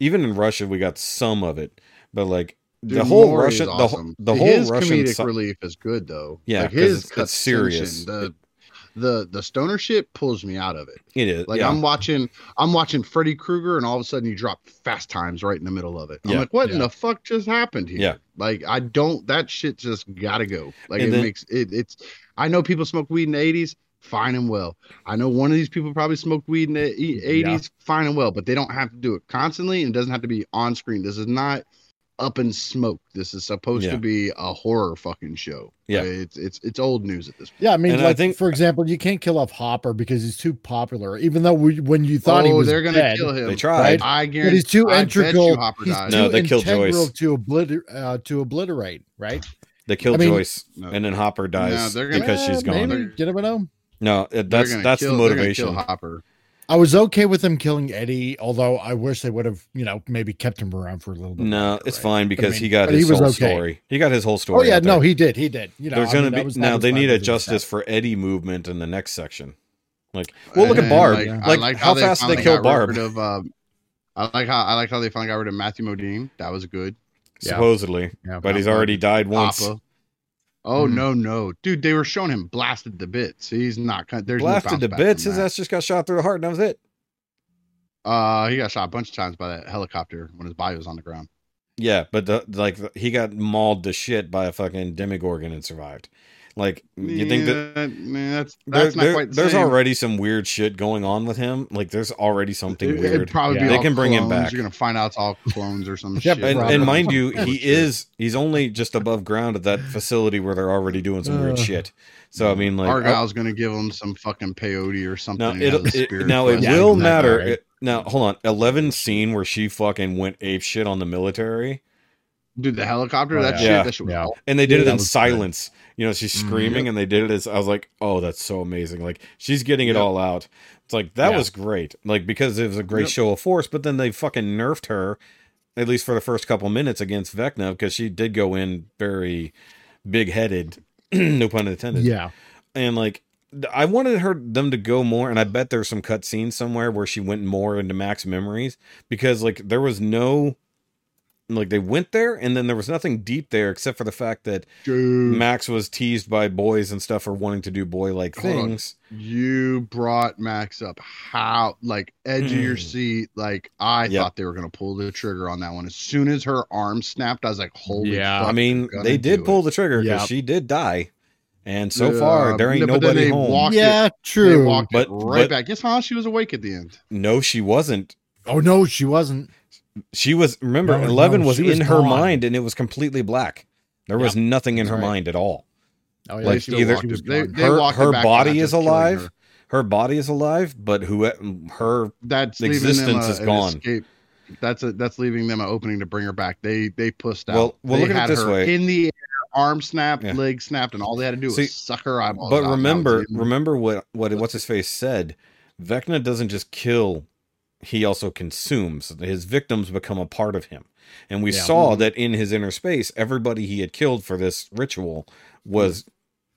Even in Russia, we got some of it, but like Dude, the whole Russian, the, whole awesome. the whole his Russian comedic si- relief is good though. Yeah, like his it's- it's serious. The, the the stoner shit pulls me out of it. it is Like yeah. I'm watching, I'm watching Freddy Krueger, and all of a sudden you drop Fast Times right in the middle of it. I'm Yeah. like, what in the fuck just happened here? Yeah. Like I don't. That shit just gotta go. Like And it then- makes it. It's. I know people smoke weed in the '80s. fine and well. I know one of these people probably smoked weed in the e- 80s, fine and well, but they don't have to do it constantly and it doesn't have to be on screen. This is not up in smoke. This is supposed Yeah. to be a horror fucking show. Yeah. It's it's it's old news at this point. Yeah, I mean, And I think- for example, you can't kill off Hopper because he's too popular. Even though we, when you thought he oh, was they're gonna dead, kill him. They tried. I but guarantee he's too I bet integral. you Hopper he's dies. No, too they killed integral Joyce. to obliter- uh, to obliterate, right? They killed I mean- Joyce, No. and then Hopper dies they're gonna- because she's gone. Maybe, you never know. No, that's that's kill- the motivation. kill Hopper. I was okay with him killing Eddie, although I wish they would have, you know, maybe kept him around for a little bit. No, longer, it's right? fine But I because mean, he got his he was whole okay. story. He got his whole story. Oh yeah, no, he did. He did. You know, There's gonna mean, I be was- now. They need a with it. justice for Eddie movement in the next section. Like, well, look And at Barb. Like, Like, like how, they fast did they finally kill Barb? Rid of, um, I like how I like how they finally got rid of Matthew Modine. That was good. Supposedly, Yeah. but he's already died once. Papa. Oh Mhm. no no, dude! They were showing him blasted to bits. He's not. There's Blasted bounce to bits. His that. ass just got shot through the heart, and that was it. Uh, he got shot a bunch of times by that helicopter when his body was on the ground. Yeah, but the, like the- he got mauled to shit by a fucking Demogorgon and survived. Like you think that Yeah, man, that's there- that's not there- quite. The there's same. already some weird shit going on with him. Like there's already something It- weird. It'd probably Yeah. be They all can bring him back. You're gonna find out it's all clones or some Yeah, shit. and, and mind you, Oh, he is he's only just above ground at that facility where they're already doing some weird Uh. shit. So I mean, like, Argyle's gonna give him some fucking peyote or something. now it'll, it, now it will matter. guy. It- now hold on, Eleven scene where she fucking went ape shit on the military, Dude, the helicopter, Oh, that yeah. shit, Yeah. that shit was Yeah. all and they did Yeah, it in was good. silence. You know, she's Mhm. screaming, and they did it as I was like, oh, that's so amazing. Like she's getting it Yep. all out. It's like that Yeah. was great. Like because it was a great Yep. show of force, but then they fucking nerfed her at least for the first couple minutes against Vecna because she did go in very big headed, no pun intended. Yeah. and like I wanted her them to go more, and I bet there's some cut scenes somewhere where she went more into Max memories because like there was no like they went there and then there was nothing deep there except for the fact that Dude, Max was teased by boys and stuff for wanting to do boy like Hold on. things. you brought Max up how like edge of your Mm. seat. Like I Yep. thought they were gonna pull the trigger on that one. As soon as her arm snapped, I was like, "Holy Yeah. fuck!" I mean, they're gonna they did pull it. the trigger because Yeah. she did die, and so Yeah, far there ain't no, but nobody they home. walked- it- Yeah, They true. walked But- it right but- back. Guess how? She was awake at the end. No, she wasn't. Oh no, she wasn't. She was. Remember, No, Eleven no, was she was in her gone. mind, and it was completely black. There was nothing in her right. mind at all. Oh Like, still either- walked She was they, gone. they her her body is alive. her. Her body is alive, but who her That's The leaving them existence a- is gone. Escape. That's a that's leaving them an opening to bring her back. They they pushed out. Well- well, They look at it this her way. In the air, arm snapped, Yeah. leg snapped, and all they had to do See, was suck her eyeballs. But out, and that was remember, remember what what what's his face said. Vecna doesn't just kill; he also consumes. His victims become a part of him, and we Yeah. saw Mhm. that in his inner space, everybody he had killed for this ritual was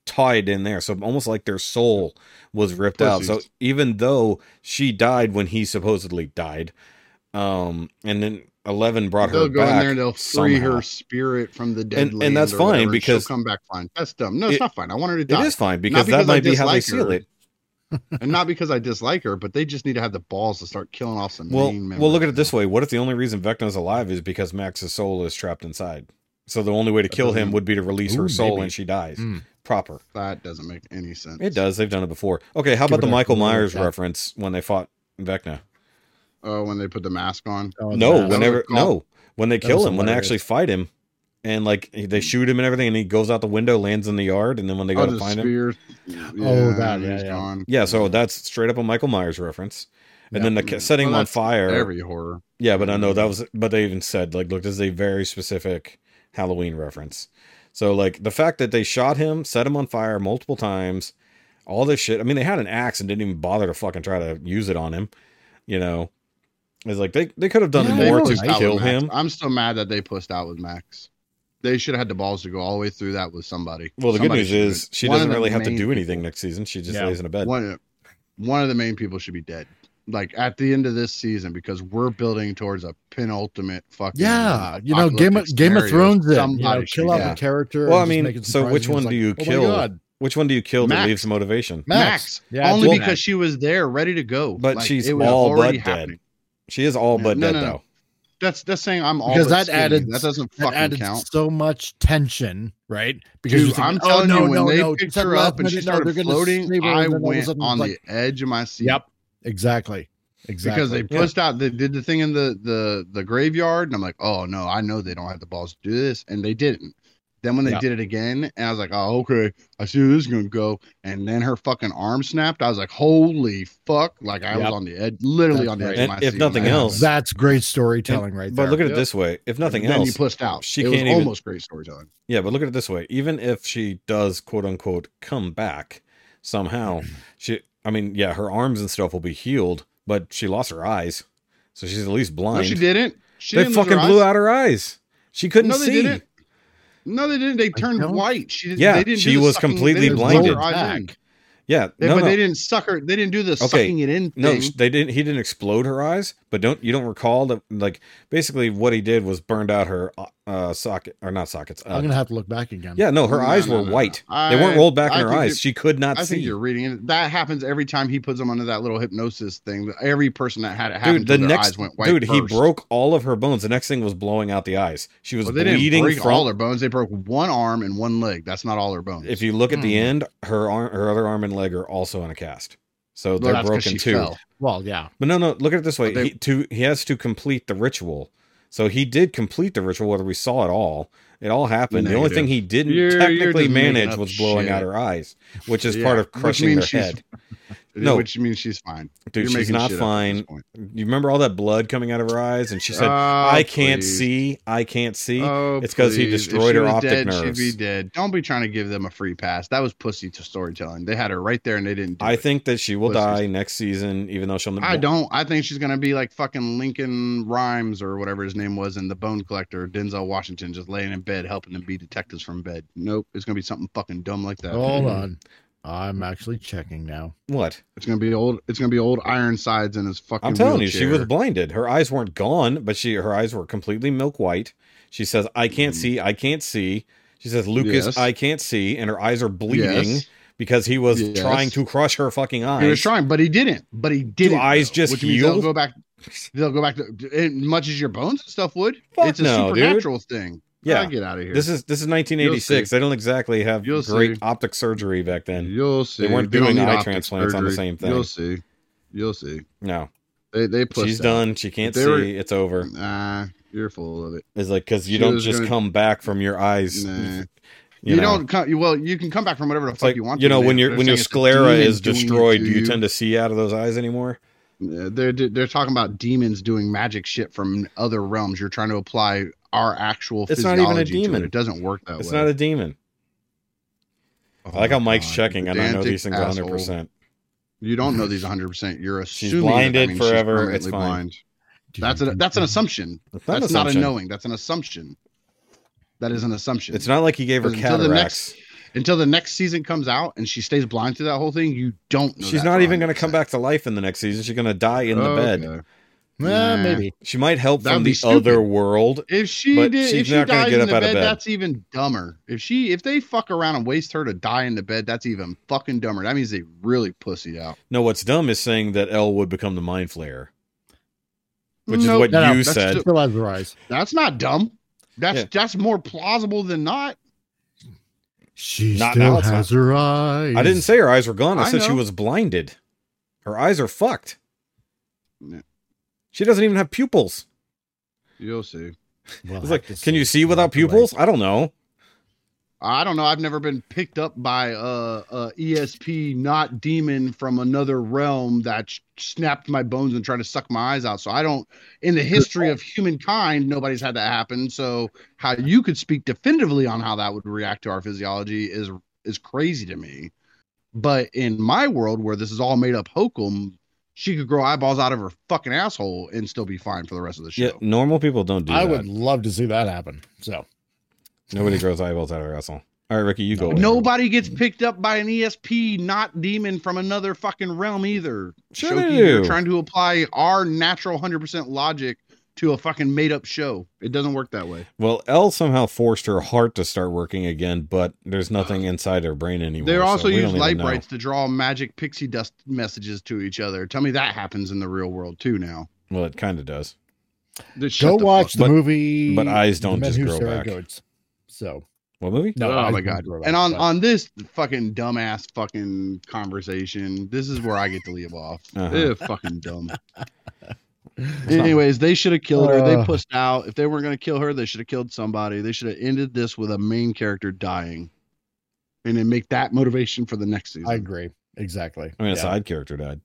tied in there. So almost like their soul was ripped out. So even though she died when he supposedly died, um, and then Eleven brought her. they'll her go back. in there and they'll free somehow. her spirit from the dead And- and that's fine whatever, because- she'll come back fine. That's dumb. No, it's It- not fine. I want her to It die, is fine because, because that I might be how they dislike seal her. it. and not because I dislike her, but they just need to have the balls to start killing off some. Well, main well, look at it this way: what if the only reason Vecna's alive is because Max's soul is trapped inside? So the only way to kill him would be to release her Ooh, soul maybe. and she dies. Mm. Proper. That doesn't make any sense. It does. They've done it before. Okay, how Give about the Michael Myers tap. reference when they fought Vecna? Oh, when they put the mask on. Oh, no, whenever no, when they That kill was him, when they actually fight him, and like they mm. shoot him and everything, and he goes out the window, lands in the yard, and then when they go oh, to the find him, spears. Oh, that, yeah, he's yeah. gone. yeah. So that's straight up a Michael Myers reference. And Yeah. then the setting Well, on fire. Every horror. Yeah, but I know mm-hmm. that was, but they even said like, look, this is a very specific Halloween reference. So like the fact that they shot him, set him on fire multiple times, all this shit. I mean, they had an axe and didn't even bother to fucking try to use it on him. You know, it's like they they could have done Yeah, more to know, pushed out kill with Max. him. I'm still mad that they pushed out with Max. They should have had the balls to go all the way through that with somebody. Well, the Somebody good news is she doesn't really have to do anything people- next season. She just Yeah. lays in a bed. One, one of the main people should be dead. Like at the end of this season, because we're building towards a penultimate fucking. Yeah, you know, Game of Game of. Thrones. It, you know, kill off die. a character. Well, I mean, so which one do like, you oh kill? God, Which one do you kill that Max. leaves motivation? Max. Max. Yeah, only it's because Max. she was there, ready to go. But Like, she's it was all already but dead. She is all Yeah, but no, dead no, no. though. That's that's saying I'm all Because that skinny. added- that doesn't That fucking added count. so much tension, right? Because Dude, thinking, I'm "Oh, telling no, you, when no, they no, picked her up and she started floating, I and then all of a went on like- the edge of my seat. Yep, exactly, exactly. Because they Yeah. pushed out, they did the thing in the the the graveyard, and I'm like, oh no, I know they don't have the balls to do this, and they didn't. Then when they Yeah. did it again, and I was like, oh okay, I see where this is gonna go, and then her fucking arm snapped. I was like, holy fuck! Like I was on the edge, literally That's on the edge right. of my if seat. nothing when else- happened. That's great storytelling, right there. But look at it Yep. this way: if nothing then else, you pushed out. she it can't even- almost great storytelling. Yeah, but look at it this way: even if she does quote unquote come back somehow, she I mean, yeah, her arms and stuff will be healed, but she lost her eyes. So she's at least No, blind. she didn't. She they didn't fucking blew eyes. out her eyes. She couldn't No, they see. didn't. No, they didn't. They turned white. She didn't, Yeah, they didn't she was completely didn't blinded. her eyes in. Back. Yeah, They- no, but no. they didn't suck her. They didn't do the sucking it in No, thing. sh- they didn't. He didn't explode her eyes, but don't you don't recall that? Like basically, what he did was burned out her uh, uh, uh socket or not sockets. Uh, I'm gonna have to look back again. yeah, no, her No, eyes no, were no, no. white. they I- weren't rolled back I in her eyes. She could not I see. think you're reading it. That happens every time he puts them under that little hypnosis thing. Every person that had it happen Dude, the their next eyes went white. dude, he broke all of her bones. The next thing was blowing out the eyes. She was Well, they didn't break from. all their bones. They broke one arm and one leg. That's not all her bones. if you look at the Hmm. end, her arm, her other arm and leg are also in a cast, so Well, they're broken too. fell. Well, yeah. But no, no, look at it this way: they- he, to he has to complete the ritual. So he did complete the ritual, whether we saw it all. It all happened. The only thing he didn't You're- you're technically manage was blowing out her eyes, which is Yeah, part of crushing her she's- head. No. which means she's fine. Dude, You're she's not shit up at fine. You remember all that blood coming out of her eyes, and she said, Oh, "I can't please. see, I can't see." Oh, It's 'cause he please. If destroyed she her was optic dead, nerves. She'd be dead. Don't be trying to give them a free pass. That was pussy to storytelling. They had her right there and they didn't. Do I it. think that she will Pussies. die next season, even though she'll. I don't. I think she's gonna be like fucking Lincoln Rhymes or whatever his name was in The Bone Collector, Denzel Washington, just laying in bed helping them be detectives from bed. Nope, it's gonna be something fucking dumb like that. Hold mm-hmm. on. I'm actually checking now. What? It's gonna be old. It's gonna be old Ironsides in his fucking. I'm telling you, she was blinded. Her eyes weren't gone, but she her eyes were completely milk white. She says, "I can't Mhm. see, I can't see." She says, "Lucas, Yes. I can't see," and her eyes are bleeding Yes. because he was Yes. trying to crush her fucking eyes. He was trying, but he didn't. But he didn't. eyes though, just which means they'll go back. They'll go back to as much as your bones and stuff would. Fuck it's a no, dude. supernatural thing. Yeah. Ah, get out of here. This is this is 1986. see. They don't exactly have You'll great see. optic surgery back then. You'll see. They weren't don't doing eye transplants on the same thing. You'll see. You'll see. No, They they she's out. done. She can't see. were- It's over. Nah, you're full of it. It's like because you She don't just gonna- come back from your eyes. Nah. You, You, know. don't come. Well, you can come back from whatever the fuck like you want. you know man. when your when your saying it's a sclera is destroyed, do you tend to see out of those eyes anymore? They're they're talking about demons doing magic shit from other realms. You're trying to apply our actual. It's not even a to it. demon. It doesn't work that It's way. not a demon. Oh I like how my Mike's God, checking, and I know pedantic these things asshole. 100. percent You don't know these 100. percent You're She's assuming that blinded means she's forever, permanently it's fine. blind. That's a, that's an assumption. It's not That's an not a knowing. That's an assumption. That is an assumption. It's not like he gave her Because until the cataracts. Next until the next season comes out and she stays blind to that whole thing. You don't. know She's not even going to come back to life in the next season. She's going to die in the bed. Okay. Eh, Nah. maybe. She might help That'd from the stupid. other world. If she But did, she's if she not gonna dies get in up the bed, bed. that's even dumber. If she, if they fuck around and waste her to die in the bed, that's even fucking dumber. That means they really pussied out. No, what's dumb is saying that El would become the mind flayer, which Nope. is what No, no, you that's said. just- Still has her eyes. That's not dumb. That's Yeah. that's more plausible than not. She Not still has her eyes. I didn't say her eyes were gone. I, I said she was blinded. Her eyes are fucked. She doesn't even have pupils. You'll see. We'll It's like, can you see without pupils? I don't know. I don't know. I've never been picked up by a, a ESP not demon from another realm that sh- snapped my bones and tried to suck my eyes out. So I don't. In the history of humankind, nobody's had that happen. So how you could speak definitively on how that would react to our physiology is is crazy to me. But in my world, where this is all made up hokum, she could grow eyeballs out of her fucking asshole and still be fine for the rest of the show. Yeah, normal people don't do I that. would love to see that happen. So Nobody grows eyeballs out of their asshole. All right, Rikki, you go. Nobody gets picked up by an ESP not demon from another fucking realm either. Sure Shoky, they you're trying to apply our natural 100% logic to a fucking made up show. It doesn't work that way. Well, El somehow forced her heart to start working again, but there's nothing uh, inside her brain anymore. They so also we use light brights to draw magic pixie dust messages to each other. Tell me that happens in the real world too now. Well, it kind of does. Just shut Go the watch fuck the But- movie. but eyes don't just grow back. Goats. So What movie? no, oh eyes my god! And on but- on this fucking dumbass fucking conversation, this is where I get to leave off. Uh-huh. Fucking dumb. Anyways, they should have killed her. They Uh. pushed out. If they weren't going to kill her, they should have killed somebody. They should have ended this with a main character dying, and then make that motivation for the next season. I agree. Exactly. I mean, a side character died.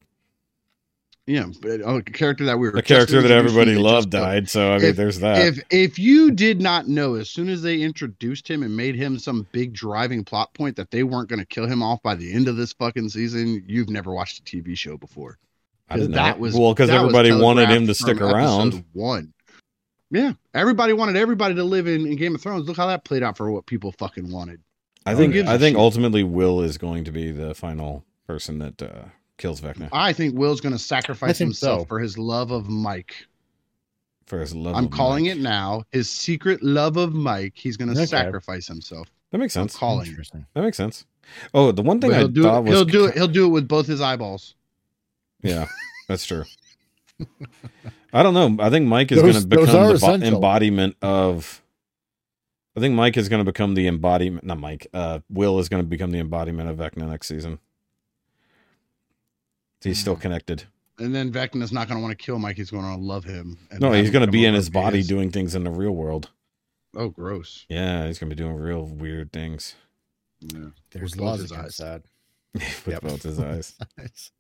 Yeah, but oh, a character that we were The character that everybody loved died. So I mean, If- there's that. If if you did not know as soon as they introduced him and made him some big driving plot point that they weren't going to kill him off by the end of this fucking season, you've never watched a TV show before. I didn't know. that was well because everybody wanted him to stick around. One. Yeah, everybody wanted everybody to live in, in Game of Thrones. Look how that played out for what people fucking wanted. I think I a think shit? ultimately Will is going to be the final person that uh, kills Vecna I think Will's going to sacrifice himself so. for his love of Mike. for his love. I'm of calling Mike. it now. His secret love of Mike. He's going to Okay. sacrifice himself. That makes I'm sense. calling. Interesting. That makes sense. Oh, the one thing But I he'll do thought it. was He'll do it. He'll do it with both his eyeballs. Yeah, that's true. I don't know. I think Mike is going to become the bo- embodiment of. I think Mike is going to become the embodiment. Not Mike. Uh, Will is going to become the embodiment of Vecna next season. He's still Hmm. connected. And then Vecna's not going to want to kill Mike. He's going to love him. and No, he's going to be in his body his- doing things in the real world. Oh, gross. Yeah, he's going to be doing real weird things Yeah. There's With laws his against that. with Yep. both his eyes.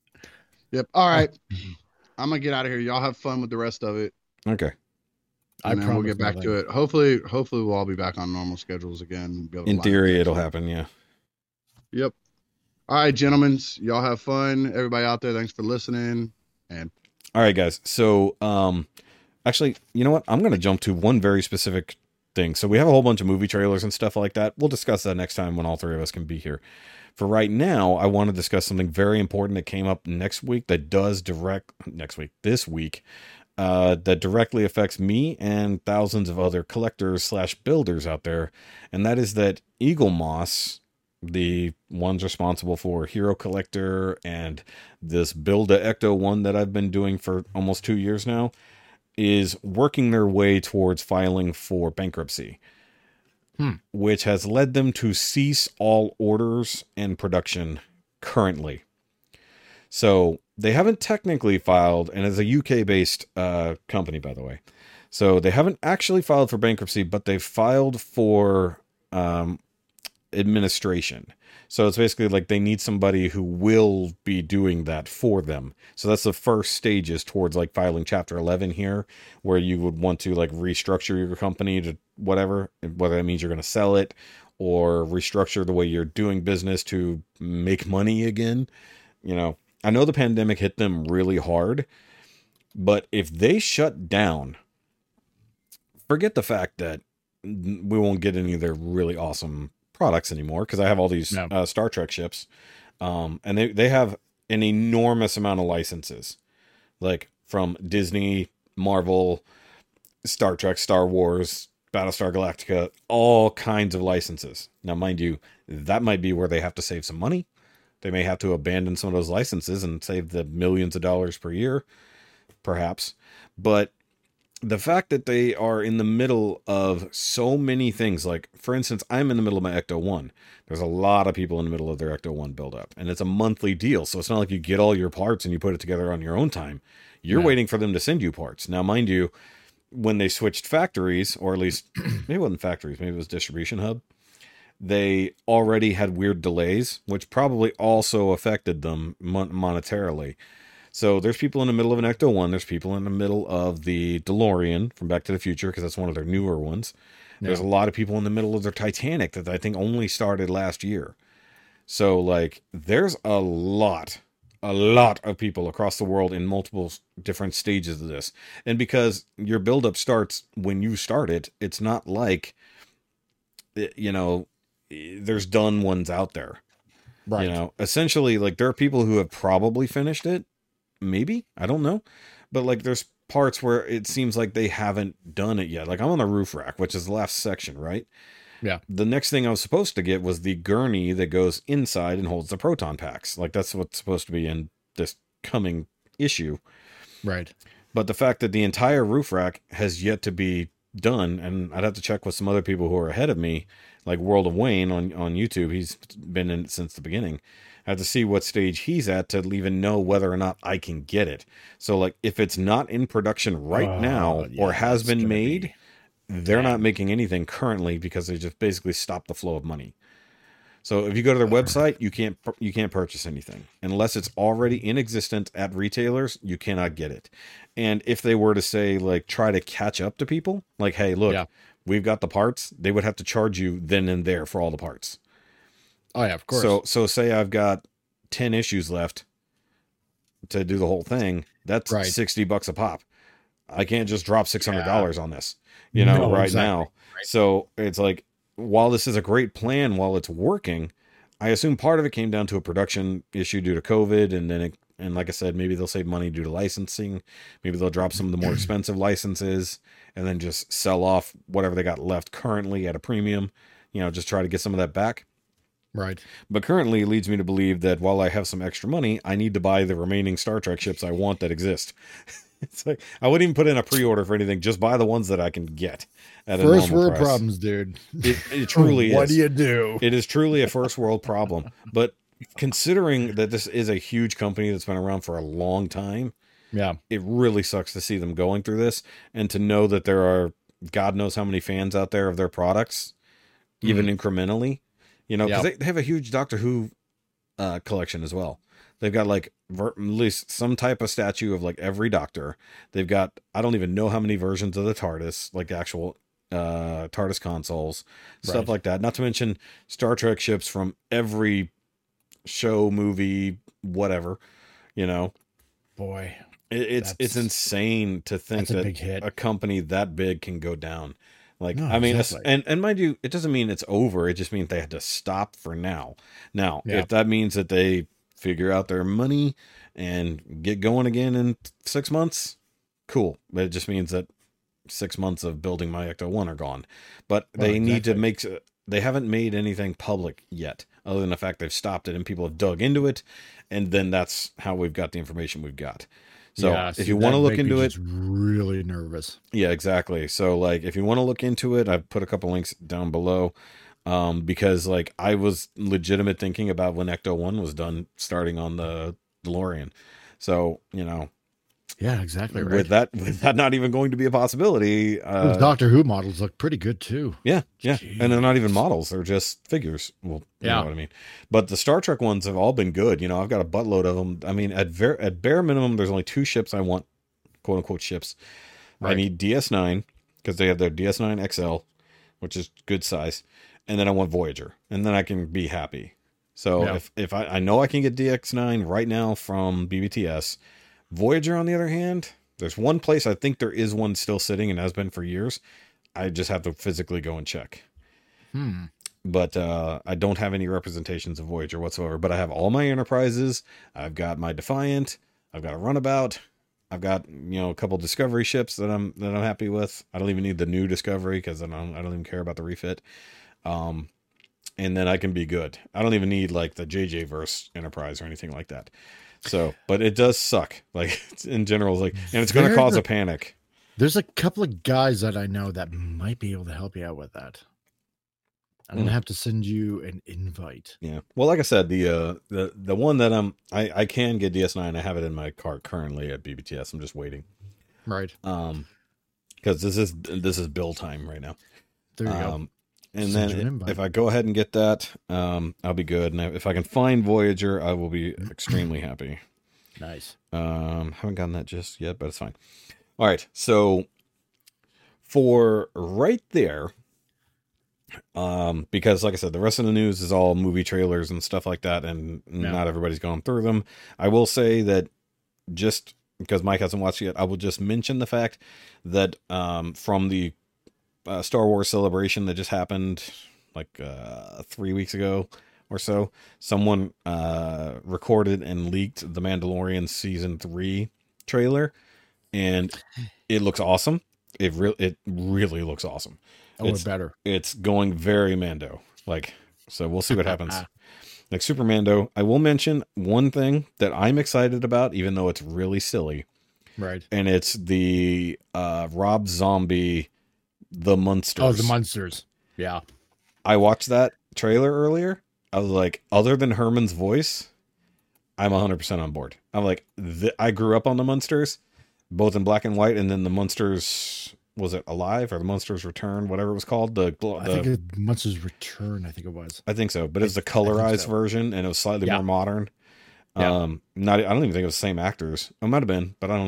Yep. All right. I'm gonna get out of here. Y'all have fun with the rest of it, Okay. I and then we'll get back to it. Hopefully, hopefully we'll all be back on normal schedules again. Be able to In theory, it'll happen. Yeah. Yep. All right, gentlemen. Y'all have fun. Everybody out there, thanks for listening. And all right, guys. So, um, actually, you know what? I'm going to jump to one very specific thing. So we have a whole bunch of movie trailers and stuff like that. We'll discuss that next time when all three of us can be here. For right now, I want to discuss something very important that came up next week that does direct next week, this week, uh, that directly affects me and thousands of other collectors slash builders out there, and that is that Eaglemoss, the ones responsible for Hero Collector and this Build a Ecto one that I've been doing for almost two years now, is working their way towards filing for bankruptcy Hmm. which has led them to cease all orders and production currently. So they haven't technically filed, and it's a UK based uh, company, by the way. So they haven't actually filed for bankruptcy, but they've filed for um, administration. So it's basically like they need somebody who will be doing that for them. So that's the first stages towards like filing Chapter 11 here, where you would want to like restructure your company to whatever, whether that means you're going to sell it or restructure the way you're doing business to make money again. You know, I know the pandemic hit them really hard, but if they shut down, forget the fact that we won't get any of their really awesome products anymore because I have all these No. uh, Star Trek ships, um, and they they have an enormous amount of licenses, like from Disney, Marvel, Star Trek, Star Wars, Battlestar Galactica, all kinds of licenses. Now, mind you, that might be where they have to save some money. They may have to abandon some of those licenses and save the millions of dollars per year, perhaps. But the fact that they are in the middle of so many things, like for instance, I'm in the middle of my Ecto 1. There's a lot of people in the middle of their Ecto 1 buildup, and it's a monthly deal. So it's not like you get all your parts and you put it together on your own time. You're No. waiting for them to send you parts. Now, mind you, when they switched factories, or at least maybe it wasn't factories, maybe it was distribution hub, they already had weird delays, which probably also affected them mon- monetarily. So there's people in the middle of an Ecto 1, there's people in the middle of the DeLorean from Back to the Future, because that's one of their newer ones. There's a lot of people in the middle of their Titanic that I think only started last year. So, like, there's a lot, a lot of people across the world in multiple different stages of this. And because your buildup starts when you start it, it's not like, eh, you know, eh, there's done ones out there. Right. You know, essentially, like, there are people who have probably finished it. Maybe. I don't know. But, like, there's parts where it seems like they haven't done it yet. Like, I'm on the roof rack, which is the last section, right? Yeah. The next thing I was supposed to get was the gurney that goes inside and holds the proton packs. Like, that's what's supposed to be in this coming issue. Right. But the fact that the entire roof rack has yet to be done, and I'd have to check with some other people who are ahead of me, like World of Wayne on on YouTube. He's been in it since the beginning. I have to see what stage he's at to even know whether or not I can get it. So, like, if it's not in production right Oh, now yeah, or has been made, be- they're not making anything currently because they just basically stopped the flow of money. So if you go to their website, you can't you can't purchase anything unless it's already in existence at retailers. You cannot get it. And if they were to say like try to catch up to people, like hey, look, Yeah. we've got the parts, they would have to charge you then and there for all the parts. Oh yeah, of course. So so say I've got 10 issues left to do the whole thing, that's Right. 60 bucks a pop. I can't just drop $600 on this, you know, No, right exactly. now. So it's like while this is a great plan while it's working, I assume part of it came down to a production issue due to COVID and then it and like I said, maybe they'll save money due to licensing. Maybe they'll drop some of the more expensive licenses and then just sell off whatever they got left currently at a premium. You know, just try to get some of that back. Right. But currently, it leads me to believe that while I have some extra money, I need to buy the remaining Star Trek ships I want that exist. it's like I wouldn't even put in a pre-order for anything; just buy the ones that I can get at First world price. problems, dude. It, it truly what is. What do you do? It is truly a first world problem. But considering that this is a huge company that's been around for a long time, yeah. it really sucks to see them going through this and to know that there are God knows how many fans out there of their products, even mm-hmm. incrementally. You know, because Yeah. they, they have a huge Doctor Who uh, collection as well. They've got like ver- at least some type of statue of like every Doctor. They've got I don't even know how many versions of the TARDIS, like actual uh TARDIS consoles, stuff Right. like that. Not to mention Star Trek ships from every show, movie, whatever. You know, Boy, it, it's it's insane to think a that hit. a company that big can go down. Like No, I mean, exactly. and and mind you, it doesn't mean it's over. It just means they had to stop for now. Now, Yeah. if that means that they figure out their money and get going again in six months, cool. But it just means that six months of building my Ecto One are gone. But Well, they need to make. They haven't made anything public yet, other than the fact they've stopped it and people have dug into it, and then that's how we've got the information we've got. So Yeah, if see, you want to look into it, really nervous. yeah, exactly. So like if you want to look into it, I've put a couple links down below. Um, because like I was legitimate thinking about when Ecto One was done starting on the DeLorean. So, you know, Yeah, exactly right. with that with that not even going to be a possibility, Those uh Doctor Who models look pretty good too. yeah, yeah. And they're not even models, they're just figures. Well, you Yeah. know what I mean. But the Star Trek ones have all been good. You know, I've got a buttload of them. I mean, at ver- at bare minimum, there's only two ships I want, quote unquote ships. I need DS9 because they have their DS9 XL, which is good size, and then I want Voyager, and then I can be happy. So Yeah. if if I, I know I can get DS9 right now from BBTS, Voyager on the other hand, there's one place I think there is one still sitting and has been for years. I just have to physically go and check Hmm. but uh, I don't have any representations of Voyager whatsoever. But I have all my Enterprises. I've got my Defiant. I've got a Runabout. I've got you know a couple Discovery ships that I'm that I'm happy with. I don't even need the new Discovery because I don't I don't even care about the refit. Um, and then I can be good. I don't even need like the JJ verse Enterprise or anything like that. So, but it does suck. Like in general, like, and it's going to cause a panic. There's a couple of guys that I know that might be able to help you out with that. I'm Hmm. gonna have to send you an invite. Yeah. Well, like I said, the uh the the one that I'm I I can get DS9. I have it in my cart currently at BBTS. I'm just waiting. Right Um because this is this is bill time right now. there you go. And Send then if I go ahead and get that, um I'll be good. And if I can find Voyager, I will be extremely happy. Nice. Um, haven't gotten that just yet, but it's fine. All right, so for right there, um, because like I said, the rest of the news is all movie trailers and stuff like that, and not everybody's gone through them. I will say that just because Mike hasn't watched yet, I will just mention the fact that um, from the uh, Star Wars celebration that just happened like uh, three weeks ago or so, someone uh, recorded and leaked the Mandalorian season three trailer, and it looks awesome. It really, it really looks awesome. Oh, It's- better. It's going very Mando, like so. We'll see what happens. like Super Mando, I will mention one thing that I'm excited about, even though it's really silly. Right. and it's the uh Rob Zombie The Munsters. Oh, the Munsters. Yeah. I watched that trailer earlier. I was like, other than Herman's voice, I'm 100% on board. I'm like, th- I grew up on the Munsters, both in black and white, and then the Munsters was it Alive or the Munsters Return, whatever it was called. The, the I think it, Munsters Return. I think it was. I think so, but it was the colorized so. version, and it was slightly Yeah. more modern. Yeah. Um, not I don't even think it was the same actors. It might have been, but I don't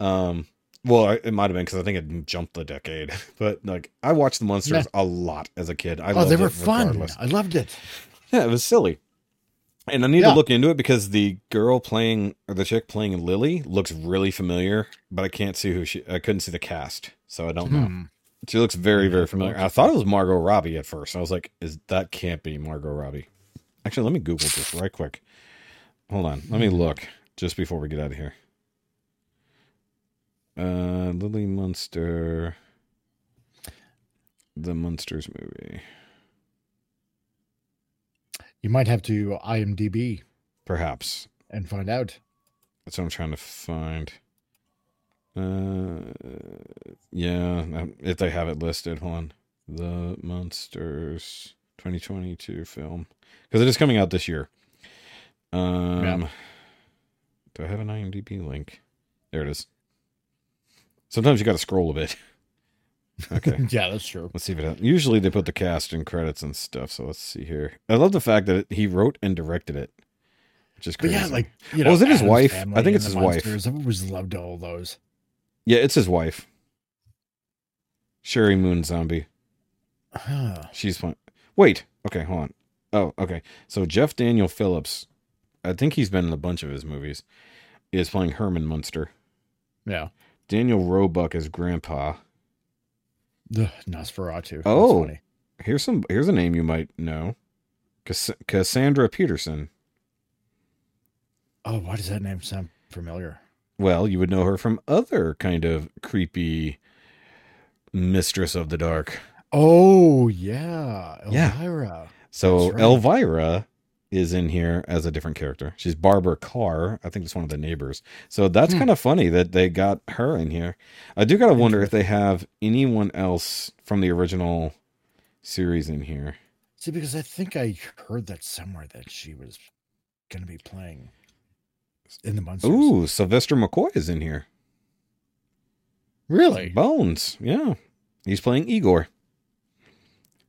know. Um, well, it might have been because I think it jumped the decade. But like, I watched the Munsters a lot as a kid. I oh, they were fun. I loved it. Yeah, it was silly. And I need Yeah. to look into it because the girl playing or the chick playing Lily looks really familiar, but I can't see who she. I couldn't see the cast, so I don't know. Hmm. She looks very, very familiar. I thought it was Margot Robbie at first. I was like, "Is that can't be Margot Robbie?" Actually, let me Google this right quick. Hold on, let me look just before we get out of here. Uh, Lily Munster, the Munsters movie, You might have to IMDb perhaps. and find out. That's what I'm trying to find. Uh, yeah, um, if they have it listed, hold on. The Munsters 2022 film because it is coming out this year. Um, Yeah. do I have an IMDb link? There it is. Sometimes you got to scroll a bit. Okay. yeah, that's true. Let's see if it. Usually they put the cast and credits and stuff. So let's see here. I love the fact that it, he wrote and directed it, which is crazy. But yeah, like you Oh, know, is it his Addams wife? I think it's his wife. I've always loved all those. yeah, it's his wife, Sheri Moon Zombie. Huh. She's fun. Wait. Okay, hold on. Oh, okay. So Jeff Daniel Phillips, I think he's been in a bunch of his movies, is playing Herman Munster. Yeah. Daniel Roebuck is Grandpa. The Nosferatu. Oh. Here's some. Here's a name you might know. Cass- Cassandra Peterson. Oh, why does that name sound familiar? Well, you would know her from other kind of creepy Mistress of the Dark. Oh yeah, Yeah. Elvira. So right. Elvira is in here as a different character. She's Barbara Carr. I think it's one of the neighbors. So that's Hmm. kind of funny that they got her in here. I do gotta wonder if they have anyone else from the original series in here. See, because I think I heard that somewhere that she was going to be playing in the Munsters. Ooh, Sylvester McCoy is in here. really? Bones, yeah, he's playing Igor.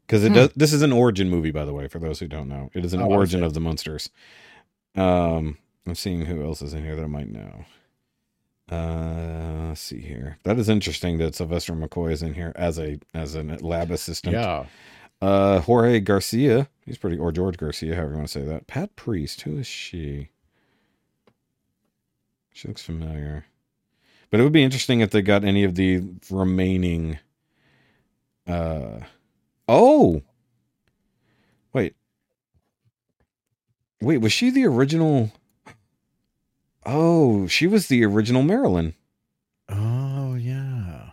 Because it Hmm. does. This is an origin movie, by the way, for those who don't know. It is an Oh, origin of the monsters. Um, I'm seeing who else is in here that I might know. Uh, let's see here. That is interesting that Sylvester McCoy is in here as a as an lab assistant. Yeah. Uh, Jorge Garcia. He's pretty, or George Garcia, however you want to say that. Pat Priest. Who is she? She looks familiar. But it would be interesting if they got any of the remaining. Uh, oh, wait, wait. Was she the original? Oh, she was the original Marilyn. Oh yeah.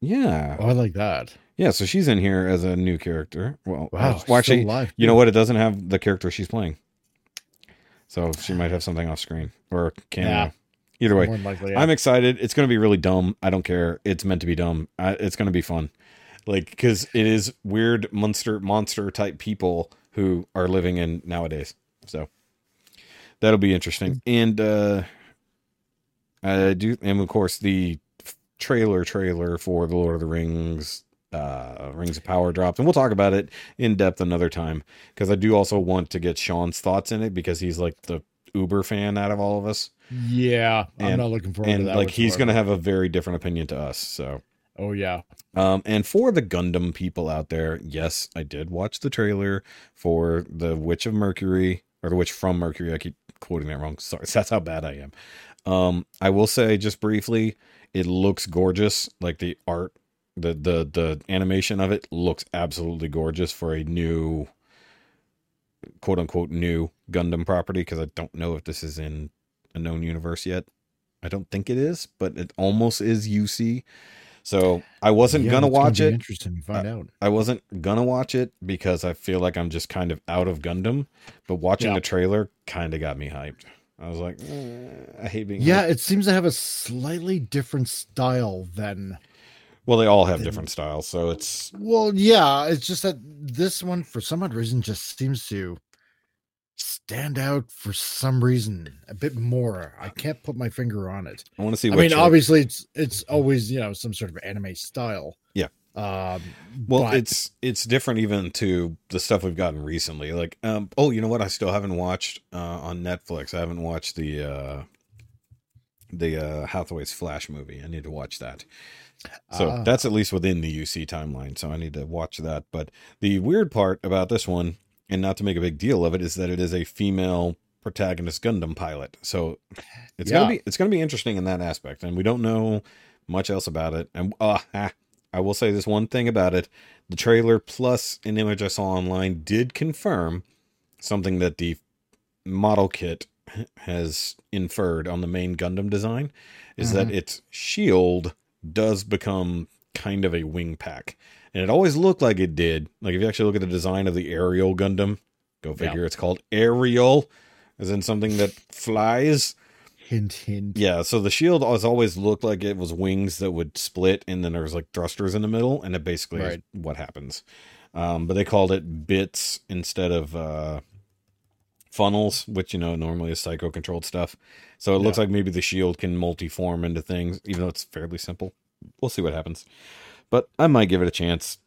Yeah, Oh, I like that. yeah. So she's in here as a new character. Well, uh, Wow. well, actually, alive, You know what? It doesn't have the character she's playing. So she might have something off screen or a cameo. Yeah. Either way, likely, yeah. I'm excited. It's going to be really dumb. I don't care. It's meant to be dumb. I, it's going to be fun. Like, because it is weird monster, monster type people who are living in nowadays. So that'll be interesting. And, uh, I do, and of course, the trailer trailer for the Lord of the Rings uh Rings of Power dropped and we'll talk about it in depth another time because I do also want to get Sean's thoughts in it because he's like the uber fan out of all of us yeah, and, I'm not looking forward and to that. like he's going to have a very different opinion to us so Oh yeah. um and for the Gundam people out there yes I did watch the trailer for the Witch of Mercury or the Witch from Mercury I keep quoting that wrong sorry that's how bad I am um I will say just briefly it looks gorgeous like the art the the the animation of it looks absolutely gorgeous for a new quote unquote new Gundam property because I don't know if this is in a known universe yet. I don't think it is, but it almost is UC. So I wasn't Yeah, gonna that's gonna watch it. Interesting to find out. I wasn't gonna watch it because I feel like I'm just kind of out of Gundam. But watching Yeah. the trailer kind of got me hyped. I was like, eh, I hate being. Yeah, it seems to have a slightly different style than. Well, they all have different styles, so it's Well, yeah, it's just that this one, for some odd reason, just seems to stand out for some reason a bit more. I can't put my finger on it. I want to see. I mean, your- obviously, it's it's always you know some sort of anime style. Yeah. Um. Well, but- it's it's different even to the stuff we've gotten recently. Like, um, oh, you know what? I still haven't watched uh, on Netflix. I haven't watched the uh, the uh, Hathaway's Flash movie. I need to watch that. So Ah. that's at least within the UC timeline. So I need to watch that. But the weird part about this one, and not to make a big deal of it, is that it is a female protagonist Gundam pilot. So it's Yeah. gonna be it's gonna be interesting in that aspect. And we don't know much else about it. And uh, ah, I will say this one thing about it: the trailer plus an image I saw online did confirm something that the model kit has inferred on the main Gundam design is that its shield does become kind of a wing pack. And it always looked like it did. Like if you actually look at the design of the aerial Gundam, go Yeah. figure it's called aerial, as in something that flies. hint, hint. Yeah, so the shield has always looked like it was wings that would split and then there was like thrusters in the middle, and it basically is Right. what happens. Um, but they called it bits instead of uh, funnels, which you know normally is psycho controlled stuff. So it looks like maybe the shield can multi-form into things, even though it's fairly simple. We'll see what happens. But I might give it a chance.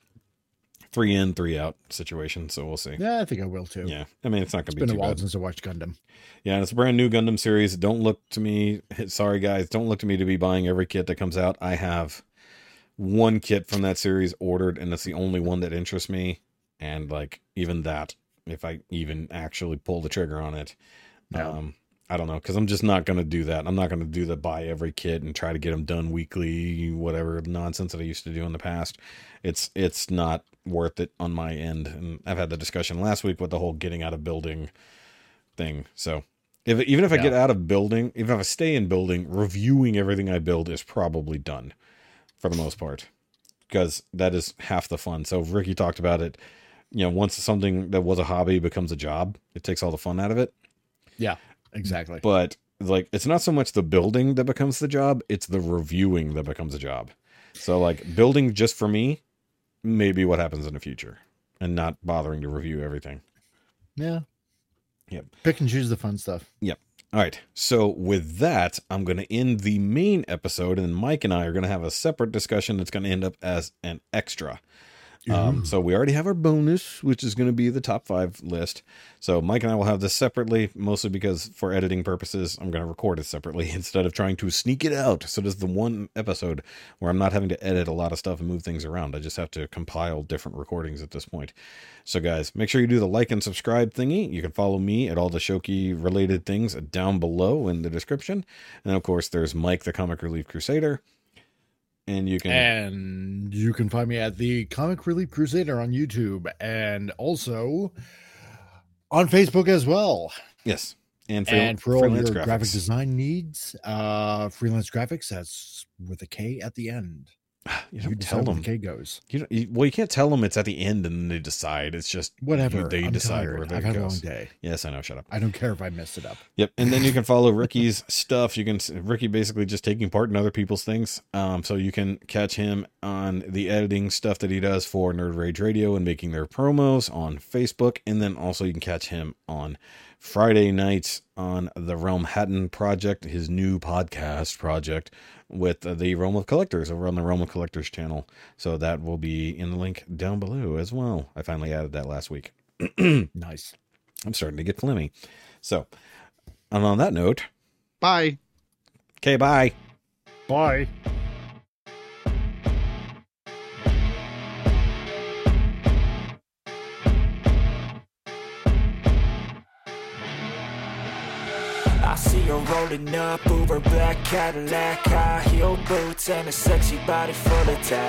Three in, three out situation, so we'll see. Yeah, I think I will too. Yeah, I mean it's not gonna be been a while bad. since I watched Gundam. Yeah, and it's a brand new Gundam series. Don't look to me. Sorry, guys. Don't look to me to be buying every kit that comes out. I have one kit from that series ordered, and it's the only one that interests me. And like even that, if I even actually pull the trigger on it, No. um, I don't know because I'm just not gonna do that. I'm not gonna do the buy every kit and try to get them done weekly, whatever nonsense that I used to do in the past. It's it's not worth it on my end. And I've had the discussion last week with the whole getting out of building thing. So if even if I get out of building, even if I stay in building, reviewing everything I build is probably done for the most part because that is half the fun. So Rikki talked about it. You know, once something that was a hobby becomes a job, it takes all the fun out of it. Yeah, exactly. But like, it's not so much the building that becomes the job; it's the reviewing that becomes a job. So like, building just for me, maybe what happens in the future, and not bothering to review everything. yeah. Yep. Pick and choose the fun stuff. Yep. All right. So with that, I'm going to end the main episode, and Mike and I are going to have a separate discussion that's going to end up as an extra. Um, so we already have our bonus, which is going to be the top five list. So Mike and I will have this separately, mostly because for editing purposes, I'm going to record it separately instead of trying to sneak it out. So this is the one episode where I'm not having to edit a lot of stuff and move things around. I just have to compile different recordings at this point. So guys, make sure you do the like and subscribe thingy. You can follow me at all the Shoky related things down below in the description. And of course, there's Mike, the Comic Relief Crusader. And you can And you can find me at the Comic Relief Crusader on YouTube and also on Facebook as well. yes, and, free- and for all your freelance graphic design needs, uh freelance graphiks, that's with a K at the end. You don't decide tell them. the goes. You, don't, you well, you can't tell them it's at the end and then they decide. It's just Whatever. They I'm decide tired. where I've that had a long goes. day. Yes, I know. Shut up. I don't care if I messed it up. Yep, and then you can follow Rikki's stuff. You can Rikki basically just taking part in other people's things. Um, so you can catch him on the editing stuff that he does for Nerd Rage Radio and making their promos on Facebook, and then also you can catch him on Friday nights on the Realm Hatton Project, his new podcast project with the Realm of Collectors over on the Realm of Collectors channel. So that will be in the link down below as well. I finally added that last week. Nice. I'm starting to get flimmy. So, and on that note, Bye. okay, bye. Bye. Rolling up, Uber black Cadillac, high heel boots, and a sexy body full of tats.